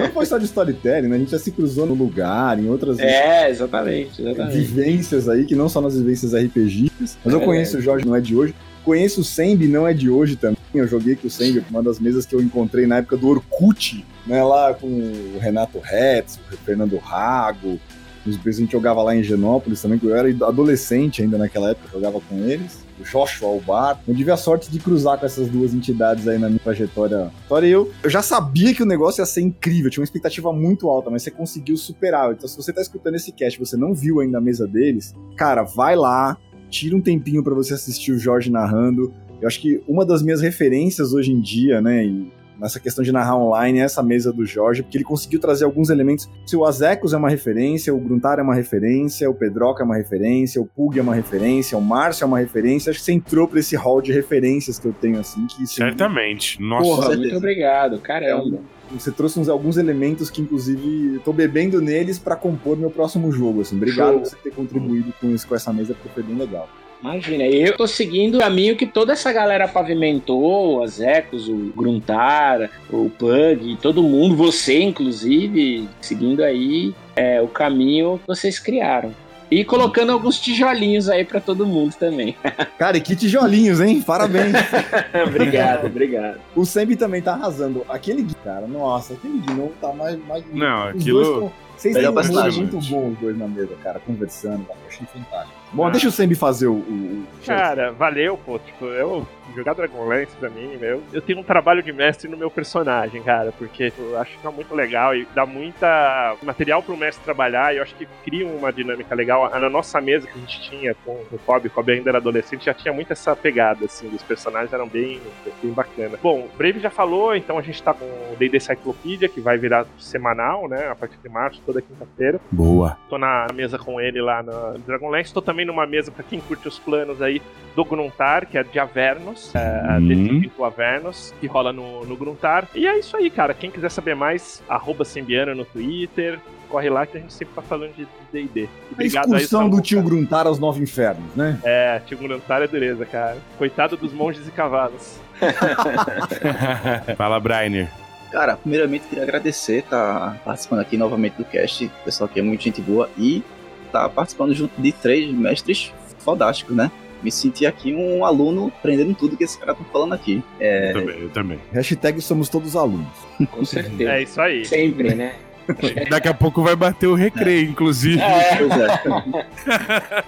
Não foi só de storytelling, né? A gente já se cruzou no lugar, em outras. É, exatamente. exatamente. Vivências aí, que não só nas vivências RPGs, mas eu conheço o Jorge, não é de hoje. Conheço o Sembi, não é de hoje também. Eu joguei com o Sembi, uma das mesas que eu encontrei na época do Orkut, né? Lá com o Renato Retz, o Fernando Rago. Os a gente jogava lá em Genópolis também, que eu era adolescente ainda naquela época, jogava com eles. Joshua Albar. Eu tive a sorte de cruzar com essas duas entidades aí na minha trajetória. E eu, eu já sabia que o negócio ia ser incrível, tinha uma expectativa muito alta, mas você conseguiu superar. Então, se você tá escutando esse cast você não viu ainda a mesa deles, cara, vai lá, tira um tempinho para você assistir o Jorge narrando. Eu acho que uma das minhas referências hoje em dia, né, e nessa questão de narrar online, essa mesa do Jorge, porque ele conseguiu trazer alguns elementos. Se o Azecos é uma referência, o Gruntar é uma referência, o Pedroca é uma referência, o Pug é uma referência, o Márcio é uma referência, acho que você entrou pra esse hall de referências que eu tenho, assim, que... Certamente. Nossa. Porra, muito obrigado, caramba. Você trouxe uns, alguns elementos que, inclusive, tô bebendo neles para compor meu próximo jogo, assim. Obrigado Show. por você ter contribuído com isso, com essa mesa, porque foi bem legal. Imagina, eu tô seguindo o caminho que toda essa galera pavimentou, as Ecos, o Gruntar, o Pug, todo mundo, você inclusive, seguindo aí é, o caminho que vocês criaram. E colocando alguns tijolinhos aí para todo mundo também. Cara, e que tijolinhos, hein? Parabéns. obrigado, obrigado. O Sembi também tá arrasando. Aquele Gui, cara, nossa, aquele Gui não tá mais. mais... Não, aquilo. Vocês têm um muito bom os dois na mesa, cara, conversando, eu achei fantástico. Bom, ah. deixa o Sembi fazer o, o, Cara, valeu, pô. Tipo, eu jogar Dragonlance pra mim, meu, eu tenho um trabalho de mestre no meu personagem, cara, porque eu acho que é muito legal e dá muita material pro mestre trabalhar e eu acho que cria uma dinâmica legal. Na nossa mesa que a gente tinha com o Kobe, o Kobe ainda era adolescente, já tinha muito essa pegada, assim, dos personagens eram bem, bem bacana. Bom, o Brave já falou, então a gente tá com o D&D Cyclopedia, que vai virar semanal, né, a partir de março, toda quinta-feira. Boa. Tô na mesa com ele lá no Dragonlance, tô também numa mesa, pra quem curte os planos aí, do Gruntar, que é de Avernos, é, uhum. do Avernos, que rola no, no Gruntar. E é isso aí, cara. Quem quiser saber mais, arroba Sembiano no Twitter. Corre lá que a gente sempre tá falando de D&D. A excursão do tio Gruntar aos Nove Infernos, né? É, tio Gruntar é dureza, cara. Coitado dos monges e cavalos. Fala, Brainer. Cara, primeiramente queria agradecer estar tá participando aqui novamente do cast. O pessoal aqui é muito gente boa e tá participando junto de três mestres fodásticos, né? me senti aqui um aluno aprendendo tudo que esse cara tá falando aqui. É... Eu também, eu também. Hashtag somos todos alunos. Com certeza. É isso aí. Sempre, né? Daqui a pouco vai bater o recreio, é. inclusive. É. Pois é.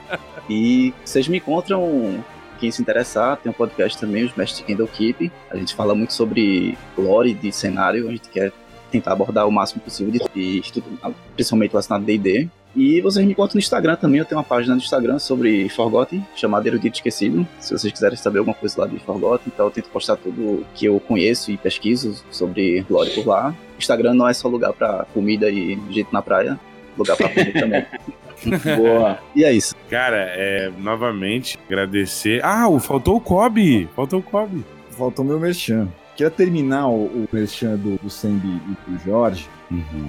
e vocês me encontram, quem se interessar, tem um podcast também, os Mestres Kindle Keep. A gente fala muito sobre lore de cenário, a gente quer tentar abordar o máximo possível de estudo, principalmente relacionado a D&D. E vocês me encontram no Instagram também, eu tenho uma página no Instagram sobre Forgotten, chamada Erudito Esquecido. Se vocês quiserem saber alguma coisa lá de Forgotten, então eu tento postar tudo que eu conheço e pesquiso sobre lore por lá. Instagram não é só lugar para comida e gente na praia, lugar para comer também. Boa. E é isso. Cara, é, novamente, agradecer. Ah, faltou o Kobe! Faltou o Kobe. Faltou meu merchan. Queria terminar o, o merchan do, do Sembi e do Jorge Uhum.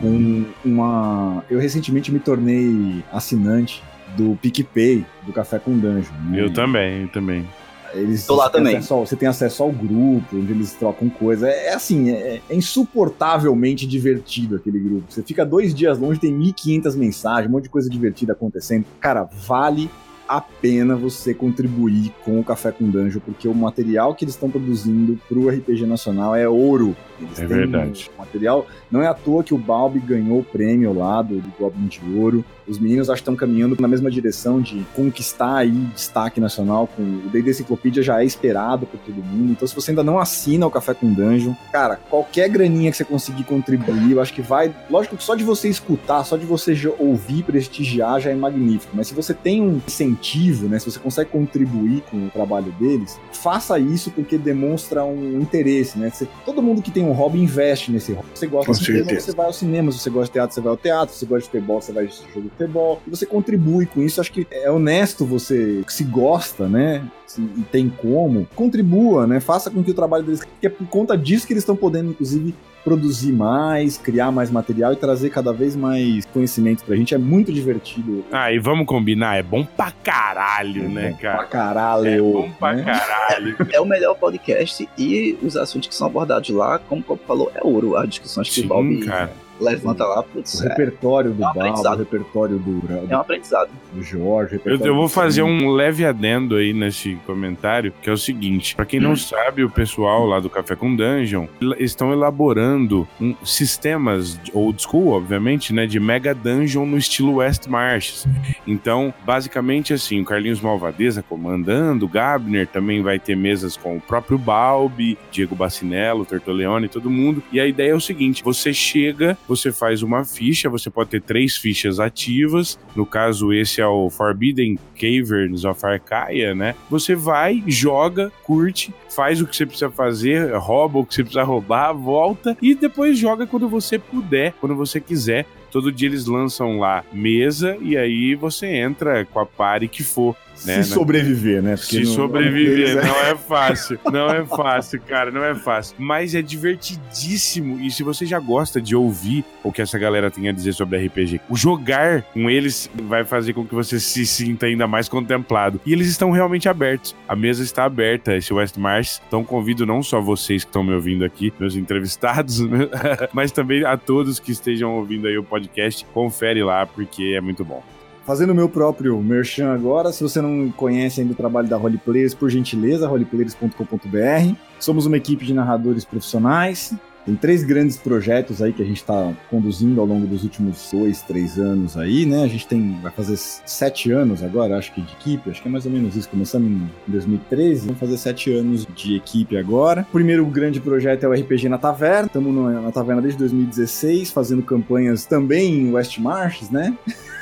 Com uma. Eu recentemente me tornei assinante do PicPay, do Café com Dungeon. Né? Eu também, eu também. Eles Tô lá também. Ao, você tem acesso ao grupo, onde eles trocam coisa. É, é assim, é, é, insuportavelmente divertido aquele grupo. Você fica dois dias longe, tem 1.500 mensagens, um monte de coisa divertida acontecendo. Cara, vale a pena você contribuir com o Café com Dungeon, porque o material que eles estão produzindo pro RPG Nacional é ouro. Eles É verdade. Um material. Não é à toa que o Balbi ganhou o prêmio lá do, do Goblin de Ouro. Os meninos acho que estão caminhando na mesma direção de conquistar aí destaque nacional. Com o D&D Enciclopédia já é esperado por todo mundo. Então, se você ainda não assina o Café com Dungeon, cara, qualquer graninha que você conseguir contribuir, eu acho que vai. Lógico que só de você escutar, só de você ouvir, prestigiar já é magnífico. Mas se você tem um incentivo, né? Se você consegue contribuir com o trabalho deles, faça isso porque demonstra um interesse, né? Você- todo mundo que tem um hobby investe nesse hobby. Você gosta Com de cinema, você vai ao cinema. Se você gosta de teatro, você vai ao teatro. Se você gosta de futebol, você vai jogo futebol. E você contribui com isso. Acho que é honesto você que se gosta, né? Se- e tem como, contribua, né? Faça com que o trabalho deles. Porque é por conta disso que eles estão podendo, inclusive, produzir mais, criar mais material e trazer cada vez mais conhecimento pra gente. É muito divertido. Ah, e vamos combinar, é bom pra caralho, né, Pra cara? caralho. É bom pra né? caralho. É o melhor podcast e os assuntos que são abordados lá, como o Copo falou, é ouro. As discussões que Sim, o Balbi cara. Levanta lá, putz, O é, repertório do É um Balbo, o repertório do, é um aprendizado. do Jorge. o Eu, repertório eu vou do fazer um leve adendo aí nesse comentário, que é o seguinte: pra quem não sabe, o pessoal lá do Café com Dungeon estão elaborando um- sistemas old school, obviamente, né, de Mega Dungeon no estilo West Marches. Então, basicamente assim, o Carlinhos Malvadeza comandando, o Gabner também vai ter mesas com o próprio Balbi, Diego Bacinello, Tertoleone, todo mundo. E a ideia é o seguinte: você chega, você faz uma ficha, você pode ter três fichas ativas. No caso, esse é o Forbidden Caverns of Arcaia, né? Você vai, joga, curte, faz o que você precisa fazer, rouba o que você precisa roubar, volta e depois joga quando você puder, quando você quiser. Todo dia eles lançam lá mesa e aí você entra com a pare que for. Se né, né? sobreviver, né? Porque Se no- sobreviver, não é fácil. Não é fácil, cara, não é fácil. Mas é divertidíssimo. E se você já gosta de ouvir o que essa galera tem a dizer sobre RPG, o jogar com eles vai fazer com que você se sinta ainda mais contemplado. E eles estão realmente abertos. A mesa está aberta, esse West Mars. Então convido não só vocês que estão me ouvindo aqui, meus entrevistados, mas também a todos que estejam ouvindo aí o podcast. Confere lá, porque é muito bom. Fazendo o meu próprio merchan agora, se você não conhece ainda o trabalho da Roleplayers, por gentileza, roleplayers.com.br. Somos uma equipe de narradores profissionais. Tem três grandes projetos aí que a gente está conduzindo ao longo dos últimos dois, três anos aí, né? A gente tem, vai fazer sete anos agora, acho que de equipe, acho que é mais ou menos isso. Começamos em 2013, vamos fazer sete anos de equipe agora. O primeiro grande projeto é o RPG na Taverna. Estamos na Taverna desde 2016, fazendo campanhas também em West Marches, né?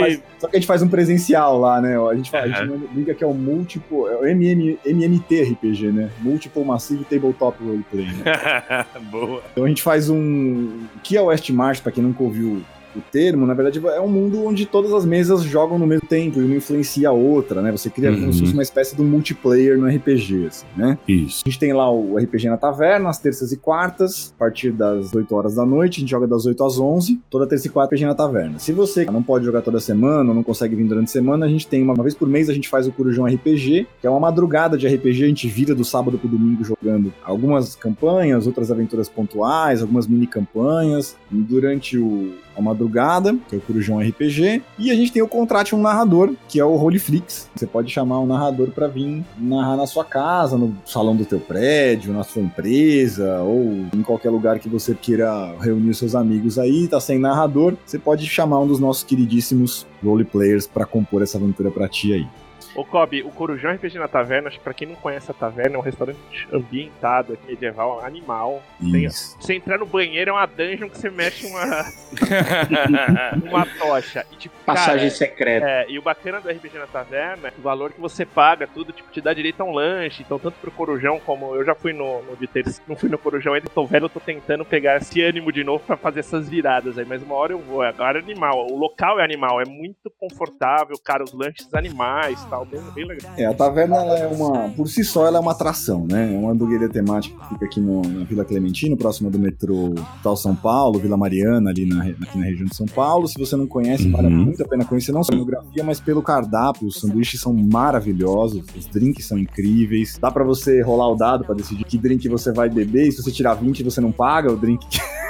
Faz- só que a gente faz um presencial lá, né? A gente, a gente brinca que é o múltiplo, é o MM, MMT RPG, né? Multiple Massive Tabletop Roleplay. Né? Boa. Então a gente faz um. O que é o West March, pra quem nunca ouviu o termo, na verdade é um mundo onde todas as mesas jogam no mesmo tempo e uma influencia a outra, né? Você cria como Uhum. se fosse uma espécie de multiplayer no RPG, assim, né? Isso. A gente tem lá o RPG na Taverna, às terças e quartas, a partir das 8 horas da noite, a gente joga das 8 às 11, toda terça e quarta RPG na Taverna. Se você não pode jogar toda semana, ou não consegue vir durante a semana, a gente tem uma, uma vez por mês a gente faz o Corujão RPG, que é uma madrugada de RPG, a gente vira do sábado pro domingo jogando algumas campanhas, outras aventuras pontuais, algumas mini campanhas, e durante o a madrugada, que é o Corujão RPG, e a gente tem o Contrate um Narrador, que é o Roleflix. Você pode chamar um narrador para vir narrar na sua casa, no salão do teu prédio, na sua empresa, ou em qualquer lugar que você queira reunir seus amigos aí, tá sem narrador, você pode chamar um dos nossos queridíssimos roleplayers para compor essa aventura pra ti aí. Ô, Kobe, o Corujão RPG na Taverna, acho que pra quem não conhece a taverna, é um restaurante ambientado aqui, medieval, animal. Tem-. Você entrar no banheiro é uma dungeon que você mexe uma, uma tocha. E, tipo, Passagem cara, secreta. É, e o bacana do RPG na Taverna, o valor que você paga, tudo, tipo, te dá direito a um lanche. Então, tanto pro Corujão, como eu já fui no, no de terça, não fui no Corujão ainda, tô velho, eu tô tentando pegar esse ânimo de novo pra fazer essas viradas aí. Mas uma hora eu vou. Agora é animal. O local é animal, é muito confortável, cara, os lanches animais e tal, bem, bem legal. É, a taverna ela é uma. Por si só, ela é uma atração, né? É uma hamburgueria temática que fica aqui no- na Vila Clementino, próxima do metrô Tal São Paulo, Vila Mariana, ali na, aqui na região de São Paulo. Se você não conhece, vale Uhum. muito a pena conhecer, não só a geografia, mas pelo cardápio. Os sanduíches são maravilhosos, os drinks são incríveis. Dá pra você rolar o dado pra decidir que drink você vai beber. E se você tirar 20, você não paga o drink.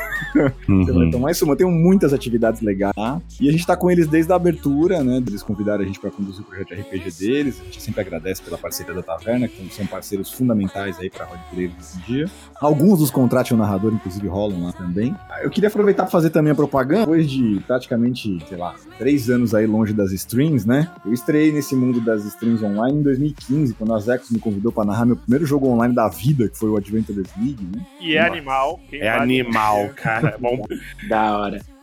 Uhum. Então, mais uma, tem muitas atividades legais lá. E a gente tá com eles desde a abertura, né? Eles convidaram a gente para conduzir o projeto de RPG deles. A gente sempre agradece pela parceria da Taverna, que são parceiros fundamentais aí pra roleplay hoje em dia. Alguns dos contratos o narrador, inclusive, rolam lá também. Eu queria aproveitar para fazer também a propaganda. Depois de praticamente, sei lá, três anos aí longe das streams, né? Eu estreiei nesse mundo das streams online em 2015, quando a Zecos me convidou para narrar meu primeiro jogo online da vida, que foi o Adventures League, né? E é animal. é animal, cara. É bom. da hora.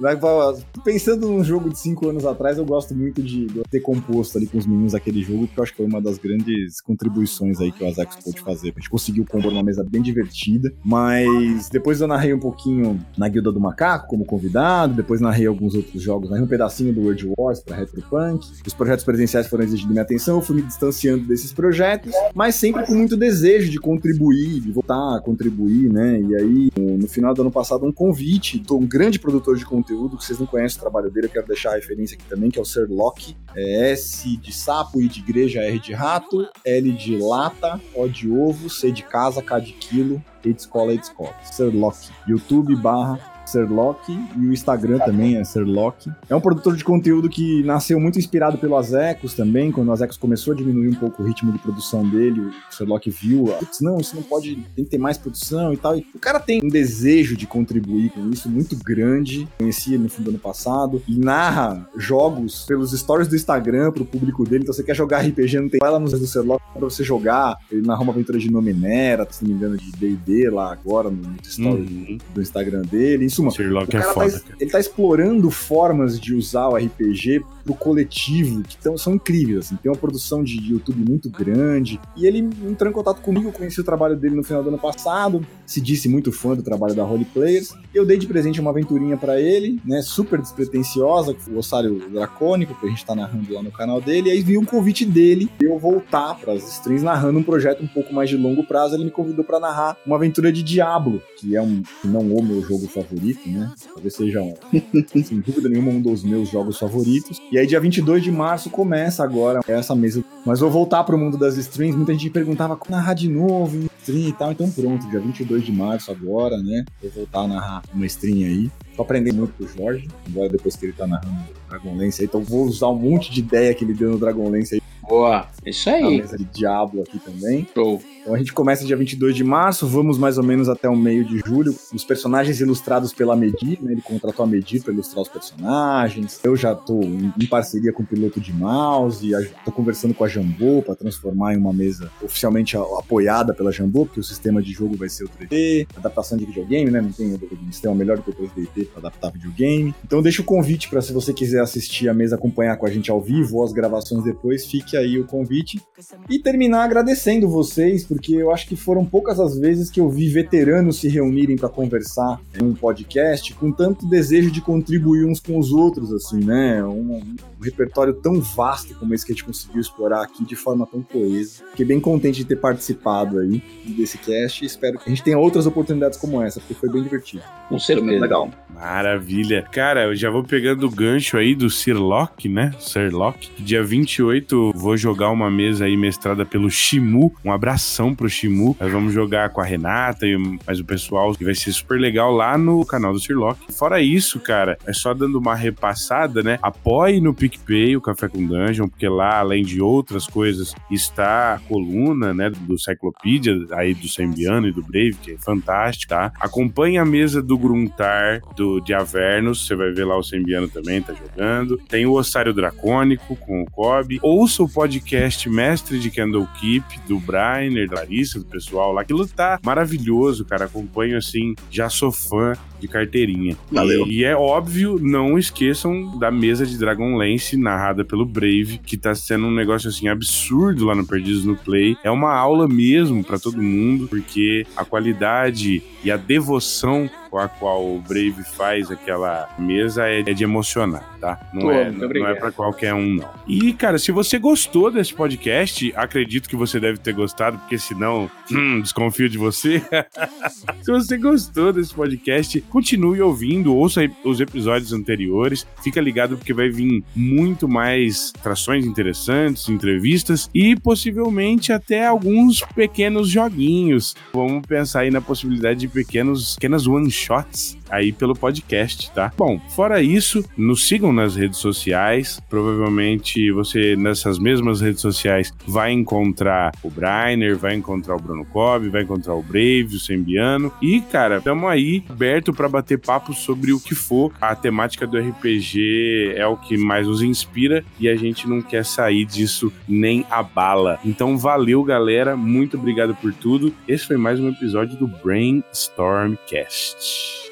Pensando num jogo de cinco anos atrás, eu gosto muito de, ter composto ali com os meninos aquele jogo, porque eu acho que foi uma das grandes contribuições aí que o Azax pôde fazer. A gente conseguiu compor uma mesa bem divertida, mas depois eu narrei um pouquinho na Guilda do Macaco como convidado, depois narrei alguns outros jogos, narrei um pedacinho do World Wars para Retropunk. Os projetos presenciais foram exigindo minha atenção, eu fui me distanciando desses projetos, mas sempre com muito desejo de contribuir, de voltar a contribuir, né? E aí, no final do ano passado, um convite, tô um grande produtor de conteúdo conteúdo que vocês não conhecem o trabalho dele, eu quero deixar a referência aqui também, que é o Sir Locke. É S de sapo, I de igreja, R de rato, L de lata, O de ovo, C de casa, K de quilo, E de escola, E de escola. Sir Locke. YouTube barra Serlock e o Instagram também é Serlock. É um produtor de conteúdo que nasceu muito inspirado pelo Azecos também, quando o Azecos começou a diminuir um pouco o ritmo de produção dele, o Serlock viu, putz, não, isso não pode, tem que ter mais produção e tal. E o cara tem um desejo de contribuir com isso muito grande. Conheci ele no fim do ano passado e narra jogos pelos stories do Instagram pro público dele. Então você quer jogar RPG, não tem, vai lá nos do Serlock pra você jogar. Ele narra uma aventura de Nominera, se não me engano, de D&D lá agora no stories uhum. do Instagram dele. Isso suma, Sherlock o é cara é foda, tá, ele tá explorando formas de usar o RPG pro coletivo, que tão, são incríveis, assim. Tem uma produção de YouTube muito grande. E ele entrou em contato comigo, eu conheci o trabalho dele no final do ano passado, se disse muito fã do trabalho da Holy Players. Eu dei de presente uma aventurinha para ele, né, super despretensiosa, o Ossário Dracônico, que a gente tá narrando lá no canal dele. E aí vi um convite dele de eu voltar para as streams narrando um projeto um pouco mais de longo prazo. Ele me convidou para narrar uma aventura de Diablo, que é um, não o meu jogo favorito, né? Talvez seja, um, sem dúvida nenhuma, um dos meus jogos favoritos. E aí, dia 22 de março, começa agora essa mesa. Mas vou voltar pro mundo das streams. Muita gente perguntava como narrar de novo em stream e tal. Então, pronto, dia 22 de março agora, né? Vou voltar a narrar uma stream aí. Tô aprendendo muito com o Jorge, agora depois que ele tá narrando Dragonlance aí. Então, vou usar um monte de ideia que ele deu no Dragonlance aí. Boa, isso aí. A mesa de Diablo aqui também. Show. Então a gente começa dia 22 de março, vamos mais ou menos até o meio de julho. Os personagens ilustrados pela Medir, né? Ele contratou a Medir para ilustrar os personagens. Eu já tô em parceria com o piloto de mouse, tô conversando com a Jambô para transformar em uma mesa oficialmente apoiada pela Jambô, porque o sistema de jogo vai ser o 3D, adaptação de videogame, né? Não tem um sistema melhor do que o 3D para adaptar videogame. Então deixa o convite para se você quiser assistir a mesa, acompanhar com a gente ao vivo ou as gravações depois, fique aí o convite. E terminar agradecendo vocês porque eu acho que foram poucas as vezes que eu vi veteranos se reunirem para conversar em um podcast com tanto desejo de contribuir uns com os outros, assim, né? Um, um, repertório tão vasto como esse que a gente conseguiu explorar aqui de forma tão coesa. Fiquei bem contente de ter participado aí desse cast e espero que a gente tenha outras oportunidades como essa, porque foi bem divertido. Com certeza. Legal. Maravilha. Cara, eu já vou pegando o gancho aí do Sirlock, né? Sirlock. Dia 28 vou jogar uma mesa aí mestrada pelo Shimu. Um abração pro Shimu. Nós vamos jogar com a Renata e mais o pessoal, que vai ser super legal lá no canal do Sirlock. Fora isso, cara, é só dando uma repassada, né? Apoie no PicPay o Café com Dungeon, porque lá, além de outras coisas, está a coluna, né, do Cyclopedia, aí do Sembiano e do Brave, que é fantástico, tá? Acompanhe a mesa do Gruntar, do de Avernus, você vai ver lá o Sembiano também, tá jogando. Tem o Ossário Dracônico com o Kobe. Ouça o podcast Mestre de Candlekeep, do Brainer, Larissa, do pessoal lá. Aquilo tá maravilhoso, cara. Acompanho assim, já sou fã de carteirinha. Valeu. E, e é óbvio, não esqueçam da mesa de Dragonlance narrada pelo Brave, que tá sendo um negócio assim absurdo lá no Perdidos no Play. É uma aula mesmo para todo mundo, porque a qualidade e a devoção com a qual o Brave faz aquela mesa é, é de emocionar, tá? Não Pô, é, não, não é para qualquer um, não. E, cara, se você gostou desse podcast, acredito que você deve ter gostado, porque senão, hum, desconfio de você. se você gostou desse podcast, continue ouvindo, ouça os episódios anteriores, fica ligado porque vai vir muito mais trações interessantes, entrevistas e possivelmente até alguns pequenos joguinhos. Vamos pensar aí na possibilidade de pequenos, pequenas one shots aí pelo podcast, tá? Bom, fora isso, nos sigam nas redes sociais. Provavelmente você nessas mesmas redes sociais vai encontrar o Brainer, vai encontrar o Bruno Cobb, vai encontrar o Brave, o Sembiano. E, cara, estamos aí aberto para bater papo sobre o que for. A temática do RPG é o que mais nos inspira e a gente não quer sair disso nem a bala. Então, valeu, galera. Muito obrigado por tudo. Esse foi mais um episódio do Brainstormcast.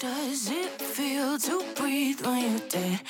Does it feel to breathe when you're dead?